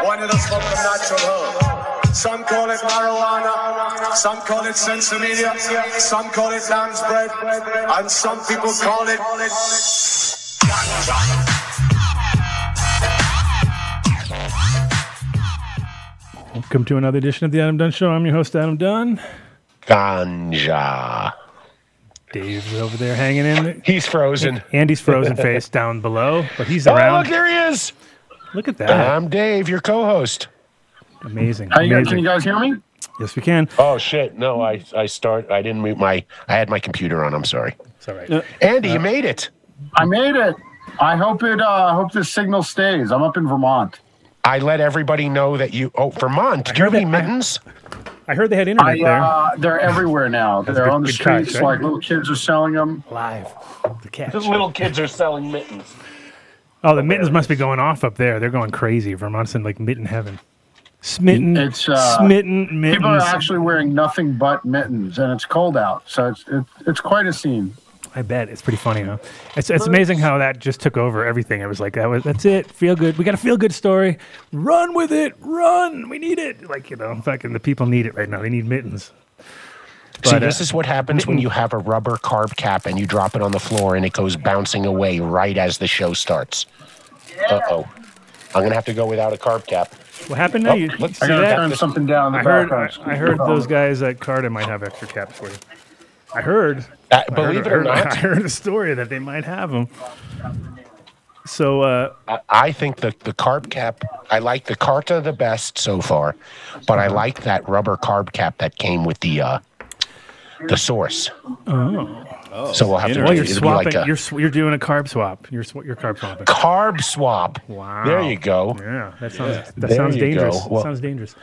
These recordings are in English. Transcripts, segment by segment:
We want you to smoke the natural herb. Some call it marijuana, some call it sinsemilla, some call it lamb's bread, and some people call it ganja. Welcome to another edition of the Adam Dunn Show. I'm your host, Adam Dunn. Ganja. Dave's over there hanging in. He's frozen. Andy's frozen face down below, but he's Oh, around. look, there he is. Look at that. I'm Dave, your co-host. Amazing. How you guys, can you guys hear me? Yes, we can. Oh shit! No, I I start. I didn't mute my. I had my computer on. I'm sorry. It's all right. Andy, you made it. I made it. I hope it. Uh, I hope this signal stays. I'm up in Vermont. I let everybody know that you. Oh, Vermont. Do you have any mittens? I heard they had internet I, there. uh, they're everywhere now. They're good- on the good catch, streets. right? Like little kids are selling them. Live. The catch. little kids are selling mittens. Oh, the mittens must be going off up there. They're going crazy. Vermont's in like mitten heaven. Smitten. It's, uh, smitten mittens. People are actually wearing nothing but mittens, and it's cold out, so it's it's, it's quite a scene. I bet it's pretty funny, huh? It's it's amazing how that just took over everything. It was like that was that's it. Feel good. We got a feel good story. Run with it. Run. We need it. Like you know, fucking the people need it right now. They need mittens. See, this uh, is what happens when you have a rubber carb cap and you drop it on the floor and it goes bouncing away right as the show starts. Uh oh. I'm gonna have to go without a carb cap. What happened now? Oh, you, let's- I gotta turn something down the I heard. I. I heard those guys at Carta might have extra caps for you. I heard. Uh, I believe heard, it or I heard, not, I heard a story that they might have them. So uh, I- I think the, the carb cap, I like the Carta the best so far, but I like that rubber carb cap that came with the uh, the source. Oh. So we'll have to well, you're swapping. like a you're sw- you're doing a carb swap. You're sw- you're carb swapping. carb swap. Wow. There you go. Yeah, that sounds that There sounds you dangerous. go. Well- sounds dangerous.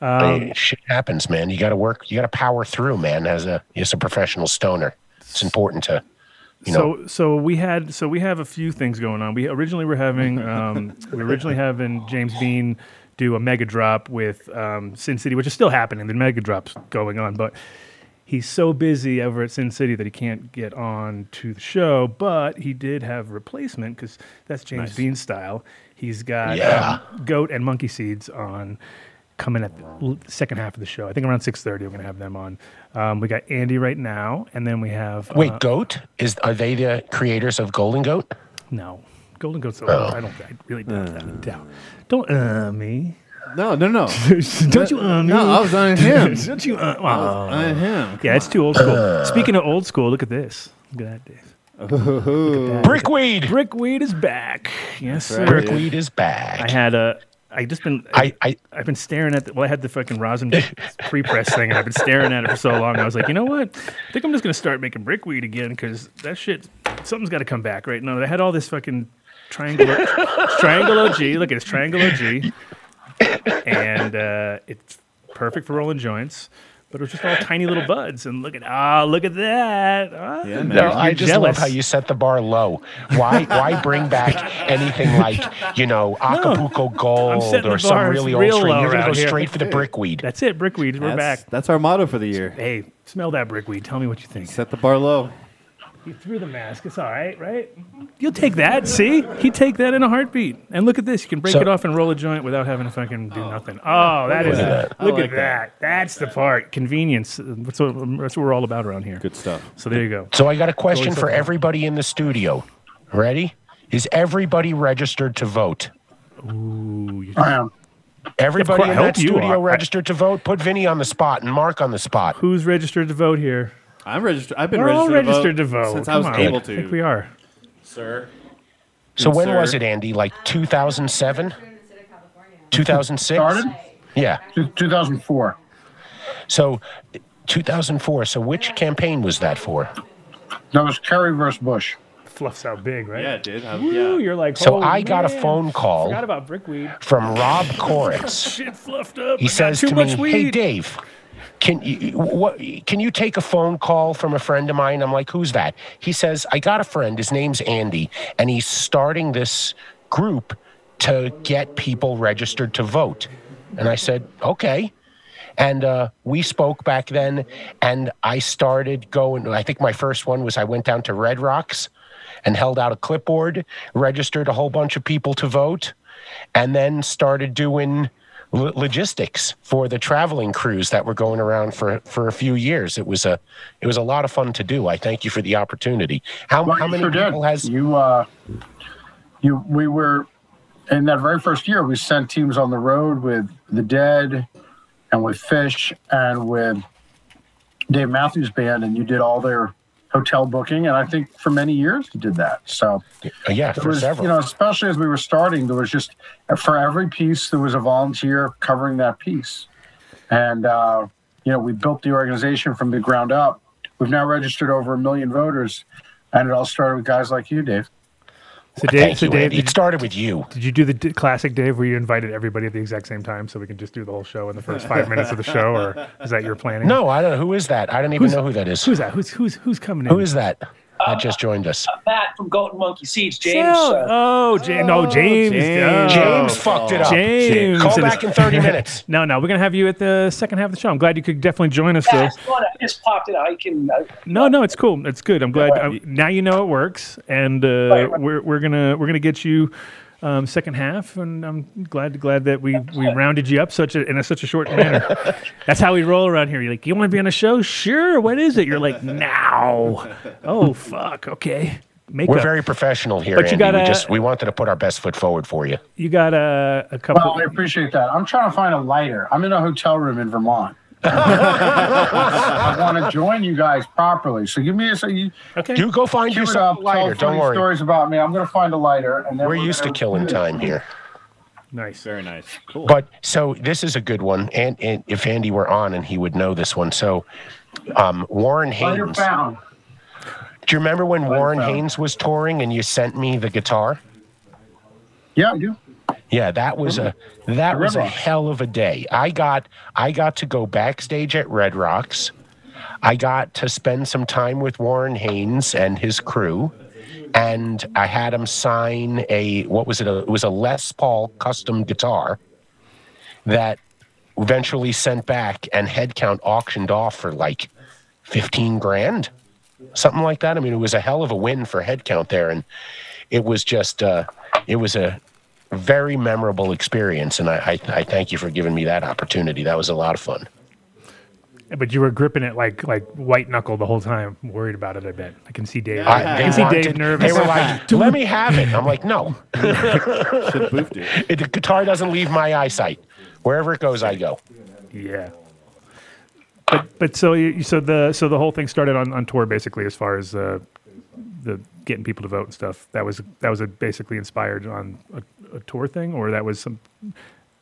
Hey, shit happens, man. You got to work. You got to power through, man. As a as a professional stoner, it's important to, you know. so so we had so we have a few things going on. We originally were having um, we were originally having Jamez Bean do a mega drop with um, Sin City, which is still happening. The mega drop's going on, but he's so busy over at Sin City that he can't get on to the show. But he did have replacement because that's Jamez Bean style. He's got Yeah. um, goat and monkey seeds on coming at the second half of the show. I think around six thirty we're gonna have them on. Um, we got Andy right now, and then we have Wait, uh, Goat is are they the creators of Golden Goat? no, Golden Goat's. Oh. I don't. I really don't have a doubt. Don't uh me. No, no, no. don't you uh me. No, I was on him. don't you uh. Wow. on him. Yeah, it's too old school. Speaking of old school, look at this. Look at that, Dave. Brickweed. Brickweed is back. Yes, sir. Brickweed is back. I had a. I just been. I, I I've been staring at the, well, I had the fucking rosin pre-press thing, and I've been staring at it for so long. I was like, you know what? I think I'm just gonna start making brickweed again because that shit, something's got to come back, right? No, they had all this fucking triangle, triangle OG. Look at this triangle OG, and uh, it's perfect for rolling joints. But it was just all tiny little buds, and look at ah, look at that. Ah, Yeah, No. I just jealous. love how you set the bar low. Why why bring back anything like, you know, Acapulco Gold or some really old real strain? low You're gonna go here. straight for the brickweed. That's it, brickweed. We're That's, back. that's our motto for the year. Hey, smell that brickweed. Tell me what you think. Set the bar low. He threw the mask. It's all right, right? Mm-hmm. You'll take that. See, he'd take that in a heartbeat. And look at this. You can break So- it off and roll a joint without having to fucking do oh. nothing. Oh, that is. at Look I like at that. That's the part. Convenience. That's what, that's what we're all about around here. Good stuff. So there you go. So I got a question for everybody in the studio. Ready? Is everybody registered to vote? Ooh, you- I am. Everybody course, in I that hope you studio are. Registered to vote? Put Vinny on the spot and Mark on the spot. who's registered to vote here? I'm registered. I've been We're all registered, registered to vote. since I Come was on. able I think we are. Sir. So Good when sir. was it, Andy? Like 2007? 2006? Started? Yeah. Two- 2004. So 2004. So which campaign was that for? That was Kerry versus Bush. fluffs out big, right? Yeah, dude. I- Woo, yeah. you're like, So I got a man, phone call Forgot about brickweed. from Rob Koritz. Shit fluffed up. He I got says too to much me, weed. "Hey Dave, can you what can you take a phone call from a friend of mine?" I'm like, "Who's that?" He says, "I got a friend. His name's Andy, and he's starting this group to get people registered to vote." And I said, "Okay." And uh, we spoke back then, and I started going. I think my first one was I went down to Red Rocks and held out a clipboard, registered a whole bunch of people to vote, and then started doing lo- logistics for the traveling crews that were going around for for a few years. It was a it was a lot of fun to do. I thank you for the opportunity. How Well, how many sure did. people has you? Uh, you we were in that very first year. We sent teams on the road with the Dead, and with Phish, and with Dave Matthews Band, and you did all their hotel booking. And I think for many years you did that. So uh, yeah for was, several? you know, especially as we were starting, there was just for every piece there was a volunteer covering that piece, and uh, you know we built the organization from the ground up. We've now registered over a million voters, and it all started with guys like you, Dave. So Dave, Thank so you, Dave, It started with you. did you do the d- classic Dave where you invited everybody at the exact same time so we can just do the whole show in the first five minutes of the show, or is that your planning? No, I don't know who is that. I don't even Who's- know who that is. Who's that? Who's who's who's coming in? Who is that? That just joined us. Matt from Goat and Monkey Seeds, James. James. uh, oh, James. No, James. James. Oh. James fucked it up. James. Call back in 30 minutes. No, no, we're gonna have you at the second half of the show. I'm glad you could definitely join us. yeah, Though. I just popped it. I can. Uh, No, no, it's cool. It's good. I'm glad uh, now you know it works, and uh, Right, right. we're we're gonna we're gonna get you um, second half, and I'm glad glad that we we rounded you up such a in a, such a short manner. That's how we roll around here. You're like, you want to be on a show? Sure. What is it? You're like, now. Oh fuck. Okay. Make We're up. very professional here, But you Andy. gotta- we just we wanted to put our best foot forward for you. you got a, a couple. Well, I appreciate that. I'm trying to find a lighter. I'm in a hotel room in Vermont. I want to join you guys properly. So give me a so you okay. You go find yourself a lighter. tell Don't worry. stories about me. I'm going to find a lighter, and then We're used to gonna- killing time here. nice. Very nice. Cool. But so this is a good one, and, and if Andy were on, and he would know this one. So um, Warren Lighter Haynes. found. Do you remember when Warren found. Haynes was touring and you sent me the guitar? Yeah, I do. Yeah, that was a that was a hell of a day. I got I got to go backstage at Red Rocks. I got to spend some time with Warren Haynes and his crew, and I had him sign a what was it? A, it was a Les Paul custom guitar that eventually sent back and Headcount auctioned off for like fifteen grand, something like that. I mean, it was a hell of a win for Headcount there, and it was just uh, it was a very memorable experience, and I, I, I thank you for giving me that opportunity. That was a lot of fun. But you were gripping it like like white knuckle the whole time, worried about it. I bet. I can see Dave. I, I can see Dave nervous. they were like, "Let me have it." I'm like, "No, it. it, the guitar doesn't leave my eyesight. Wherever it goes, I go." Yeah. But but so you, so the so the whole thing started on, on tour basically as far as uh, the getting people to vote and stuff. That was that was a basically inspired on a, tour thing, or that was some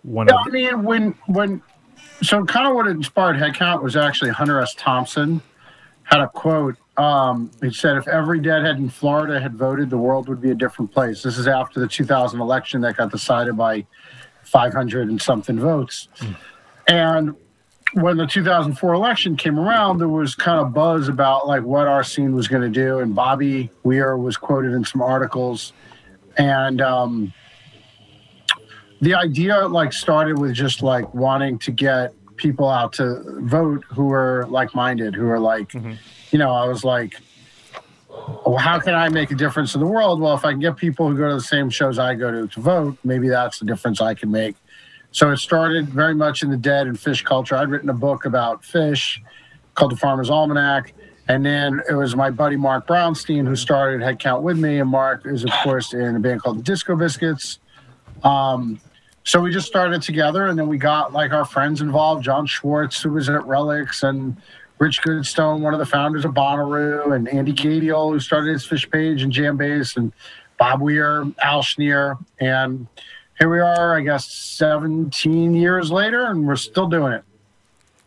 one Yeah, of I mean, when when so kind of what inspired Headcount was actually Hunter S. Thompson had a quote. Um, he said, "If every deadhead in Florida had voted, the world would be a different place." This is after the 2000 election that got decided by 500 and something votes, and when the 2004 election came around, there was kind of buzz about like what our scene was going to do, and Bobby Weir was quoted in some articles, and um, the idea like started with just like wanting to get people out to vote who are like-minded, who are like, you know, I was like, well, how can I make a difference in the world? Well, if I can get people who go to the same shows I go to to vote, maybe that's the difference I can make. So it started very much in the dead and Phish culture. I'd written a book about Phish called The Pharmer's Almanac. And then it was my buddy Marc Brownstein who started Head Count with me. And Mark is, of course, in a band called the Disco Biscuits. Um, so we just started together and then we got like our friends involved John Schwartz, who was at Relix, and Rich Goodstone, one of the founders of Bonnaroo, and Andy Gadiel, who started his Phish page and JamBase, and Bob Weir, Al Schnier. And here we are, I guess, 17 years later, and we're still doing it.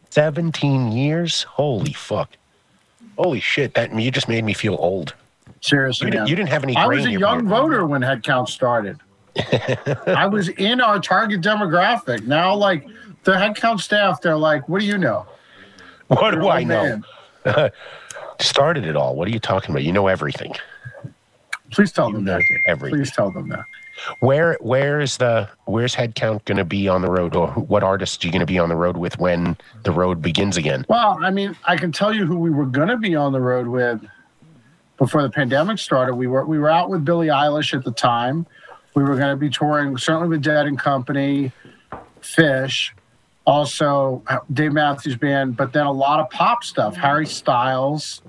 17 years? Holy fuck! Holy shit! That you just made me feel old. Seriously, You, didn't, you didn't have any. I was a young voter when head count started. I was in our target demographic. Now, like the headcount staff, they're like, "What do you know?" What do I know? Started it all. What are you talking about? You know everything. Please tell them that. Everything. Please tell them that. Where where is the where's headcount going to be on the road, or what artists are you going to be on the road with when the road begins again? Well, I mean, I can tell you who we were going to be on the road with before the pandemic started. We were we were out with Billie Eilish at the time. We were going to be touring certainly with Dead and Company, Phish, also uh, Dave Matthews Band, but then a lot of pop stuff. Harry Styles,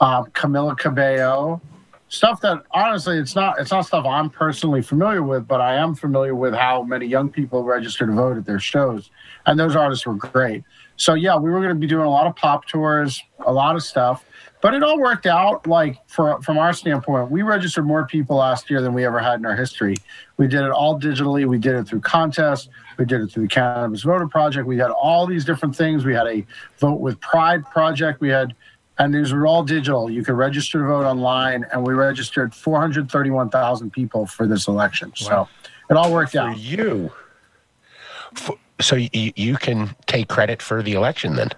uh, Camila Cabello, stuff that honestly it's not it's not stuff I'm personally familiar with, but I am familiar with how many young people register to vote at their shows, and those artists were great. So yeah, we were going to be doing a lot of pop tours, a lot of stuff, but it all worked out. Like for from our standpoint, we registered more people last year than we ever had in our history. We did it all digitally. We did it through contests. We did it through the Cannabis Voter Project. We had all these different things. We had a Vote with Pride project. We had, and these were all digital. You could register to vote online, and we registered 431,000 people for this election. So it all worked For out. you. For, so you, you can take credit for the election then.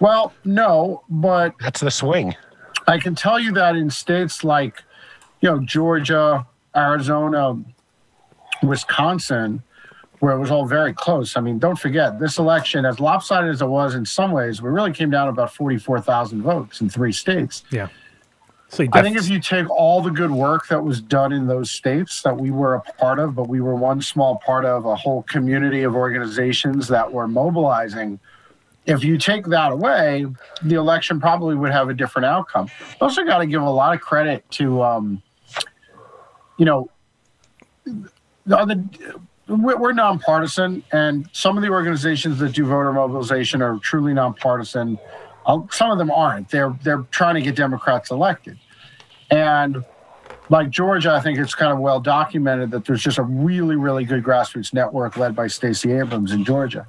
Well, no, but That's the swing. I can tell you that in states like, you know, Georgia, Arizona, Wisconsin, where it was all very close. I mean, don't forget this election, as lopsided as it was in some ways, we really came down to about forty-four thousand votes in three states. Yeah. So I think if you take all the good work that was done in those states that we were a part of, but we were one small part of a whole community of organizations that were mobilizing. If you take that away, the election probably would have a different outcome. Also, got to give a lot of credit to, um, you know, the we're nonpartisan, and some of the organizations that do voter mobilization are truly nonpartisan. Uh, Some of them aren't. They're they're trying to get Democrats elected, and like Georgia, I think it's kind of well documented that there's just a really really good grassroots network led by Stacey Abrams in Georgia.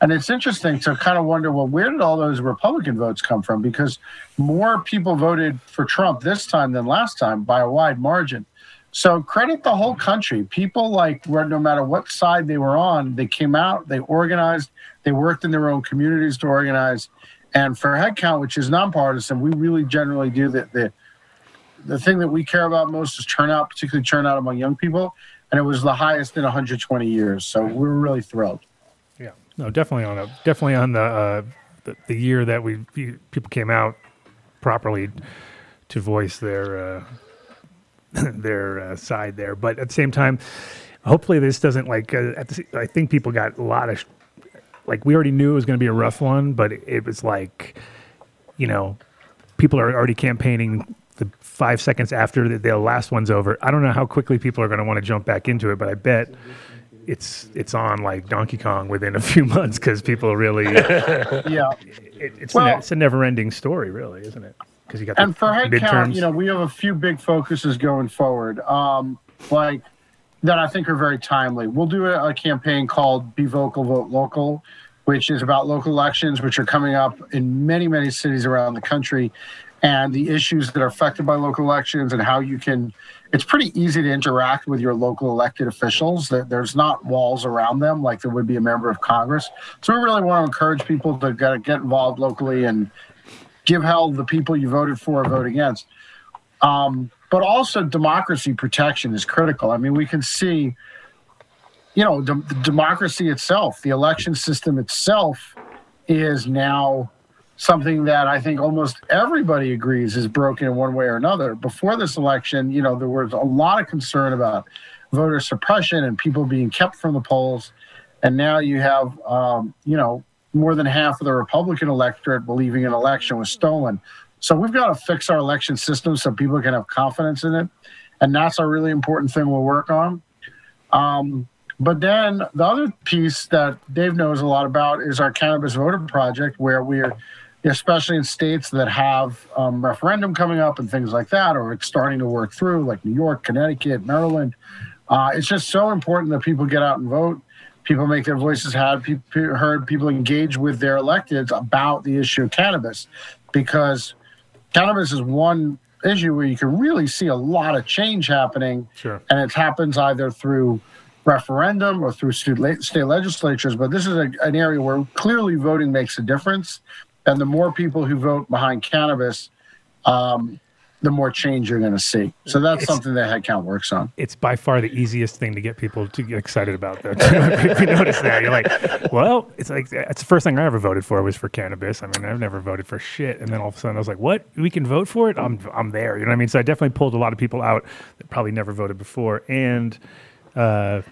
And it's interesting to kind of wonder, well, where did all those Republican votes come from? Because more people voted for Trump this time than last time by a wide margin. So credit the whole country. People like no matter what side they were on, they came out, they organized, they worked in their own communities to organize. And for headcount, which is nonpartisan, we really generally do the the the thing that we care about most is turnout, particularly turnout among young people. And it was the highest in 120 years. So we're really thrilled. No, definitely on a definitely on the uh, the, the year that we people came out properly to voice their uh, their uh, side there, but at the same time, hopefully this doesn't like. Uh, the, I think people got a lot of like we already knew it was going to be a rough one, but it was like you know people are already campaigning the five seconds after the, the last one's over. I don't know how quickly people are going to want to jump back into it, but I bet it's it's on like Donkey Kong within a few months because people really Yeah. it, it's Well- a, ne- it's a never ending story, really, isn't it? Because you got the and for head midterms. count, you know, we have a few big focuses going forward, um, like that I think are very timely. We'll do a, a campaign called "Be Vocal, Vote Local," which is about local elections, which are coming up in many, many cities around the country, and the issues that are affected by local elections and how you can. It's pretty easy to interact with your local elected officials. There- There's not walls around them like there would be a member of Congress. So we really want to encourage people to get, involved locally and give hell the people you voted for or vote against. Um, but also, democracy protection is critical. I mean, we can see, you know, the democracy itself, the election system itself, is now something that I think almost everybody agrees is broken in one way or another. Before this election, you know, there was a lot of concern about voter suppression and people being kept from the polls. And now you have, um, you know, more than half of the Republican electorate believing an election was stolen. So we've got to fix our election system so people can have confidence in it. And that's a really important thing we'll work on. Um, but then the other piece that Dave knows a lot about is our cannabis voter project, where we're, especially in states that have um, referendum coming up and things like that, or it's starting to work through, like New York, Connecticut, Maryland. Uh, it's just so important that people get out and vote. People make their voices heard. People heard. People engage with their electeds about the issue of cannabis, because cannabis is one issue where you can really see a lot of change happening. Sure. And it happens either through referendum or through state legislatures. But this is a, an area where clearly voting makes a difference. And the more people who vote behind cannabis, um, the more change you're going to see. So that's It's- something that Headcount works on. It's by far the easiest thing to get people to get excited about. Though, if you notice that, you're like, well, it's like it's the first thing I ever voted for was for cannabis. I mean, I've never voted for shit, and then all of a sudden I was like, what? We can vote for it? I'm I'm there. You know what I mean? So I definitely pulled a lot of people out that probably never voted before, and uh,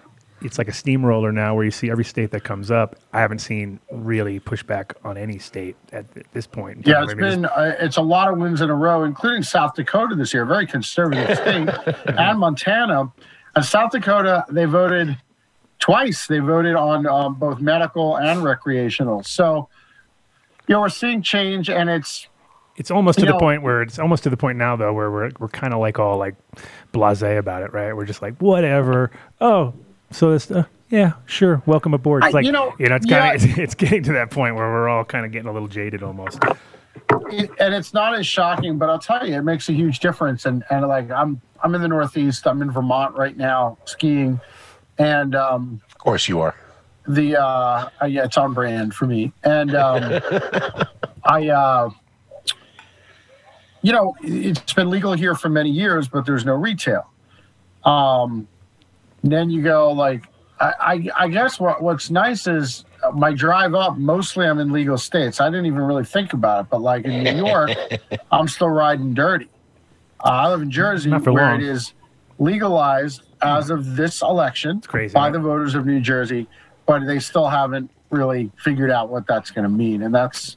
it's like a steamroller now where you see every state that comes up. I haven't seen really pushback on any state at this point. Yeah, it's I mean, it's- been uh, it's a lot of wins in a row, including South Dakota this year, a very conservative state, and Montana. And South Dakota, they voted twice. They voted on um, both medical and recreational. So, you know, we're seeing change, and it's It's almost to You the know- point where it's almost to the point now though where we're we're kind of like all like blasé about it, right? We're just like whatever. Oh, so this uh, yeah, sure. Welcome aboard. It's I- like you know, it's kind yeah. of it's, it's getting to that point where we're all kind of getting a little jaded almost. it, and it's not as shocking, but I'll tell you, it makes a huge difference. And and like I'm I'm in the Northeast. I'm in Vermont right now skiing, and um, Of course you are. the uh, uh, yeah, it's on brand for me. And um, I, uh, you know, it's been legal here for many years, but there's no retail. Um, then you go like, I, I, I guess what what's nice is my drive up. Mostly, I'm in legal states. I didn't even really think about it, but like in New York, I'm still riding dirty. Uh, I live in Jersey, Not for where long. it is legalized as of this election crazy, by right? the voters of New Jersey, but they still haven't really figured out what that's going to mean. And that's,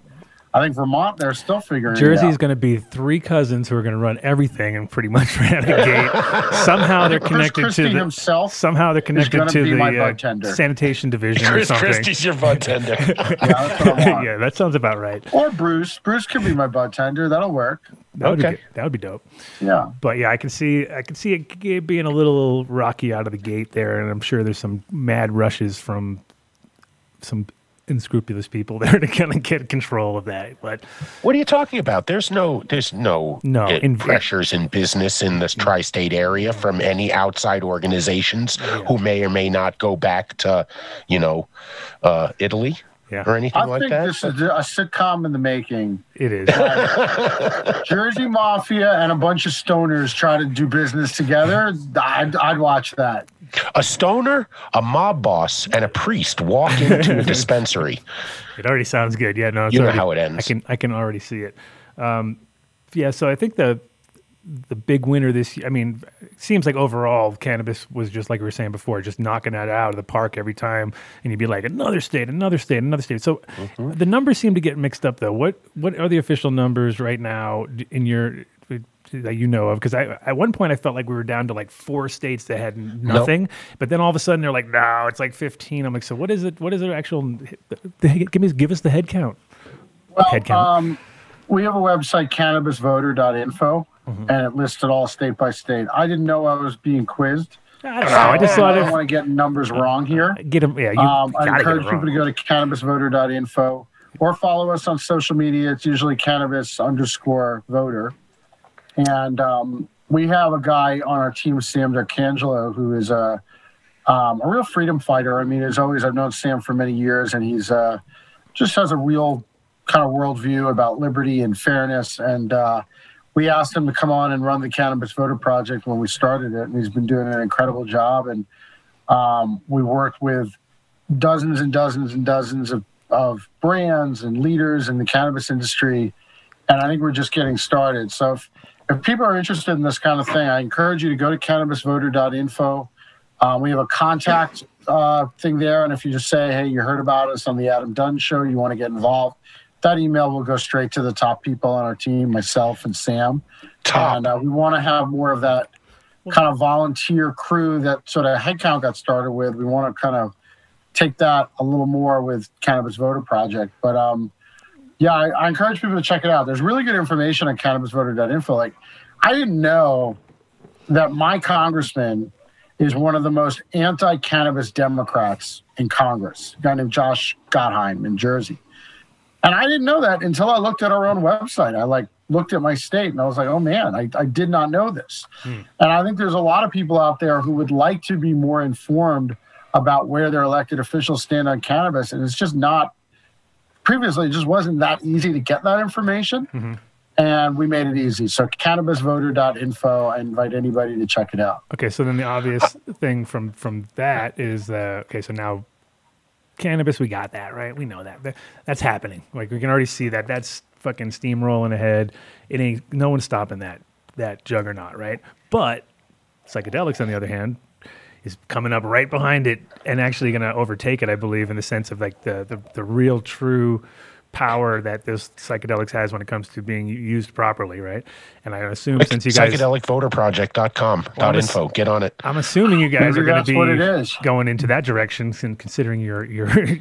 I think Vermont, they're still figuring Jersey's it out. going to be three cousins who are going to run everything and pretty much right out of the gate. Somehow they're connected Christie to the himself somehow they're connected gonna the uh, sanitation division or Chris something. Christie's your bud tender. Yeah, that's what I want. yeah, that sounds about right. Or Bruce. Bruce could be my bud tender. That'll work. That would be Okay. good. that would be dope. Yeah. But yeah, I can see I can see it being a little rocky out of the gate there, and I'm sure there's some mad rushes from some unscrupulous people there to kind of get control of that. But What are you talking about? There's no, there's no, No, in- pressures in business in this tri-state area from any outside organizations who may or may not go back to, you know, uh, Italy Yeah. or anything I like think that. this is a sitcom in the making. it is. Jersey Mafia and a bunch of stoners try to do business together. I'd, I'd watch that. a stoner, a mob boss, and a priest walk into a dispensary. It already sounds good. Yeah, no, it's You know already- how it ends. I can I can already see it. Um, yeah, so I think the the big winner this year. I mean, it seems like overall cannabis was just like we were saying before, just knocking that out of the park every time, and you'd be like another state, another state, another state. So Mm-hmm. the numbers seem to get mixed up though. What what are the official numbers right now in your that you know of? Because I at one point I felt like we were down to like four states that had n- nothing, but then all of a sudden they're like, no, it's like fifteen. I'm like, so what is it? What is the actual? The, give me give us the head count. head count. Um, we have a website, cannabisvoter.info, Mm-hmm. and it listed all state by state. I didn't know I was being quizzed. I don't know. I just I thought don't if want to get numbers wrong here. get them. Yeah, you Um, I encourage people to go to cannabisvoter.info or follow us on social media. It's usually cannabis underscore voter. And um, we have a guy on our team, Sam D'Arcangelo, who is a, um, a real freedom fighter. I mean, as always, I've known Sam for many years, and he's uh, just has a real kind of worldview about liberty and fairness. And uh, we asked him to come on and run the Cannabis Voter Project when we started it, and he's been doing an incredible job. And um, we worked with dozens and dozens and dozens of, of brands and leaders in the cannabis industry. And I think we're just getting started. So if, if people are interested in this kind of thing, I encourage you to go to cannabisvoter.info. Uh, we have a contact uh, thing there. And if you just say, hey, you heard about us on the Adam Dunn show, you want to get involved, that email will go straight to the top people on our team, myself and Sam. Top. And uh, we want to have more of that kind of volunteer crew that sort of headcount got started with. We want to kind of take that a little more with Cannabis Voter Project. But um, yeah, I, I encourage people to check it out. There's really good information on cannabisvoter.info. Like, I didn't know that my congressman is one of the most anti-cannabis Democrats in Congress, a guy named Josh Gottheimer in Jersey. And I didn't know that until I looked at our own website. I like looked at my state and I was like, oh man, I, I did not know this. And I think there's a lot of people out there who would like to be more informed about where their elected officials stand on cannabis. And it's just not, previously, it just wasn't that easy to get that information. And we made it easy. So cannabisvoter.info, I invite anybody to check it out. Okay, so then the obvious thing from from that is uh, okay. So now cannabis, we got that right. We know that That- that's happening. Like we can already see that. That's fucking steamrolling ahead. It ain't no one's stopping that that juggernaut, right? But psychedelics, on the other hand, is coming up right behind it and actually going to overtake it. I believe in the sense of like the the, the real true power that this psychedelics has when it comes to being used properly, right? And I assume since you guys Psychedelicvoterproject.com Well, dot this- info. Get on it. I'm assuming you guys Maybe are going that's to what it be going into that direction, considering your your, if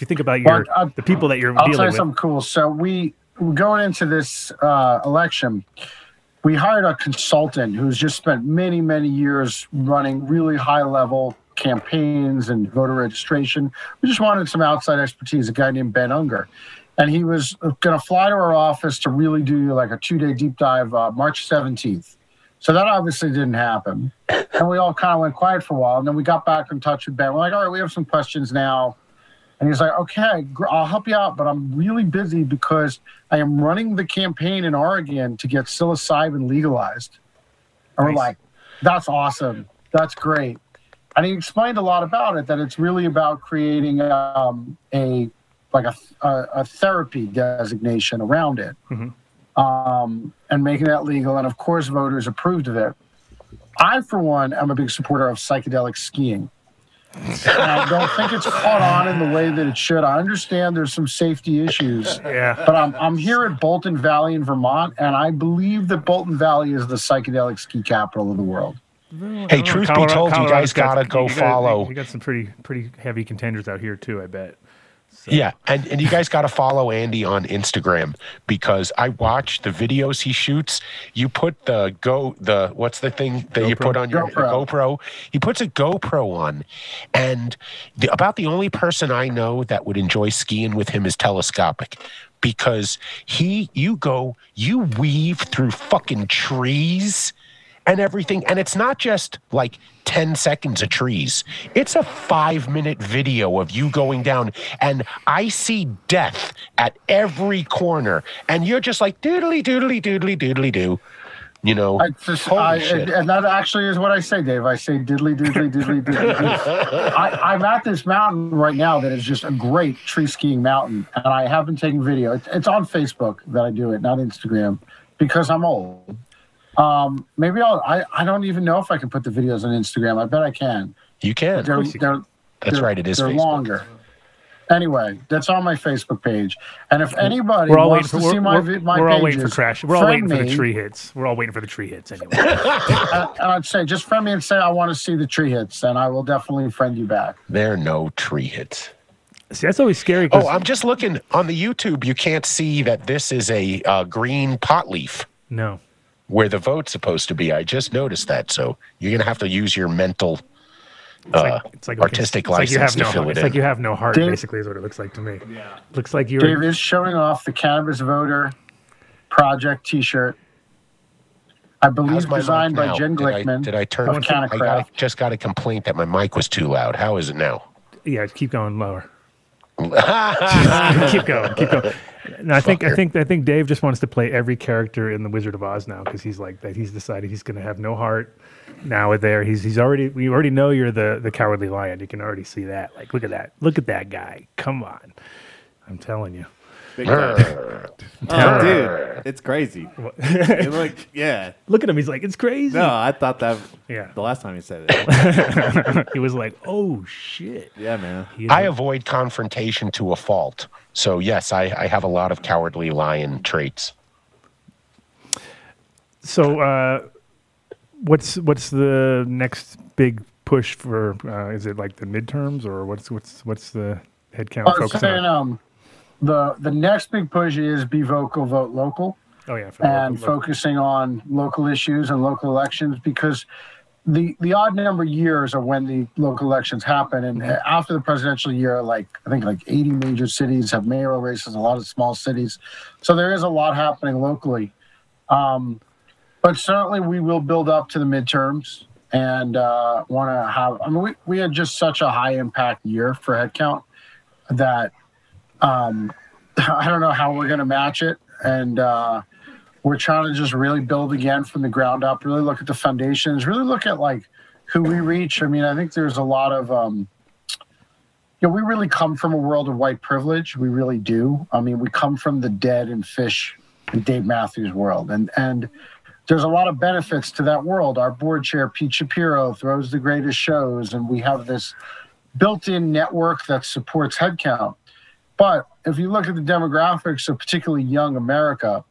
you think about your Well, I'll- the people that you're I'll tell dealing you with. something cool. So we going into this uh, election, we hired a consultant who's just spent many, many years running really high level campaigns and voter registration. We just wanted some outside expertise. A guy named Ben Unger, and he was going to fly to our office to really do like a two day deep dive uh, March seventeenth. So that obviously didn't happen. And we all kind of went quiet for a while. And then we got back in touch with Ben. We're like, all right, we have some questions now. And he's like, okay, I'll help you out, but I'm really busy because I am running the campaign in Oregon to get psilocybin legalized. And we're like, that's awesome. That's great. And he explained a lot about it, that it's really about creating um, a like a, a, a therapy designation around it Mhm. um, and making that legal. And of course, voters approved of it. I, for one, am a big supporter of psychedelic skiing. I don't think it's caught on in the way that it should. I understand there's some safety issues, yeah, but I'm, I'm here at Bolton Valley in Vermont, and I believe that Bolton Valley is the psychedelic ski capital of the world. Hey, oh, truth be told, you guys got- gotta go you got- follow. You got some pretty pretty heavy contenders out here too. I bet. Yeah, and, and you guys got to follow Andy on Instagram because I watch the videos he shoots. You put the go the what's the thing that you put on your GoPro. GoPro? He puts a GoPro on, and the, about the only person I know that would enjoy skiing with him is telescopic. Because he, you go, you weave through fucking trees and everything. And it's not just like 10 seconds of trees, it's a five minute video of you going down. And I see death at every corner. And you're just like, doodly, doodly, doodly, doodly, doo. You know, I just, I, and, and that actually is what I say, Dave. I say diddly diddly diddly diddly. I, I'm at this mountain right now that is just a great tree skiing mountain, and I have been taking video. It's, it's on Facebook that I do it, not Instagram, because I'm old. Um, maybe I'll. I, I don't even know if I can put the videos on Instagram. I bet I can. you can. They're, course you they're, That's they're- right. It is They're Facebook. longer. Anyway, that's on my Facebook page. And if anybody We're all waiting wants for to see my, we're, my we're all waiting for crash. We're all friend waiting for the tree hits. We're all waiting for the tree hits anyway. and, and I'd say just friend me and say I want to see the tree hits, and I will definitely friend you back. There are no tree hits. See, that's always scary. Oh, I'm just looking on the YouTube. You can't see that this is a uh, green pot leaf no. Where the vote's supposed to be. I just noticed that. So you're going to have to use your mental uh, It's like artistic it's like you license have to no, fill it It's in. like you have no heart. Dave- basically, is what it looks like to me. Yeah. Looks like you're. Dave is showing off the Cannabis Voter Project T-shirt. I believe designed by now? Jen Did I, Glickman did I turn? of I got, just got a complaint that my mic was too loud. How is it now? Yeah, keep going lower. keep going. Keep going. No, I think I think I think Dave just wants to play every character in the Wizard of Oz now because he's like that. He's decided he's going to have no heart. Now Or there, he's he's already. We already know you're the the cowardly lion. You can already see that. Like, look at that. Look at that guy. Come on. I'm telling you. Big time. Oh, dude, it's crazy. It like, yeah. Look at him. He's like, it's crazy. No, I thought that Yeah. the last time he said it. he was like, oh shit. Yeah, man. He is I a- avoid confrontation to a fault. So yes, I, I have a lot of cowardly lion traits. So, uh, what's what's the next big push for? Uh, is it like the midterms, or what's what's what's the headcount I was focusing saying, on? um, the the next big push is be vocal, vote local. Oh yeah, for and local- local- focusing on local issues and local elections because the the odd number of years are when the local elections happen, and after the presidential year, like I think like 80 major cities have mayoral races, a lot of small cities, so there is a lot happening locally. Um, but certainly, we will build up to the midterms and uh, want to have. I mean, we, we had just such a high impact year for headcount that um, I don't know how we're going to match it, and uh, we're trying to just really build again from the ground up. Really look at the foundations. Really look at like who we reach. I mean, I think there's a lot of. Um, you know, we really come from a world of white privilege. We really do. I mean, we come from the dead and Phish and Dave Matthews world, and and there's a lot of benefits to that world. Our board chair, Pete Shapiro, throws the greatest shows, and we have this built-in network that supports headcount. But if you look at the demographics of particularly young America,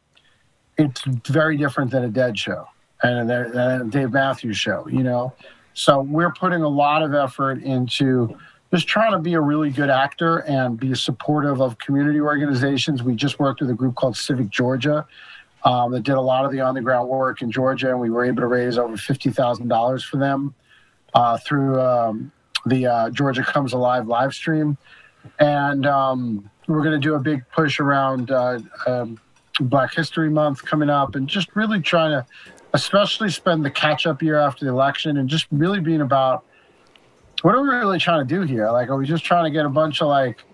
it's very different than a dead show and a Dave Matthews show, you know? So we're putting a lot of effort into just trying to be a really good actor and be supportive of community organizations. We just worked with a group called Civic Georgia um, that did a lot of the on the ground work in Georgia, and we were able to raise over $50,000 for them uh, through um, the uh, Georgia Comes Alive live stream. And um, we're going to do a big push around uh, um, Black History Month coming up and just really trying to, especially spend the catch up year after the election and just really being about what are we really trying to do here? Like, are we just trying to get a bunch of like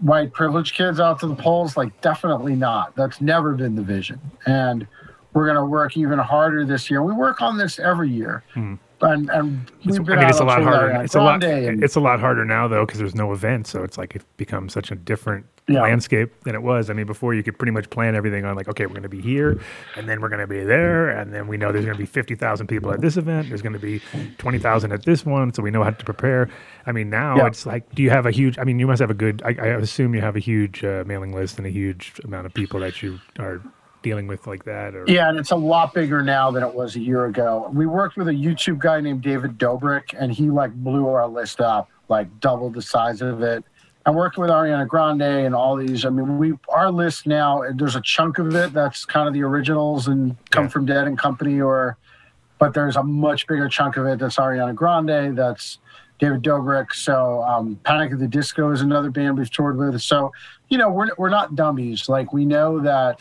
white privileged kids out to the polls? Like, definitely not. That's never been the vision. And we're going to work even harder this year. We work on this every year. Hmm. And, and It's, I mean, it's a lot harder. It's a lot. And- It's a lot harder now though because there's no event, so it's like it becomes such a different Yeah. landscape than it was. I mean, before you could pretty much plan everything on like, okay, we're going to be here, and then we're going to be there, and then we know there's going to be fifty thousand people at this event. There's going to be twenty thousand at this one, so we know how to prepare. I mean, now Yeah. it's like, do you have a huge? I mean, you must have a good. I, I assume you have a huge uh, mailing list and a huge amount of people that you are dealing with like that. Or Yeah, and it's a lot bigger now than it was a year ago. We worked with a YouTube guy named David Dobrik, and he like blew our list up, like doubled the size of it. I'm working with Ariana Grande and all these. I mean, we our list now. There's a chunk of it that's kind of the originals and Come Yeah. from Dead and Company, or but there's a much bigger chunk of it that's Ariana Grande, that's David Dobrik. So um, Panic at the Disco is another band we've toured with. So you know, we're we're not dummies. Like we know that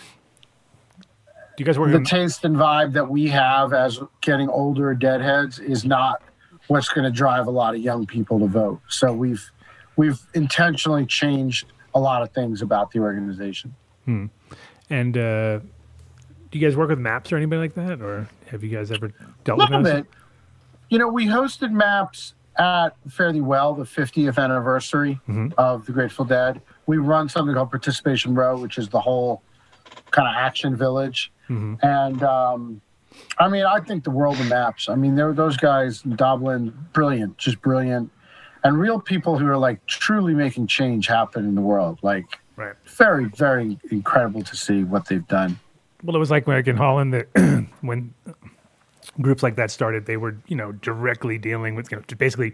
you guys work? the taste and vibe that we have as getting older deadheads is not what's going to drive a lot of young people to vote. So we've we've intentionally changed a lot of things about the organization. and uh, do you guys work with maps or anybody like that, or have you guys ever dealt with bit. You know, we hosted maps at Fare Thee Well, the 50th anniversary Mhm. of the Grateful Dead. We run something called Participation Row, which is the whole kind of action village. Mhm. And um, I mean, I think the world of maps. I mean, there were those guys in Dublin, brilliant, just brilliant, and real people who are like truly making change happen in the world. Like, Right. very, very incredible to see what they've done. Well, it was like like in Holland that when groups like that started, they were you know directly dealing with you know basically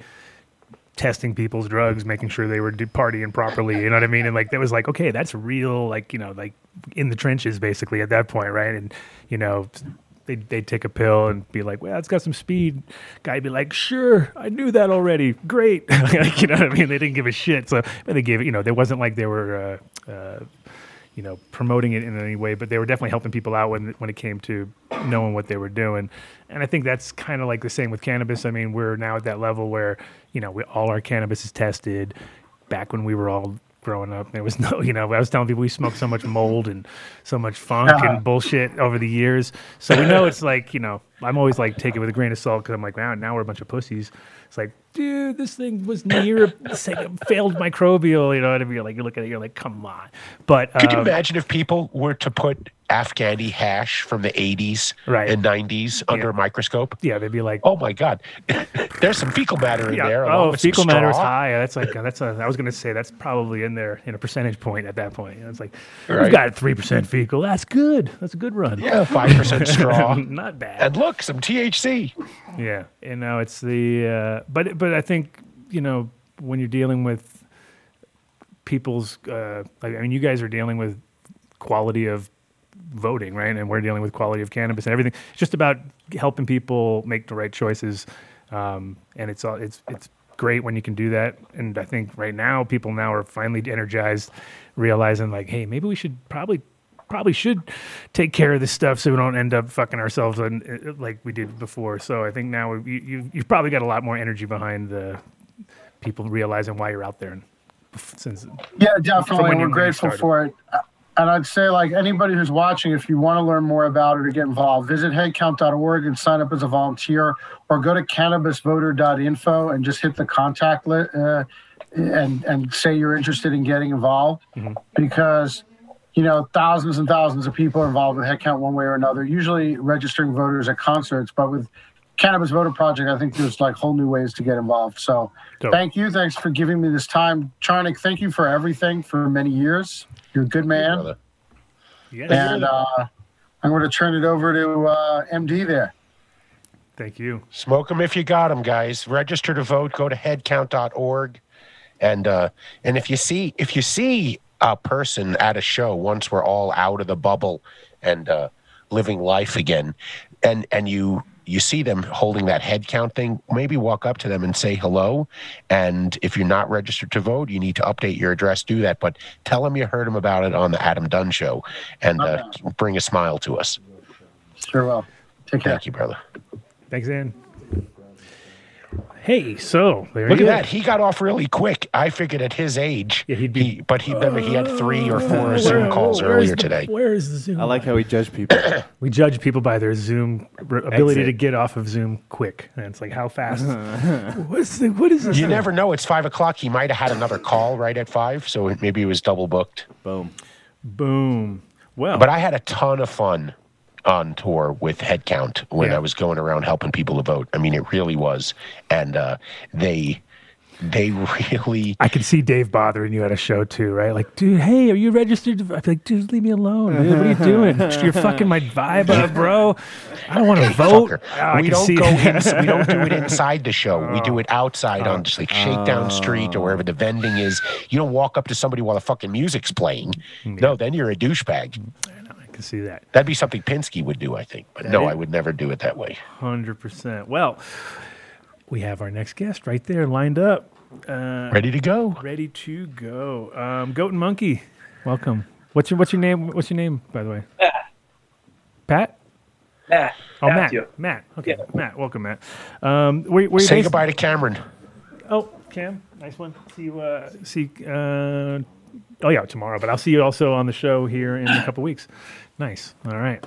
testing people's drugs, making sure they were partying properly. You know what I mean? And like that was like okay, that's real. Like you know like in the trenches basically at that point, right? And you know. They'd, they'd take a pill and be like, well, it's got some speed. Guy'd be like, sure, I knew that already. Great. like, you know what I mean? They didn't give a shit. So they gave it, you know, there wasn't like they were, uh, uh, you know, promoting it in any way, but they were definitely helping people out when when it came to knowing what they were doing. And I think that's kind of like the same with cannabis. I mean, we're now at that level where you know we, all our cannabis is tested. Back when we were all growing up, there was no, you know, I was telling people we smoked so much mold and so much funk and bullshit over the years. So we know it's like, you know, I'm always like take it with a grain of salt because I'm like, wow, now we're a bunch of pussies. It's like, dude, this thing was near a failed microbial. You know what I mean? Like you look at it, you're like, come on. But Could you um, imagine if people were to put Afghani hash from the 80s Right. and 90s under a microscope? yeah, they'd be like, Oh my God. There's some fecal matter in Yeah. there. Oh, fecal matter is high. That's like that's a. I was gonna say that's probably in there in a percentage point at that point. It's like we've Right. got three percent fecal. That's good. That's a good run. Yeah, 5% straw. Not bad. and look, some THC. Yeah, you know, it's the. Uh, but but I think you know when you're dealing with people's. Uh, I mean, you guys are dealing with quality of voting, right? And we're dealing with quality of cannabis and everything. It's just about helping people make the right choices, um, and it's all it's it's great when you can do that. And I think right now people now are finally energized, realizing like, hey, maybe we should probably probably should take care of this stuff so we don't end up fucking ourselves on, uh, like we did before. So I think now you, you you've probably got a lot more energy behind the people realizing why you're out there. And since Yeah, definitely. We're grateful for it. And I'd say, like anybody who's watching, if you want to learn more about it or get involved, visit headcount.org and sign up as a volunteer, or go to cannabisvoter.info and just hit the contact list uh, and and say you're interested in getting involved, because you know thousands and thousands of people are involved with headcount one way or another. Usually registering voters at concerts, but with Cannabis Voter Project, I think there's like whole new ways to get involved. So Dope. thank you. Thanks for giving me this time. Charnik, thank you for everything for many years. You're a good man. brother. yeah, And uh, I'm going to turn it over to uh, MD there. thank you. Smoke them if you got them, guys. Register to vote. Go to headcount.org, and uh, and if you see if you see a person at a show once we're all out of the bubble and uh, living life again, and and you you see them holding that head count thing, maybe walk up to them and say hello. And if you're not registered to vote, you need to update your address. Do that, but tell them you heard them about it on the Adam Dunn show, and uh, bring a smile to us. Sure will. Take care. Thank you, brother. Thanks, Ann. Hey, so there Look you at go. that. He got off really quick. I figured at his age, Yeah, he'd be- he, but he remember he had three or oh, four Zoom Where- calls where's earlier the- today. Where is the Zoom? I like how we judge people. we judge people by their Zoom ability Exit. to get off of Zoom quick, and it's like how fast. What's the, what is this? You never know. It's five o'clock. He might have had another call right at five, so maybe he was double booked. Boom. Boom. Well, But I had a ton of fun on tour with Headcount when Yeah. I was going around helping people to vote. I mean, it really was, and uh, they they really I could see Dave bothering you at a show too, right? Like, dude, hey, are you registered? to-" I'd be like, dude, leave me alone. Dude. What are you doing? You're fucking my vibe up, bro. I don't want to vote. Oh, we don't see go that. in, we don't do it inside the show. We do it outside Oh. on just like Shakedown Street or wherever the vending is. You don't walk up to somebody while the fucking music's playing. No, then you're a douchebag. I can see that. That'd be something Pinsky would do, I think. But no, is- I would never do it that way. Hundred percent. Well, we have our next guest right there lined up, uh, Ready to go. ready to go. Um, Goat and Monkey, welcome. What's your What's your name? What's your name, by the way? Pat. Matt. Oh, Matthew. Matt. Matt. Okay, Yeah. Matt. Welcome, Matt. Um, where, where Say based? goodbye to Cameron. Oh, Cam, nice one. See you. Uh, see. Uh, oh yeah, tomorrow. But I'll see you also on the show here in a couple weeks. Nice. All right.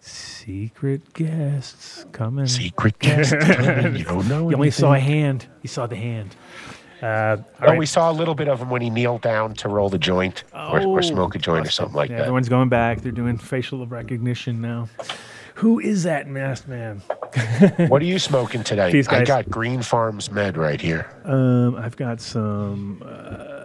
Secret guests coming. Secret guest. you don't know. You only saw a hand. You saw the hand. Uh, Oh, right. we saw a little bit of him when he kneeled down to roll the joint or, Oh, or smoke a joint or something like Yeah, that. Everyone's going back. They're doing facial recognition now. Who is that masked man? What are you smoking today? I got Green Farms Med right here. Um, I've got some uh,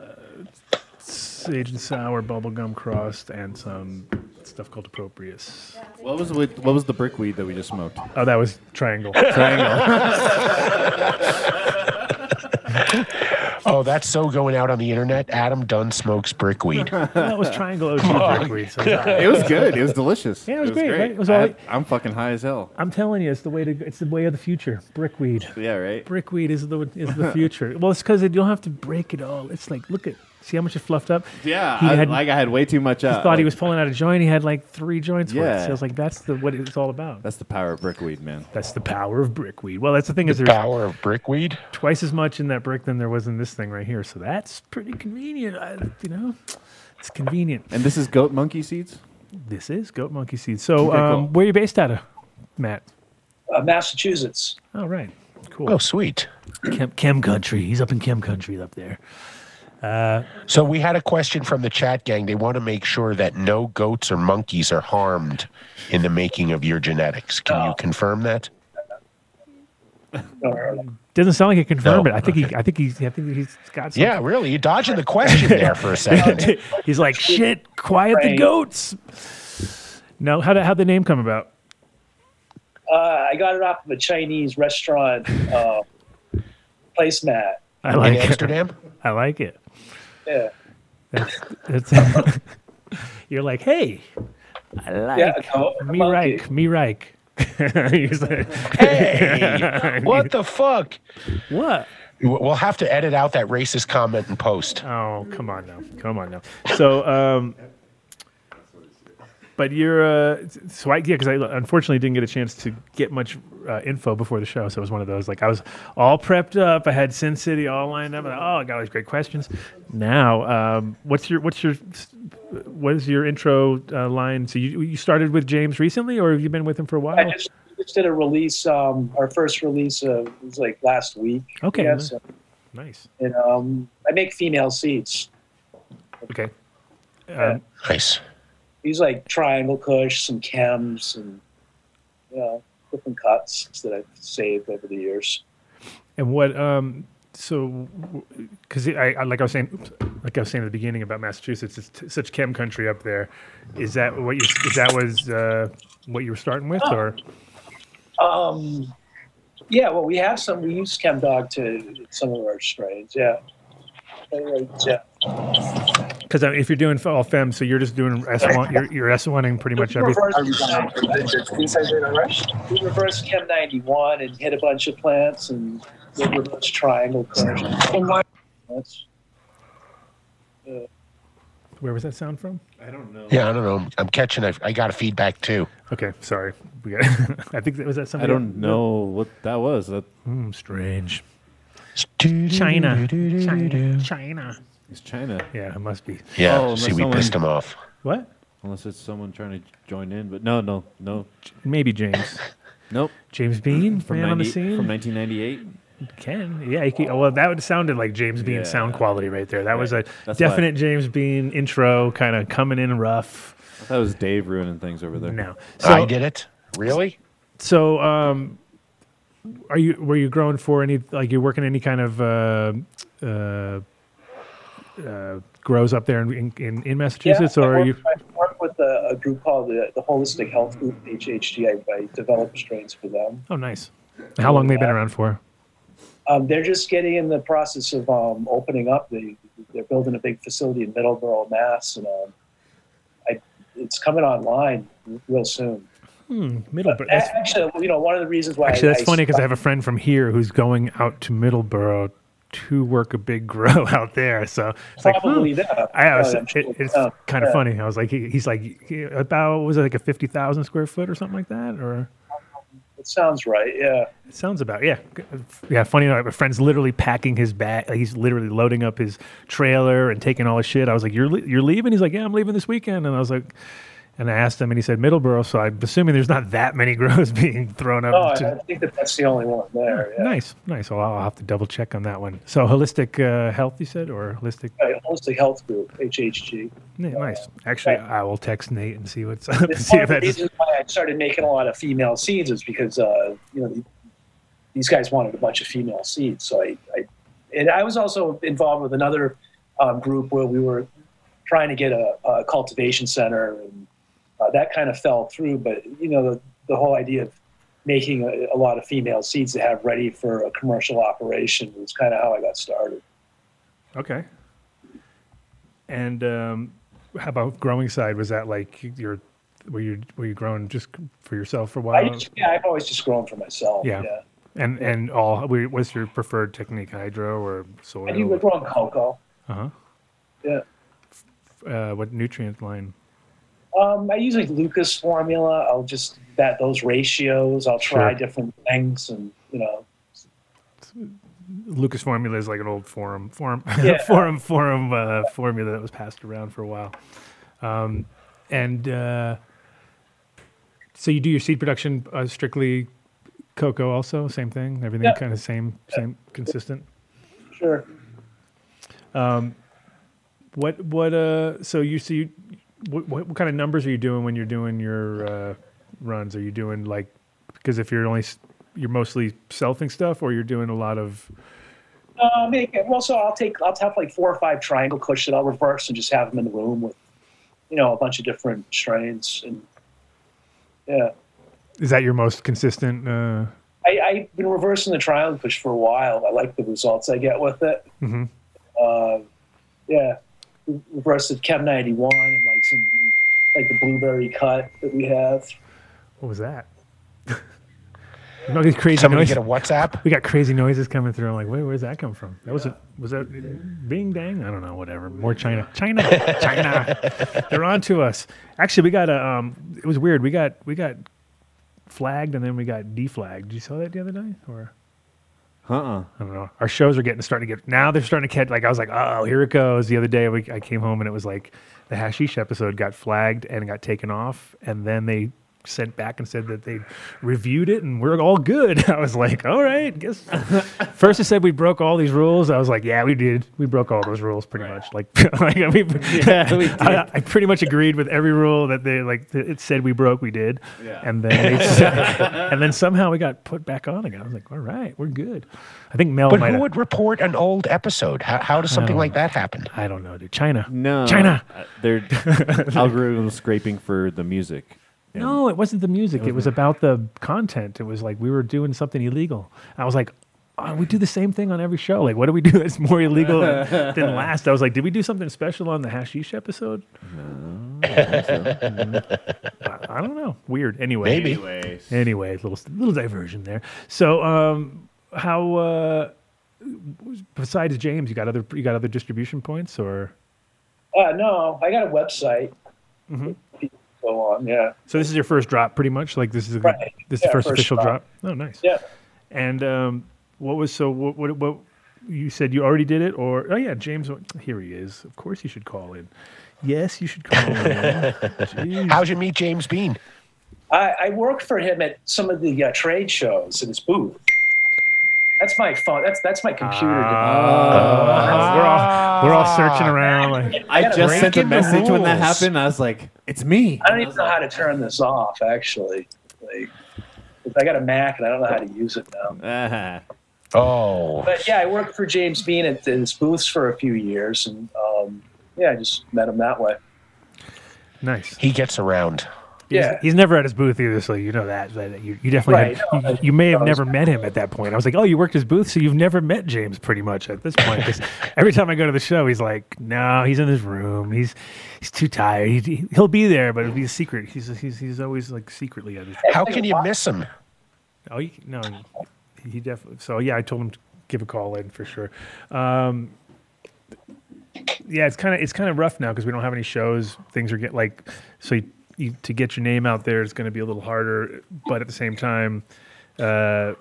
sage and sour bubblegum crust and some stuff called Approprius. What was with, what was the brickweed that we just smoked? Oh, that was triangle. Triangle. oh, that's so going out on the internet. Adam Dunn smokes brickweed. that was triangle OG oh, brickweed. So it's all right. It was good. It was delicious. Yeah, it was great, right? It was all I, right. I'm fucking high as hell. I'm telling you, it's the way to. It's the way of the future. Brickweed. Yeah, right. Brickweed is the is the future. well, it's because you don't have to break it all. It's like look at see how much it fluffed up. Yeah, He I, had- like I had way too much. He Uh, thought he was pulling out a joint. He had like three joints worth. Yeah. So I was like, that's the what it's all about. That's the power of brickweed, man. That's the power of brickweed. Well, that's the thing is there's power of brickweed. twice as much in that brick than there was in this thing right here. So that's pretty convenient. I, you know, it's convenient. And this is goat monkey seeds. This is goat monkey seeds. So, Okay, um, cool. where are you based out of, Matt? Uh, Massachusetts. Oh, right. Cool. Oh, sweet. Chem, Chem country. He's up in Chem country up there. So we had a question from the chat gang. They want to make sure that no goats or monkeys are harmed in the making of your genetics. Can you Oh. confirm that? Uh, Doesn't sound like he confirmed No, it. I think he. I think he's. I think he's got. Some, Yeah, really. You're dodging the question there for a second. he's like shit. Quiet the goats. No, how did how the name come about? uh, I got it off of a Chinese restaurant uh, placemat. I In like it. Amsterdam? I like it. Yeah. That's, You're like, hey, I like Yeah, no, me monkey. Reich, me Reich. He's like, Hey, what the fuck? what? We'll have to edit out that racist comment and post. Oh, come on now. Come on now. So, um, but you're, uh, so I, yeah, because I unfortunately didn't get a chance to get much uh, info before the show. So it was one of those, like, I was all prepped up. I had Sin City all lined up. And, oh, I got all these great questions. Now, um, what's your, what's your, what is your intro uh, line? So you, you started with James recently, or have you been with him for a while? I just, just did a release. Um, our first release uh, was like last week. Okay. Yes, nice. and um, I make female seats. Okay. Um, Nice. These like triangle kush, some chems, and you know different cuts that I've saved over the years. And what, um, so, because I, I, like I was saying, like I was saying at the beginning about Massachusetts, it's t- such chem country up there. Is that what you, is that was uh, what you were starting with, or Um, yeah, well, we have some. We use chem dog to some of our strains. Yeah. Anyway, yeah. Because if you're doing all fem, so you're just doing S one, you're, you're S oneing pretty much everything. Reverse, we reversed Chem 91 and hit a bunch of plants and did reverse triangle kush. That's- Where was that sound from? I don't know. Yeah, I don't know. I'm catching. A, I got a feedback too. Okay, sorry. We got, I think that was that something. I don't know what that was. That Hmm, strange. China. China. China. Is China. Yeah, it must be. Yeah. Oh, see, we someone- pissed him off. What? Unless it's someone trying to join in, but no, no, no, Maybe James. nope. Jamez Bean, From man on the scene. from 1998. Can yeah, he could, well that would sounded like Jamez Bean Yeah. sound quality right there. That was a That's definite Jamez Bean intro, kind of coming in rough. That was Dave ruining things over there. No, so I did it. Really? so um, are you were you growing for any like you're working any kind of uh, uh, uh, grows up there in in, in Massachusetts, I or are work, you? I work with a, a group called the, the Holistic Health Group, HHG. I, I develop strains for them. Oh, nice. How long they been around for? Um, they're just getting in the process of um, opening up. They, they're building a big facility in Middleborough, Mass. And um, I, it's coming online real soon. Hmm, Middleborough. That's, Actually, you know, one of the reasons why actually, I, that's funny because I have a friend from here who's going out to Middleborough to work a big grow out there. So it's like, hmm. probably. I was, I'm it, it's kind of Yeah. funny. I was like, he, he's like about was it like a fifty thousand square foot or something like that, or It sounds right. Yeah. it sounds about yeah, yeah. Funny enough, my friend's literally packing his bag. He's literally loading up his trailer and taking all his shit. I was like, you're you're leaving? He's like, yeah, I'm leaving this weekend. And I was like, and I asked him, and he said Middleborough. So I'm assuming there's not that many grows being thrown up. Oh, I, to- I think that that's the only one there. Yeah. Nice, nice. Well, I'll have to double check on that one. So holistic uh, health, you said, or holistic? Right, Holistic Health Group, HHG. Yeah, nice. Actually. I will text Nate and see what's up. and see if of the that's reasons why I started making a lot of female seeds is because uh, you know these guys wanted a bunch of female seeds. So I, I and I was also involved with another um, group where we were trying to get a, a cultivation center, and uh, that kind of fell through. But you know the the whole idea of making a, a lot of female seeds to have ready for a commercial operation was kind of how I got started. okay. And um, how about growing side? Was that like your were you were you growing just for yourself for a while? yeah, I've always just grown for myself. Yeah. yeah. And and all what's your preferred technique? Hydro or soil? I do growing coco. Uh huh. Yeah. Uh, what nutrient line? Um, I use like Lucas formula. I'll just that those ratios. I'll try Sure. different things, and you know, Lucas formula is like an old forum forum Yeah. forum forum uh, formula that was passed around for a while. Um, and uh, so you do your seed production uh, strictly coco, also same thing. Everything Yeah. kind of same same consistent. sure. What what uh? So you see, what, what what kind of numbers are you doing when you're doing your uh, runs? Are you doing like because if you're only you're mostly selfing stuff, or you're doing a lot of Uh, make it, well, so I'll take I'll have like four or five triangle kush that I'll reverse and just have them in the room with, you know, a bunch of different strains, and yeah, is that your most consistent? Uh, I, I've been reversing the triangle kush for a while. I like the results I get with it. Mhm. Uh, yeah, reversed at Chem ninety one and like cuts and like the blueberry cut that we have. What was that? all these crazy Somebody noises. get a WhatsApp? we got crazy noises coming through. I'm like, wait, where's that come from? That was it. Was that Bing Dang? I don't know. Whatever. More China. China. China. They're on to us. Actually, we got a. Um, it was weird. We got we got flagged and then we got deflagged. You saw that the other day? Or Uh-uh. I don't know. Our shows are getting starting to get now. They're starting to catch. Like I was like, oh, here it goes. The other day we, I came home and it was like the hashish episode got flagged and got taken off, and then they sent back and said that they reviewed it and we're all good. I was like, all right, guess. First it said we broke all these rules. I was like, yeah, we did. We broke all those rules pretty much. Like, like I mean, Yeah, we. I, I pretty much agreed with every rule that they like. that It said we broke, we did, Yeah. and then said, and then somehow we got put back on again. I was like, all right, we're good. I think Mel But might. who have- would report an old episode? How, how does something don't like that happen? I don't know, dude. China. No. China. Uh, They're algorithm scraping for the music. And No, it wasn't the music. It was about the content. It was like we were doing something illegal. I was like, oh, we do the same thing on every show. Like, what do we do that's more illegal than than last? I was like, did we do something special on the hashish episode? No. I don't know. Weird. Anyway. Maybe. Anyways. Anyway, little little diversion there. So, um, how uh, besides James, you got other you got other distribution points or? Uh, no, I got a website. Mm-hmm. People Go on, yeah, So this is your first drop, pretty much. Like this is a, Right. this is the first, first official drop. drop. Oh, nice. yeah. And um, what was so? What, what? What? You said you already did it, or oh yeah, James. Here he is. Of course, you should call in. Yes, you should call in. Jeez. How'd you meet Jamez Bean? I, I worked for him at some of the uh, trade shows in his booth. That's my phone. That's that's my computer. Uh, we're all we're all searching around. Like, I gotta just sent a in the message when that happened. I was like, it's me. I don't even know how to turn this off. Actually, like, 'cause I got a Mac and I don't know how to use it now. Ah. Oh, But yeah, I worked for Jamez Bean at his booths for a few years, and um, yeah, I just met him that way. nice. he gets around. He's, Yeah. he's never at his booth either, so you know that. that you, you definitely Right. had, you, you may have never met him at that point. I was like, oh, you worked his booth, so you've never met James pretty much at this point. 'Cause every time I go to the show, he's like, no, he's in his room. He's he's too tired. He, he'll be there, but it'll be a secret. He's he's he's always like secretly at his. How can you miss him? Oh, you, no, he, he definitely. So yeah, I told him to give a call in for sure. Um, yeah, it's kind of it's kind of rough now because we don't have any shows. Things are getting like so you, you, to get your name out there is going to be a little harder. But at the same time, uh,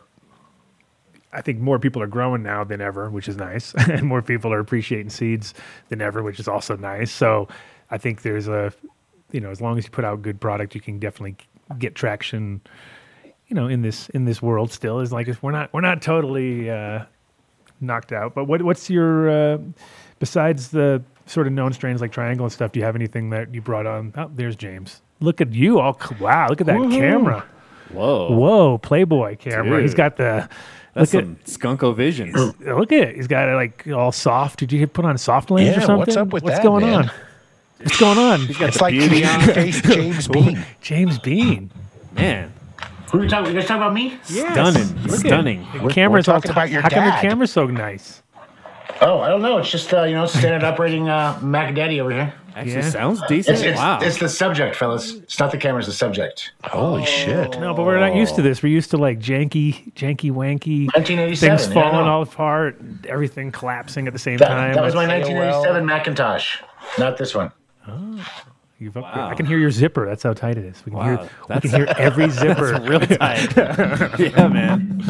I think more people are growing now than ever, which is nice, and more people are appreciating seeds than ever, which is also nice. So I think there's a you know as long as you put out good product, you can definitely get traction you know in this in this world still is like we're not we're not totally uh, knocked out. But what what's your uh, besides the sort of known strains like Triangle and stuff? Do you have anything that you brought on? Oh, there's James. Look at you! All wow! Look at that camera! Whoa. Whoa, Playboy camera. He's got the That's look some skunko visions. at look at it. He's got it like all soft. Did you put on soft lens or something? what's up with what's that, going man? on? What's going on? It's like Canadian Jamez Bean. Jamez Bean. Man, Who are you talking? You guys talking about me? Yes. stunning. Look at- Stunning. The We're- camera's we're all talking ti- about your How come your dad. camera's so nice? Oh, I don't know. It's just uh, you know standard operating uh, Mac Daddy over here. Actually, Yeah. sounds decent. It's, it's, wow. it's the subject, fellas. It's not the camera. It's the subject. Holy oh. shit! No, but we're not used to this. We're used to like janky, janky, wanky 1987. things yeah, I falling know. all apart, everything collapsing at the same That, time. that was my Like, 1987 Macintosh, not this one. Oh. You've upgraded. Wow. I can hear your zipper. That's how tight it is. We can Wow, hear. We can hear every zipper. really tight. yeah, man.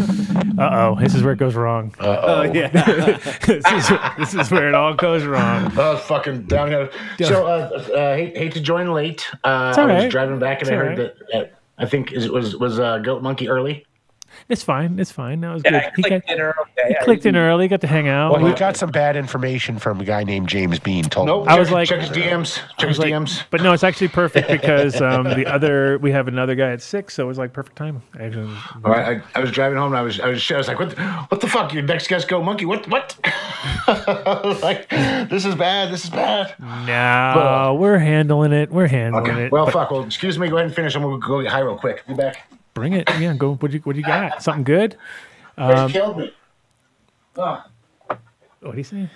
Uh oh, this is where it goes wrong. Uh Oh, yeah. this, is, this is where it all goes wrong. Oh, fucking downhill. So, uh, uh, hate, hate to join late. Uh, all I was driving back and It's I heard right. that. Uh, I think it was was uh, Goat Monkey early. It's fine. It's fine. That was Yeah, good. I He, got, clicked in early. he I- clicked in early. Got to hang out. Well, We- got some bad information from a guy named Jamez Bean. Told Nope. him. I was like- check his DMs. Check his like- DMs. but no, it's actually perfect because um, the other we have another guy at six, so it was like perfect time. Actually, All right, I, I was driving home and I was I was I was like, what the, what the fuck? Your next guest go monkey? What what? Like, this is bad. This is bad. no, we're handling it. We're handling Okay. it. Well, But fuck. Well, excuse me. Go ahead and finish. I'm gonna go get high real quick. Be back. Bring it. Yeah, go. What you What you got? Something good? Chris um, killed me. Oh, What do you say?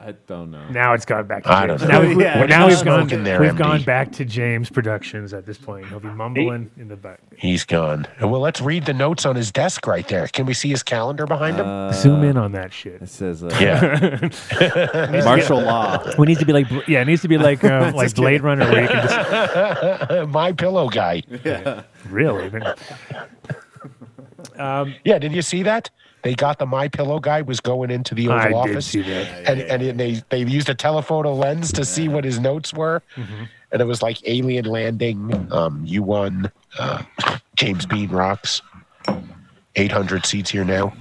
I don't know. Now it's gone back to I James. don't Now know. we've, Yeah, now what we've gone. there, we've MD? gone back to James Productions at this point. He'll be mumbling in the back. He's gone. Well, let's read the notes on his desk right there. Can we see his calendar behind him? Uh, Zoom in on that shit. It says uh, yeah. martial law. We need to be like, yeah, it needs to be like um, like Blade Runner, where you can just My pillow guy. really. Yeah, did you see that? They got the My Pillow guy was going into the Oval I did Office, see that. and and they they used a telephoto lens to see what his notes were, Mm-hmm. and it was like alien landing. Um, you won. Uh, Jamez Bean rocks. Eight hundred seats here now.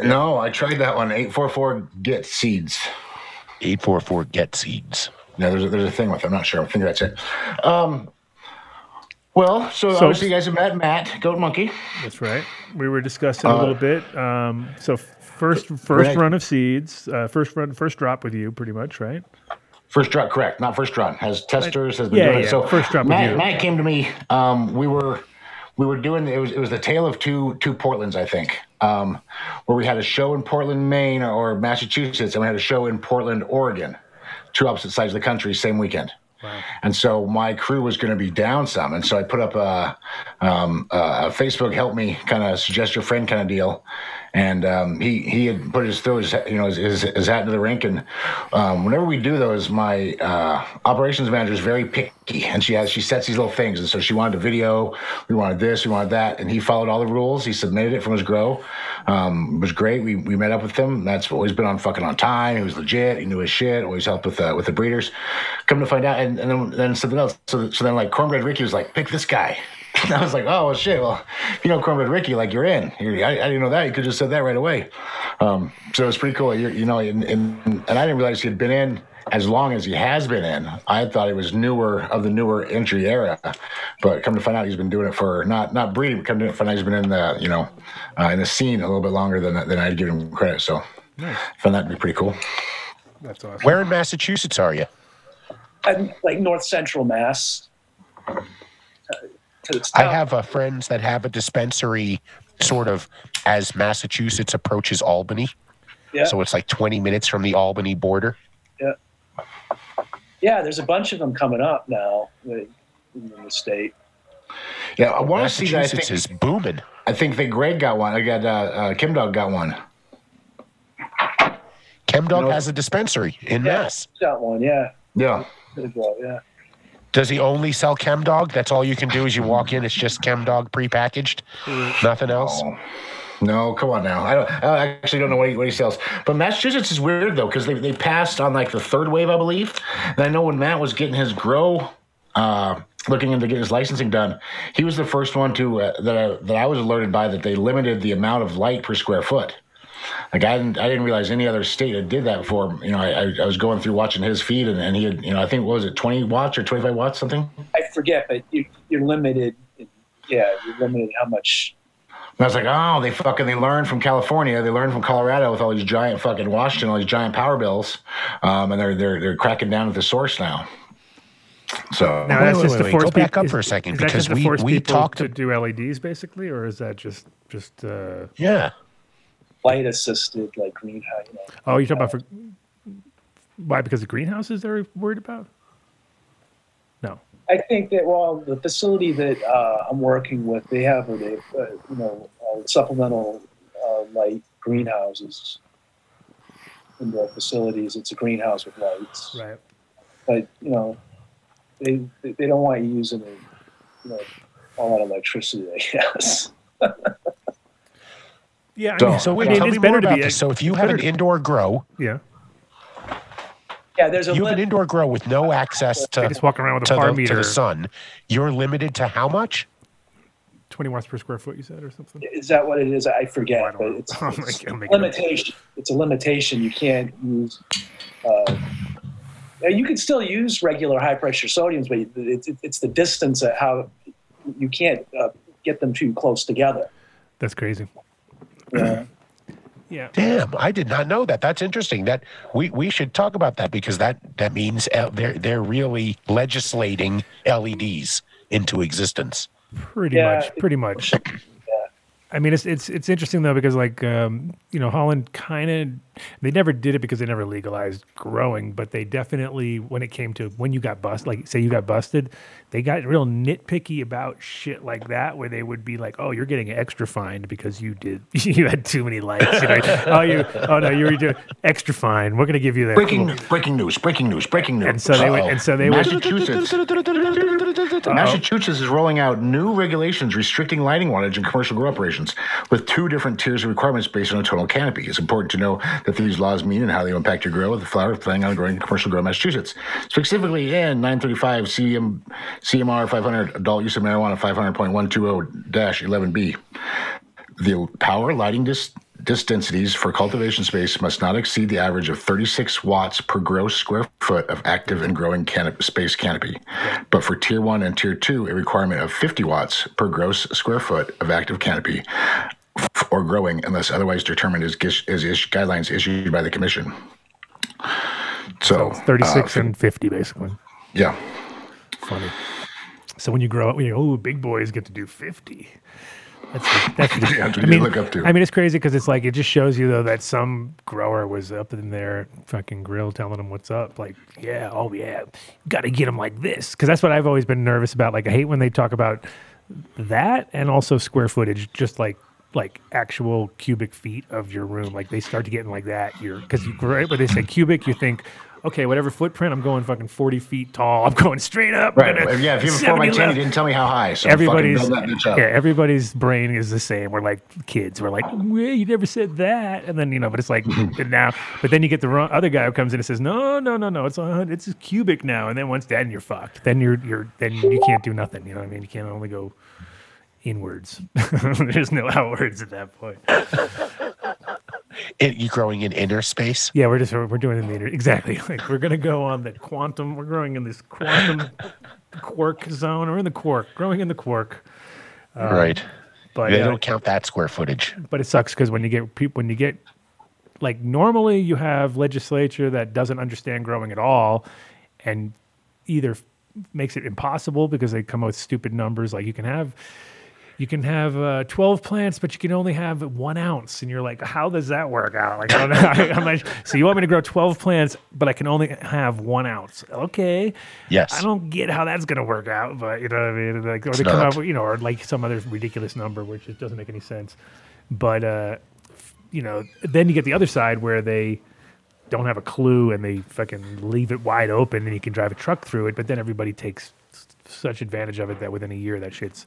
No, I tried that one. Eight four four get seeds. Eight four four get seeds. No, there's a, there's a thing with it. I'm not sure. I think that's it. Um, well, so, So- obviously you guys have met Matt, Goat Monkey. That's right. We were discussing a little bit. Um, so first first Right. run of seeds, uh, first run, first drop with you, pretty much, right? First drop, correct? Not first run. Has testers has been Yeah, doing it. yeah, So first drop with Matt, you. Matt came to me. Um, we were we were doing it was it was the tale of two two Portlands, I think. Um, where we had a show in Portland, Maine, or Massachusetts, and we had a show in Portland, Oregon. Two opposite sides of the country, same weekend. And so my crew was going to be down some, and so I put up a, um, a Facebook help me kind of suggest your friend kind of deal, and um, he he had put his throw his you know his, his, his hat into the rink, and um, whenever we do those, my uh, operations manager is very picky, and she has she sets these little things, and so she wanted a video, we wanted this, we wanted that, and he followed all the rules. He submitted it from his grow, um, it was great. We we met up with him. That's always been on fucking on time. He was legit. He knew his shit. Always helped with uh, with the breeders. Come to find out, and, and then then something else. So so then like Cornbread Ricky was like, pick this guy. And I was like, oh well, shit. Well, if you know Cornbread Ricky, like you're in. You're, I, I didn't know that. You could just said that right away. Um, so it was pretty cool. You're, you know, and, and and I didn't realize he had been in as long as he has been in. I thought he was newer of the newer entry era, but come to find out, he's been doing it for not not breeding. But come to find out, he's been in the you know uh, in the scene a little bit longer than than I'd give him credit. So I found that to be pretty cool. That's awesome. Where in Massachusetts are you? I'm like North Central Mass. To the I have uh, friends that have a dispensary, sort of as Massachusetts approaches Albany. Yeah. So it's like 20 minutes from the Albany border. Yeah, Yeah, there's a bunch of them coming up now in the state. Yeah, I want to see that. I Massachusetts think, is booming. I think that Greg got one. I got uh, uh, Chemdog got one. Chemdog know- has a dispensary in Yeah, Mass. got one. Yeah, Yeah. Yeah. Does he only sell Chemdog? That's all you can do is you walk in, it's just Chemdog prepackaged? Nothing else? Oh. No, come on now. I don't. I actually don't know what he, what he sells. But Massachusetts is weird though because they, they passed on like the third wave, I believe. And I know when Matt was getting his grow, uh, looking into getting his licensing done, he was the first one to uh, that I, that I was alerted by that they limited the amount of light per square foot. Like I didn't, I didn't realize any other state had did that before. You know, I, I, I was going through watching his feed, and, and he had, you know, I think what was it, twenty watts or twenty five watts, something. I forget, but you, you're limited. Yeah, you're limited how much. And I was like, oh, they fucking they learned from California, they learned from Colorado with all these giant fucking Washington, all these giant power bills, um, and they're they're they're cracking down at the source now. So Now Wait, that's wait, just wait, to force Go back peop- up is- for a second, is because just to we- we talked to do LEDs basically, or is that just just? Uh, Yeah. Light assisted like greenhouse. You know. oh, you're talking about for why? Because the greenhouses they're worried about. No. I think that well, the facility that uh, I'm working with, they have a they, uh, you know uh, supplemental uh, light greenhouses in their facilities. It's a greenhouse with lights, Right. but you know they they don't want you using it, you know all that electricity. I guess. Yeah. I So- mean, So wait, tell it's me more better to about be. this. So if you have an indoor grow, yeah, yeah, there's a you have an lim- indoor grow with no access to, just walk around with a bar the, to meter, the sun, you're limited to how much? twenty watts per square foot. You said, or something. Is that what it is? I forget, Oh, I don't but know. it's, I'm it's like- I'm making up- limitation. It's a limitation. You can't use. Uh, now, you can still use regular high pressure sodiums, but it's, it's the distance at how you can't uh, get them too close together. That's crazy. Yeah. Yeah. Damn, I did not know that. That's interesting. That we, we should talk about that because that that means they're they're really legislating LEDs into existence. Pretty Yeah, much. Pretty much. I mean, it's it's it's interesting though because like um, you know Holland kind of they never did it because they never legalized growing, but they definitely, when it came to when you got busted, like say you got busted, they got real nitpicky about shit like that, where they would be like, "Oh, you're getting extra fined because you did you had too many lights." You know? oh, you oh no, you were doing extra fine. We're gonna give you that. Breaking news! Breaking news! Breaking news! Breaking news! And so they would, and so they would. Massachusetts. Massachusetts is rolling out new regulations restricting lighting wattage in commercial grow operations with two different tiers of requirements based on a total canopy. It's important to know that these laws mean and how they impact your grow with the flower planning on growing in commercial grow in Massachusetts. Specifically in 935 CM, CMR 500 adult use of marijuana 500.120-11B. The power lighting dis- dis densities for cultivation space must not exceed the average of 36 watts per gross square foot of active and growing canop- space canopy. But for tier one and tier two, a requirement of 50 watts per gross square foot of active canopy or growing unless otherwise determined as, gish- as ish- guidelines issued by the commission. So, So 36 uh, and 50, basically. yeah. Funny. So when you grow up, you know, oh, big boys get to do 50. That's that's. What I you mean, look up to. I mean, it's crazy because it's like it just shows you though that some grower was up in their fucking grill telling them what's up. Like, yeah, oh yeah, got to get them like this because that's what I've always been nervous about. Like, I hate when they talk about that and also square footage, just like like actual cubic feet of your room. Like they start to get in like that. You're because you right when they say cubic, you think. Okay, whatever footprint, I'm going fucking 40 feet tall. I'm going straight up. Right. Yeah. If you have a four by 70 ten, you didn't tell me how high. So everybody's that yeah, everybody's brain is the same. We're like kids. We're like, oh, well, you never said that, and then you know, but it's like now, but then you get the wrong other guy who comes in and says, no, no, no, no, it's a, hun- it's a cubic now, and then once that, and you're fucked. Then you're you're then you can't do nothing. You know what I mean? You can't only go inwards. There's no outwards at that point. You growing in inner space? Yeah, we're just we're doing it in the inter- exactly. Like we're gonna go on the quantum. We're growing in this quantum quark zone. We're in the quark, growing in the quark. Um, right. But They don't uh, count that square footage. but it sucks because when you get people when you get like normally you have legislature that doesn't understand growing at all and either makes it impossible because they come up with stupid numbers like you can have you can have uh, 12 plants but you can only have one ounce and you're like how does that work out like I don't know I'm like, so you want me to grow 12 plants but i can only have one ounce okay Yes. I don't get how that's gonna work out, but you know what I mean. Like, or they come up with, you know, or like some other ridiculous number, which just doesn't make any sense. But uh, you know, then you get the other side where they don't have a clue and they fucking leave it wide open, and you can drive a truck through it. But then everybody takes such advantage of it that within a year that shit's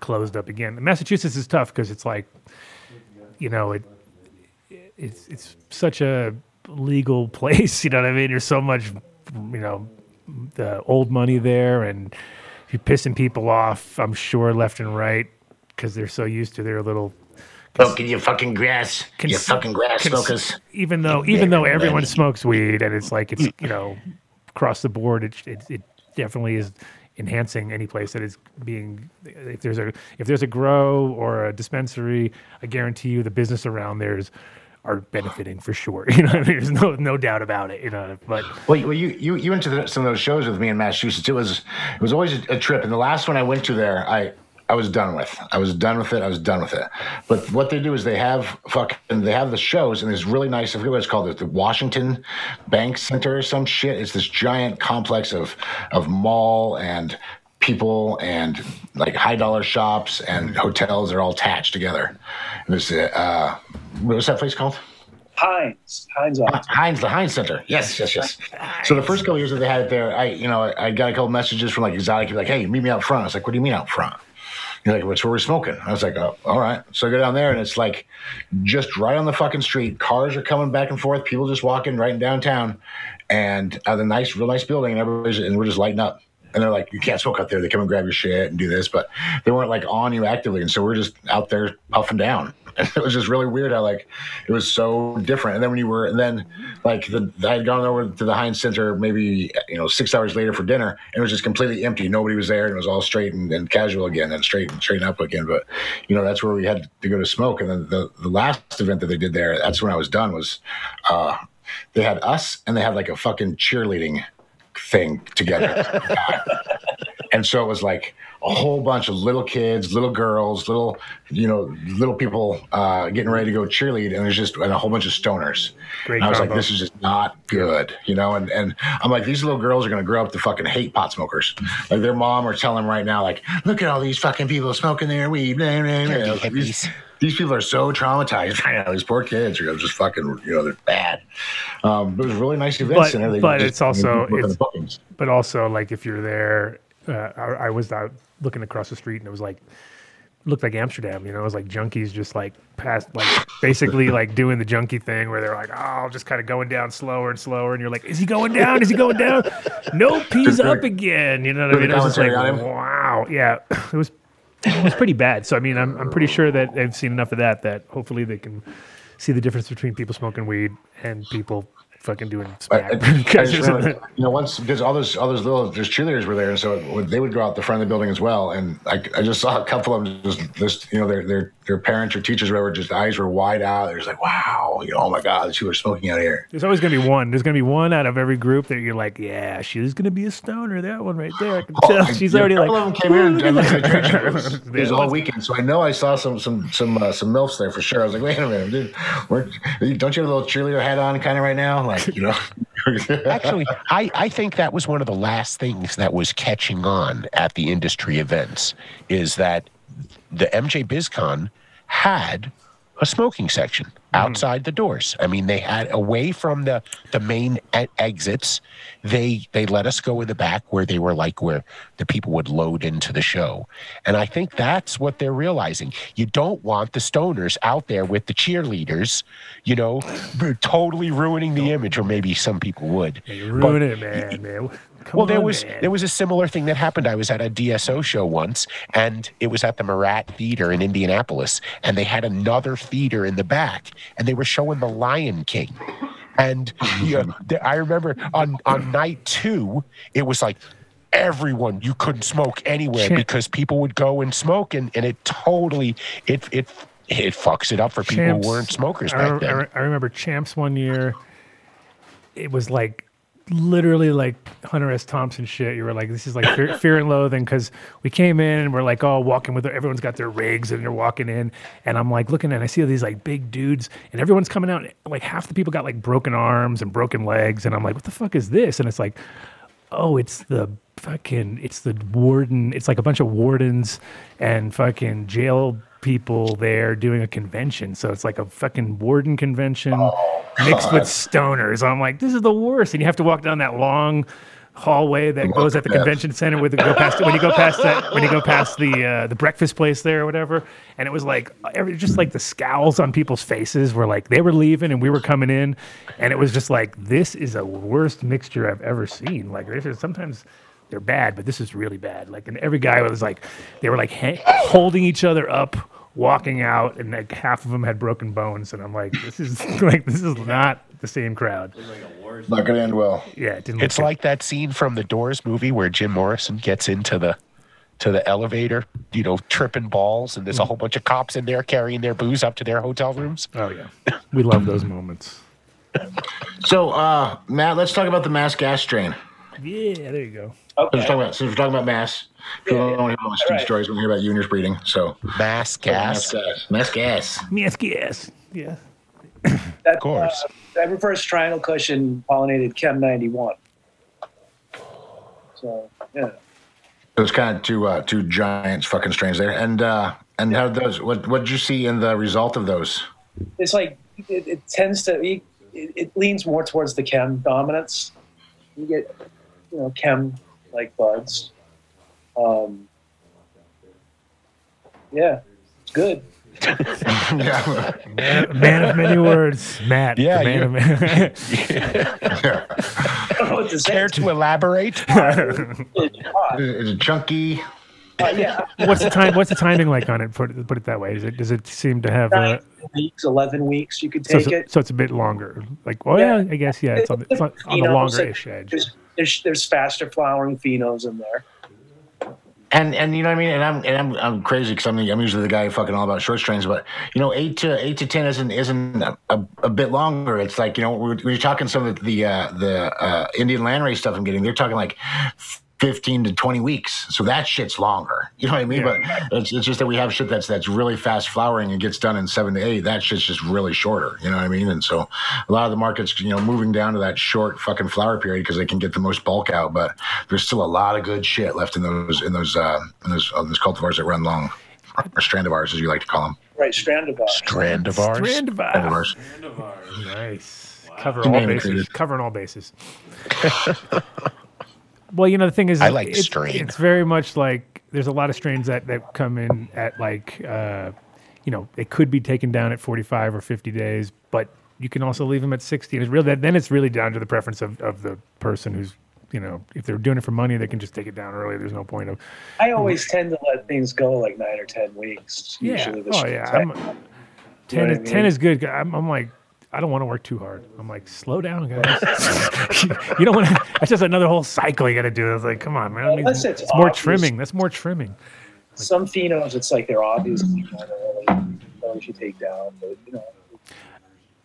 closed up again. Massachusetts is tough because it's like, you know, it it's it's such a legal place. You know what I mean? There's so much, you know, the old money there, and you're pissing people off. I'm sure left and right because they're so used to their little. Oh, Smoking your fucking grass. you cons- fucking grass cons- smokers. Even though, even though everyone smokes weed, and it's like it's you know, across the board, it it, it definitely is enhancing any place that is being. If there's a if there's a grow or a dispensary, I guarantee you the business around there's are benefiting for sure. You know, there's no no doubt about it. You know, but well, you, you you went to the, some of those shows with me in Massachusetts. It was it was always a, a trip, and the last one I went to there, I I was done with. I was done with it. I was done with it. But what they do is they have fucking they have the shows, and it's really nice. I forget what it's called. It's The Washington Bank Center or some shit. It's this giant complex of of mall and people and like high dollar shops and hotels. They're all attached together. And it's uh, what was that place called? Hynes, Hynes. Hynes, the Hynes Center. Yes, yes, yes. So the first couple years that they had it there, I, you know, I got a couple messages from like Exotic, like, "Hey, meet me out front." I was like, "What do you mean out front?" You're like, "What's where we're smoking?" I was like, "Oh, all right." So I go down there, and it's like just right on the fucking street. Cars are coming back and forth. People just walking right in downtown, and uh, the nice, real nice building, and everybody's and we're just lighting up. And they're like, "You can't smoke out there." They come and grab your shit and do this, but they weren't like on you actively, and so we're just out there puffing down. It was just really weird how like it was so different. And then when you were, and then like the I had gone over to the Hynes Center maybe you know six hours later for dinner, and it was just completely empty. Nobody was there, and it was all straight and, and casual again, and straight and straight up again. But you know that's where we had to go to smoke. And then the the last event that they did there, that's when I was done. Was uh, they had us and they had like a fucking cheerleading thing together. and so it was like a whole bunch of little kids, little girls, little you know, little people uh, getting ready to go cheerlead, and there's just and a whole bunch of stoners. Great and I was combo. like, this is just not good, you know. And and I'm like, these little girls are gonna grow up to fucking hate pot smokers. Like their mom are telling them right now, like, look at all these fucking people smoking their weed. Blah, blah, blah. Like, These, these people are so traumatized. I know these poor kids are just fucking, you know, they're bad. Um, but it was really nice events, But- and everything. but just- it's also- looking at it's- but also like if you're there, uh, I, I was out looking across the street and it was like looked like Amsterdam. You know, it was like junkies just like past like basically like doing the junkie thing where they're like, oh, just kind of going down slower and slower, and you're like, is he going down? Is he going down? Nope, he's up again. You know what I mean? It was just like, commentary on him. wow, yeah, it was it was pretty bad. So I mean, I'm I'm pretty sure that they've seen enough of that that hopefully they can see the difference between people smoking weed and people fucking doing I, smack. I, I just remember, you know, once because all those all those little there's cheerleaders were there, and so when they would go out the front of the building as well. And I, I just saw a couple of them just, just you know, their their their parents or teachers, or whatever, just eyes were wide out. They're just like, wow, you know, oh my god, these people are smoking out here. There's always going to be one. There's going to be one out of every group that you're like, yeah, she's going to be a stoner. That one right there. I can Oh, tell. I- She's yeah, already a like, couple of them came in and "Ooh, and looked at at the that." train show. It was, it was all weekend, so I know I saw some some some uh, some milfs there for sure. I was like, wait a minute, dude, don't you have a little cheerleader hat on, kind of right now, like you know? Actually, I, I think that was one of the last things that was catching on at the industry events is that the MJ BizCon had a smoking section Mm-hmm. outside the doors. I mean, they had away from the the main e- exits. They they let us go in the back where they were like where the people would load into the show. And I think that's what they're realizing. You don't want the stoners out there with the cheerleaders, you know, totally ruining the image, or maybe some people would. You But- ruin it, man, man. Come well, there on, was man. there was a similar thing that happened. I was at a DSO show once, and it was at the Murat Theater in Indianapolis, and they had another theater in the back, and they were showing The Lion King. And you know, I remember on on night two, it was like everyone you couldn't smoke anywhere Shit. because people would go and smoke, and, and it totally it it it fucks it up for people Champs- who weren't smokers I, back I then. re- I remember Champs one year. It was like literally like Hunter S. Thompson shit. You were like, this is like fear, fear and loathing because we came in and we're like all walking with everyone's got their rigs and they're walking in, and I'm like looking and I see all these like big dudes and everyone's coming out. Like half the people got like broken arms and broken legs, and I'm like, what the fuck is this? And it's like, oh, it's the fucking, it's the warden. It's like a bunch of wardens and fucking jail people there doing a convention. So it's like a fucking warden convention mixed with stoners. I'm like, this is the worst. And you have to walk down that long hallway that goes at the Yes. convention center with go past when you go past that when you go past the uh, the breakfast place there or whatever. And it was like every just like the scowls on people's faces were like they were leaving and we were coming in, and it was just like this is the worst mixture I've ever seen. Like this is sometimes they're bad, but this is really bad. Like, and every guy was like, they were like ha- holding each other up, walking out, and like half of them had broken bones. And I'm like, this is like, this is not the same crowd. Not gonna end well. Yeah, it didn't. It's look like that scene from the Doors movie where Jim Morrison gets into the to the elevator, you know, tripping balls, and there's a whole bunch of cops in there carrying their booze up to their hotel rooms. Oh yeah, we love those moments. So, uh, Matt, let's talk about the mass gas strain. Yeah, there you go. Since Okay. we're talking about, since we're talking about mass, people don't want to hear about my stupid Alright. stories. We want to hear about Junior's breeding. So, Mass mass gas. Mass gas. Mass gas. Yes, yes, yeah. That, Of course. Uh, that reverse triangle cushion pollinated Chem 91. So, yeah. Those kind of two uh, two giants fucking strains there. And uh, and how did those? What what did you see in the result of those? It's like, it, it tends to, it, it leans more towards the Chem dominance. You get, you know, Chem like buds. Um, yeah, it's good. yeah. Man, man of many words, Matt. Yeah, the man of many. I don't know what to. Care to elaborate? Is it chunky? Uh, yeah, what's the time? What's the timing like on it? Put it, put it that way. Is it does it seem to have? nine Uh, weeks, 11 weeks, you could so, take it. so it's a bit longer. Like, well, yeah, Yeah. I guess yeah. It's on the, it's on, on the longer-ish edge. There's, there's, there's faster flowering phenos in there. And and you know what I mean. And I'm and I'm I'm crazy because I'm I'm usually the guy fucking all about short strains. But you know, eight to eight to ten isn't isn't a, a, a bit longer. It's like you know we're, we're talking some of the uh, the uh, Indian landrace stuff I'm getting. They're talking like 15 to 20 weeks. So that shit's longer. You know what I mean? But it's, it's just that we have shit that's that's really fast flowering and gets done in seven to eight. That shit's just really shorter. You know what I mean? And so a lot of the markets, you know, moving down to that short fucking flower period because they can get the most bulk out. But there's still a lot of good shit left in those in those uh, in those, uh, those cultivars that run long, or strandivars as you like to call them. Right, Strandivars. Strandivars. Strandivars. Strandivars. Nice. Cover all bases. Creative. Covering all bases. well, you know the thing is, I like it's, strain. It's very much like there's a lot of strains that that come in at like, uh, you know, it could be taken down at 45 or 50 days, but you can also leave them at 60. And it's really then it's really down to the preference of, of the person who's, you know, if they're doing it for money, they can just take it down early. There's no point of I always tend to let things go like nine or ten weeks. Yeah. Usually the Oh, yeah. strains. I'm- 10 what is, I 10 mean? is good. I'm, I'm like, I don't want to work too hard. I'm like, slow down, guys. you don't want to. That's just another whole cycle you got to do. It's like, come on, man. I mean, it's, it's more trimming. That's more trimming. Some phenoms, it's like they're obvious. You know, really, oh, you take down, but you know,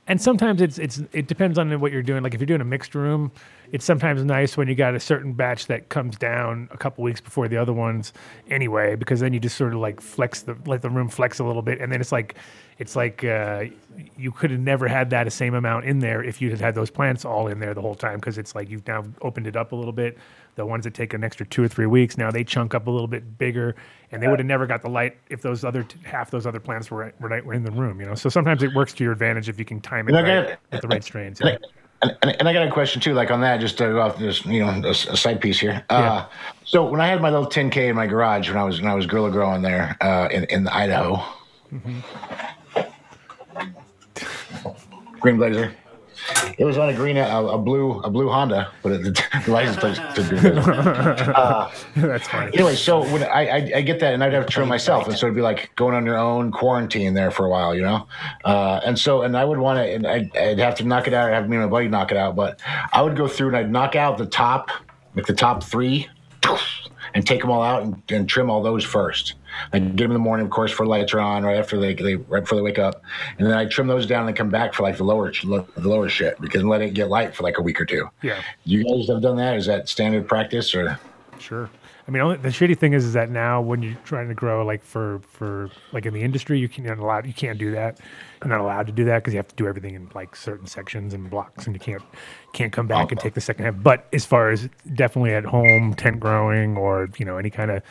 And sometimes it's it's it depends on what you're doing. Like if you're doing a mixed room, it's sometimes nice when you got a certain batch that comes down a couple weeks before the other ones anyway, because then you just sort of like flex the let the room flex a little bit, and then it's like it's like uh, you could have never had that same amount in there if you had had those plants all in there the whole time, because it's like you've now opened it up a little bit. The ones that take an extra two or three weeks now they chunk up a little bit bigger, and they would have never got the light if those other t- half those other plants were were, right- were in the room. You know, so sometimes it works to your advantage if you can time it You know, I right with the right strains. And, and, and I got a question too, like on that, just to go off this, you know, a, a side piece here. Uh, so when I had my little 10k in my garage when I was when I was guerrilla growing there uh, in in Idaho, green blazer. It was on a green, a, a blue, a blue Honda, but it, the license plate said green blazer. Uh, That's funny. anyway, so when I, I I get that, and I'd have to trim myself, and so it'd be like going on your own quarantine there for a while, you know. Uh, and so, and I would want to, and I'd, I'd have to knock it out, or have me and my buddy knock it out, but I would go through and I'd knock out the top, like the top three, and take them all out and, and trim all those first. I get them in the morning, of course, for lights are on, right after they, they right before they wake up, and then I trim those down and come back for like the lower the lower shit because let it get light for like a week or two. Yeah. You guys have done that? Is that standard practice or? Sure. I mean, only, the shitty thing is, is that now when you're trying to grow, like for for like in the industry, you can't you're not allowed. You can't do that. You're not allowed to do that because you have to do everything in like certain sections and blocks, and you can't can't come back and take the second half. But as far as definitely at home tent growing or you know any kind of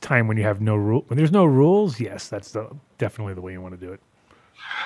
time when you have no rule when there's no rules, yes, that's the, definitely the way you want to do it.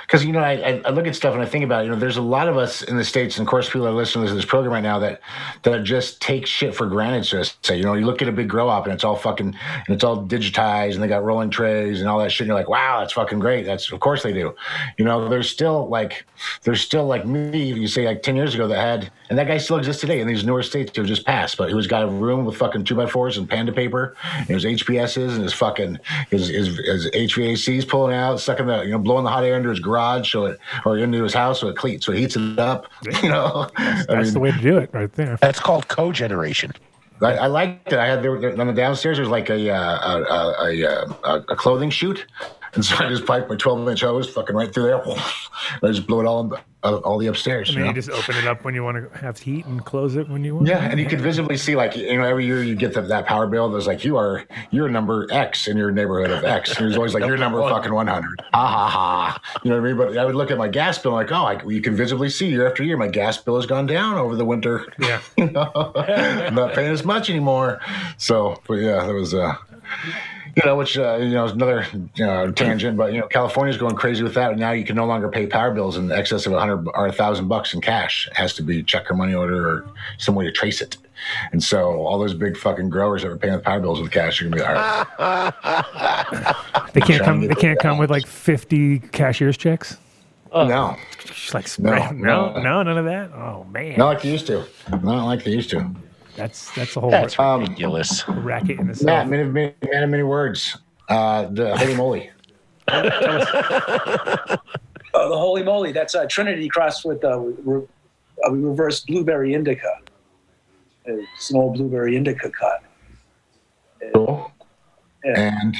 Because you know I, I- look at stuff and I think about it, you know there's a lot of us in the states and of course people are listening to this program right now that that just take shit for granted so say. You know you look at a big grow up and it's all fucking and it's all digitized and they got rolling trays and all that shit and you're like wow that's fucking great. That's of course they do. You know there's still like there's still like me you say like 10 years ago that had and that guy still exists today in these newer states who just passed but he was got a room with fucking two by fours and panda paper and his HPSs and his fucking his his, his HVACs pulling out sucking the you know blowing the hot air into his garage so it or into his house so it cleats so it heats it up you know I That's mean, the way to do it, right there. That's called cogeneration. I, I liked it. I had there, there on the downstairs. There's like a uh, a, a, a, a, a clothing chute, and so I just piped my 12 inch hose fucking right through there. I just blew it all in, uh, all the upstairs. And you know? you just open it up when you want to have heat and close it when you want. Yeah, and you could visibly see like you know every year you get the, that power bill. There's like you are you're number X in your neighborhood of X. And there's always like you're number fucking 100. Ha ha ha. You know what I mean? But I would look at my gas bill like oh, I, you can visibly see year after year my gas bill has gone down over the winter. Yeah. you know, I'm not paying as much anymore. So, but yeah, that was uh, you know, which uh, you know is another you know, tangent. But you know, California's going crazy with that. Now you can no longer pay power bills in excess of a hundred or a thousand bucks in cash. It has to be check or money order or some way to trace it. And so all those big fucking growers that were paying the power bills with cash are gonna be all right. They can't come. They can't come with like fifty cashier's checks. Oh. no, Just like. No, No, no. no, none of that. Oh man, not like they used to. Not like they used to. That's that's a whole That's ra- Um, ridiculous. racket in Matt, itself. many, many, many, many words. Uh, the holy moly. Oh, the holy moly! That's uh, Trinity crossed with uh, re- uh, reverse blueberry indica. It's an old blueberry indica cut. Cool. Yeah. And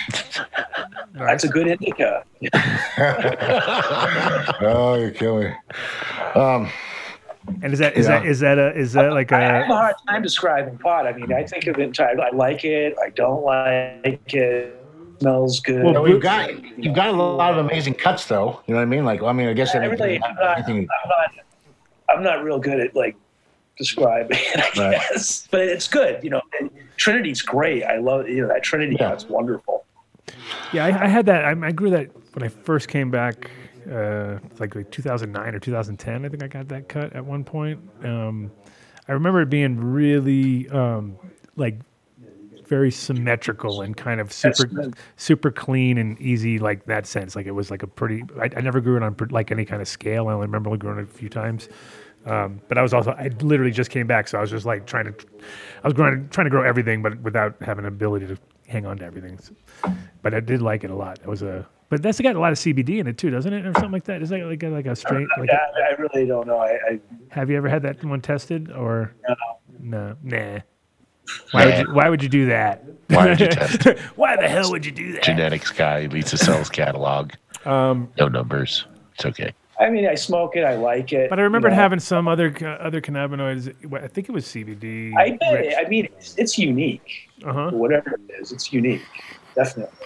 That's a good indica. oh, you're killing me. Um, And is that is Yeah. that is that a is that like I have a a hard time describing pot. I mean, I think of it. I, I like it. I don't like it. Smells good. Well, But we've got you've got a lot of amazing cuts though. You know what I mean? Like I mean, I guess I really, I'm not, I'm not, I'm not real good at like describing it, I Right. guess. But it's good. You know, Trinity's great. I love you know that Trinity. Yeah. That's wonderful. yeah? I, I had that. I, I grew that when I first came back, uh, like like 2009 or 2010. I think I got that cut at one point. Um, I remember it being really um, like very symmetrical and kind of super super clean and easy like that sense. Like it was like a pretty I, I never grew it on like any kind of scale. I only remember growing it a few times. Um, but I was also I literally just came back so I was just like trying to I was growing trying to grow everything but without having an ability to hang on to everything. But I did like it a lot. It was a but that's got a lot of CBD in it too doesn't it or something like that is that like a, like a straight like I, I really don't know. I, I have you ever had that one tested or no No, nah why would you, why would you do that Why would you test? why the hell would you do that Genetics guy leads a sales catalog. um No numbers. It's okay. I mean, I smoke it. I like it. But I remembered you know. having some other ca- other cannabinoids. I think it was CBD. I bet. rich. I mean, it's, it's unique. Uh-huh. Whatever it is, it's unique. Definitely.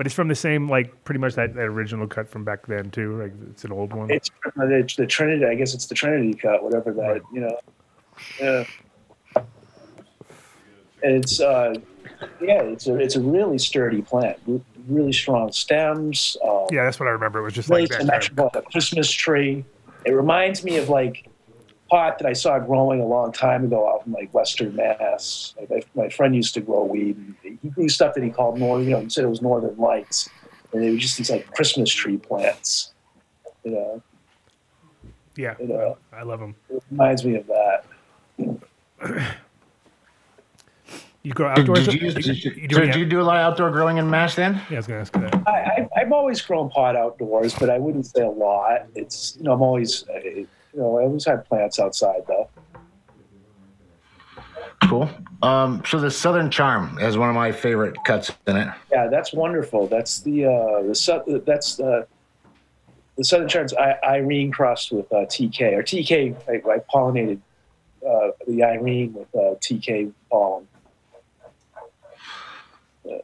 But it's from the same, like pretty much that, that original cut from back then too. Like it's an old one. It's the, the Trinity. I guess it's the Trinity cut. Whatever that. Right. You know. Yeah. And it's uh, yeah, it's a it's a really sturdy plant. Really strong stems. Um, yeah, that's what I remember. It was just really like that. symmetrical, like a Christmas tree. It reminds me of like pot that I saw growing a long time ago out in like Western Mass. Like my, my friend used to grow weed. And he grew stuff that he called northern. You know, he said it was Northern Lights, and they were just these like Christmas tree plants. You know, Yeah, you know, I love them. it reminds me of that. You grow outdoors. did you, You- did, you you, do so any- did you do a lot of outdoor growing in Mass then? yeah, I was gonna ask you that. I, I, I've always grown pot outdoors, but I wouldn't say a lot. It's you know I'm always uh, you know I always had plants outside though. Cool. Um, so the Southern Charm has one of my favorite cuts in it. Yeah, that's wonderful. That's the uh, the sou- that's the the Southern Charms I, Irene crossed with uh, TK or TK. I, I pollinated uh, the Irene with uh, TK pollen. Yeah.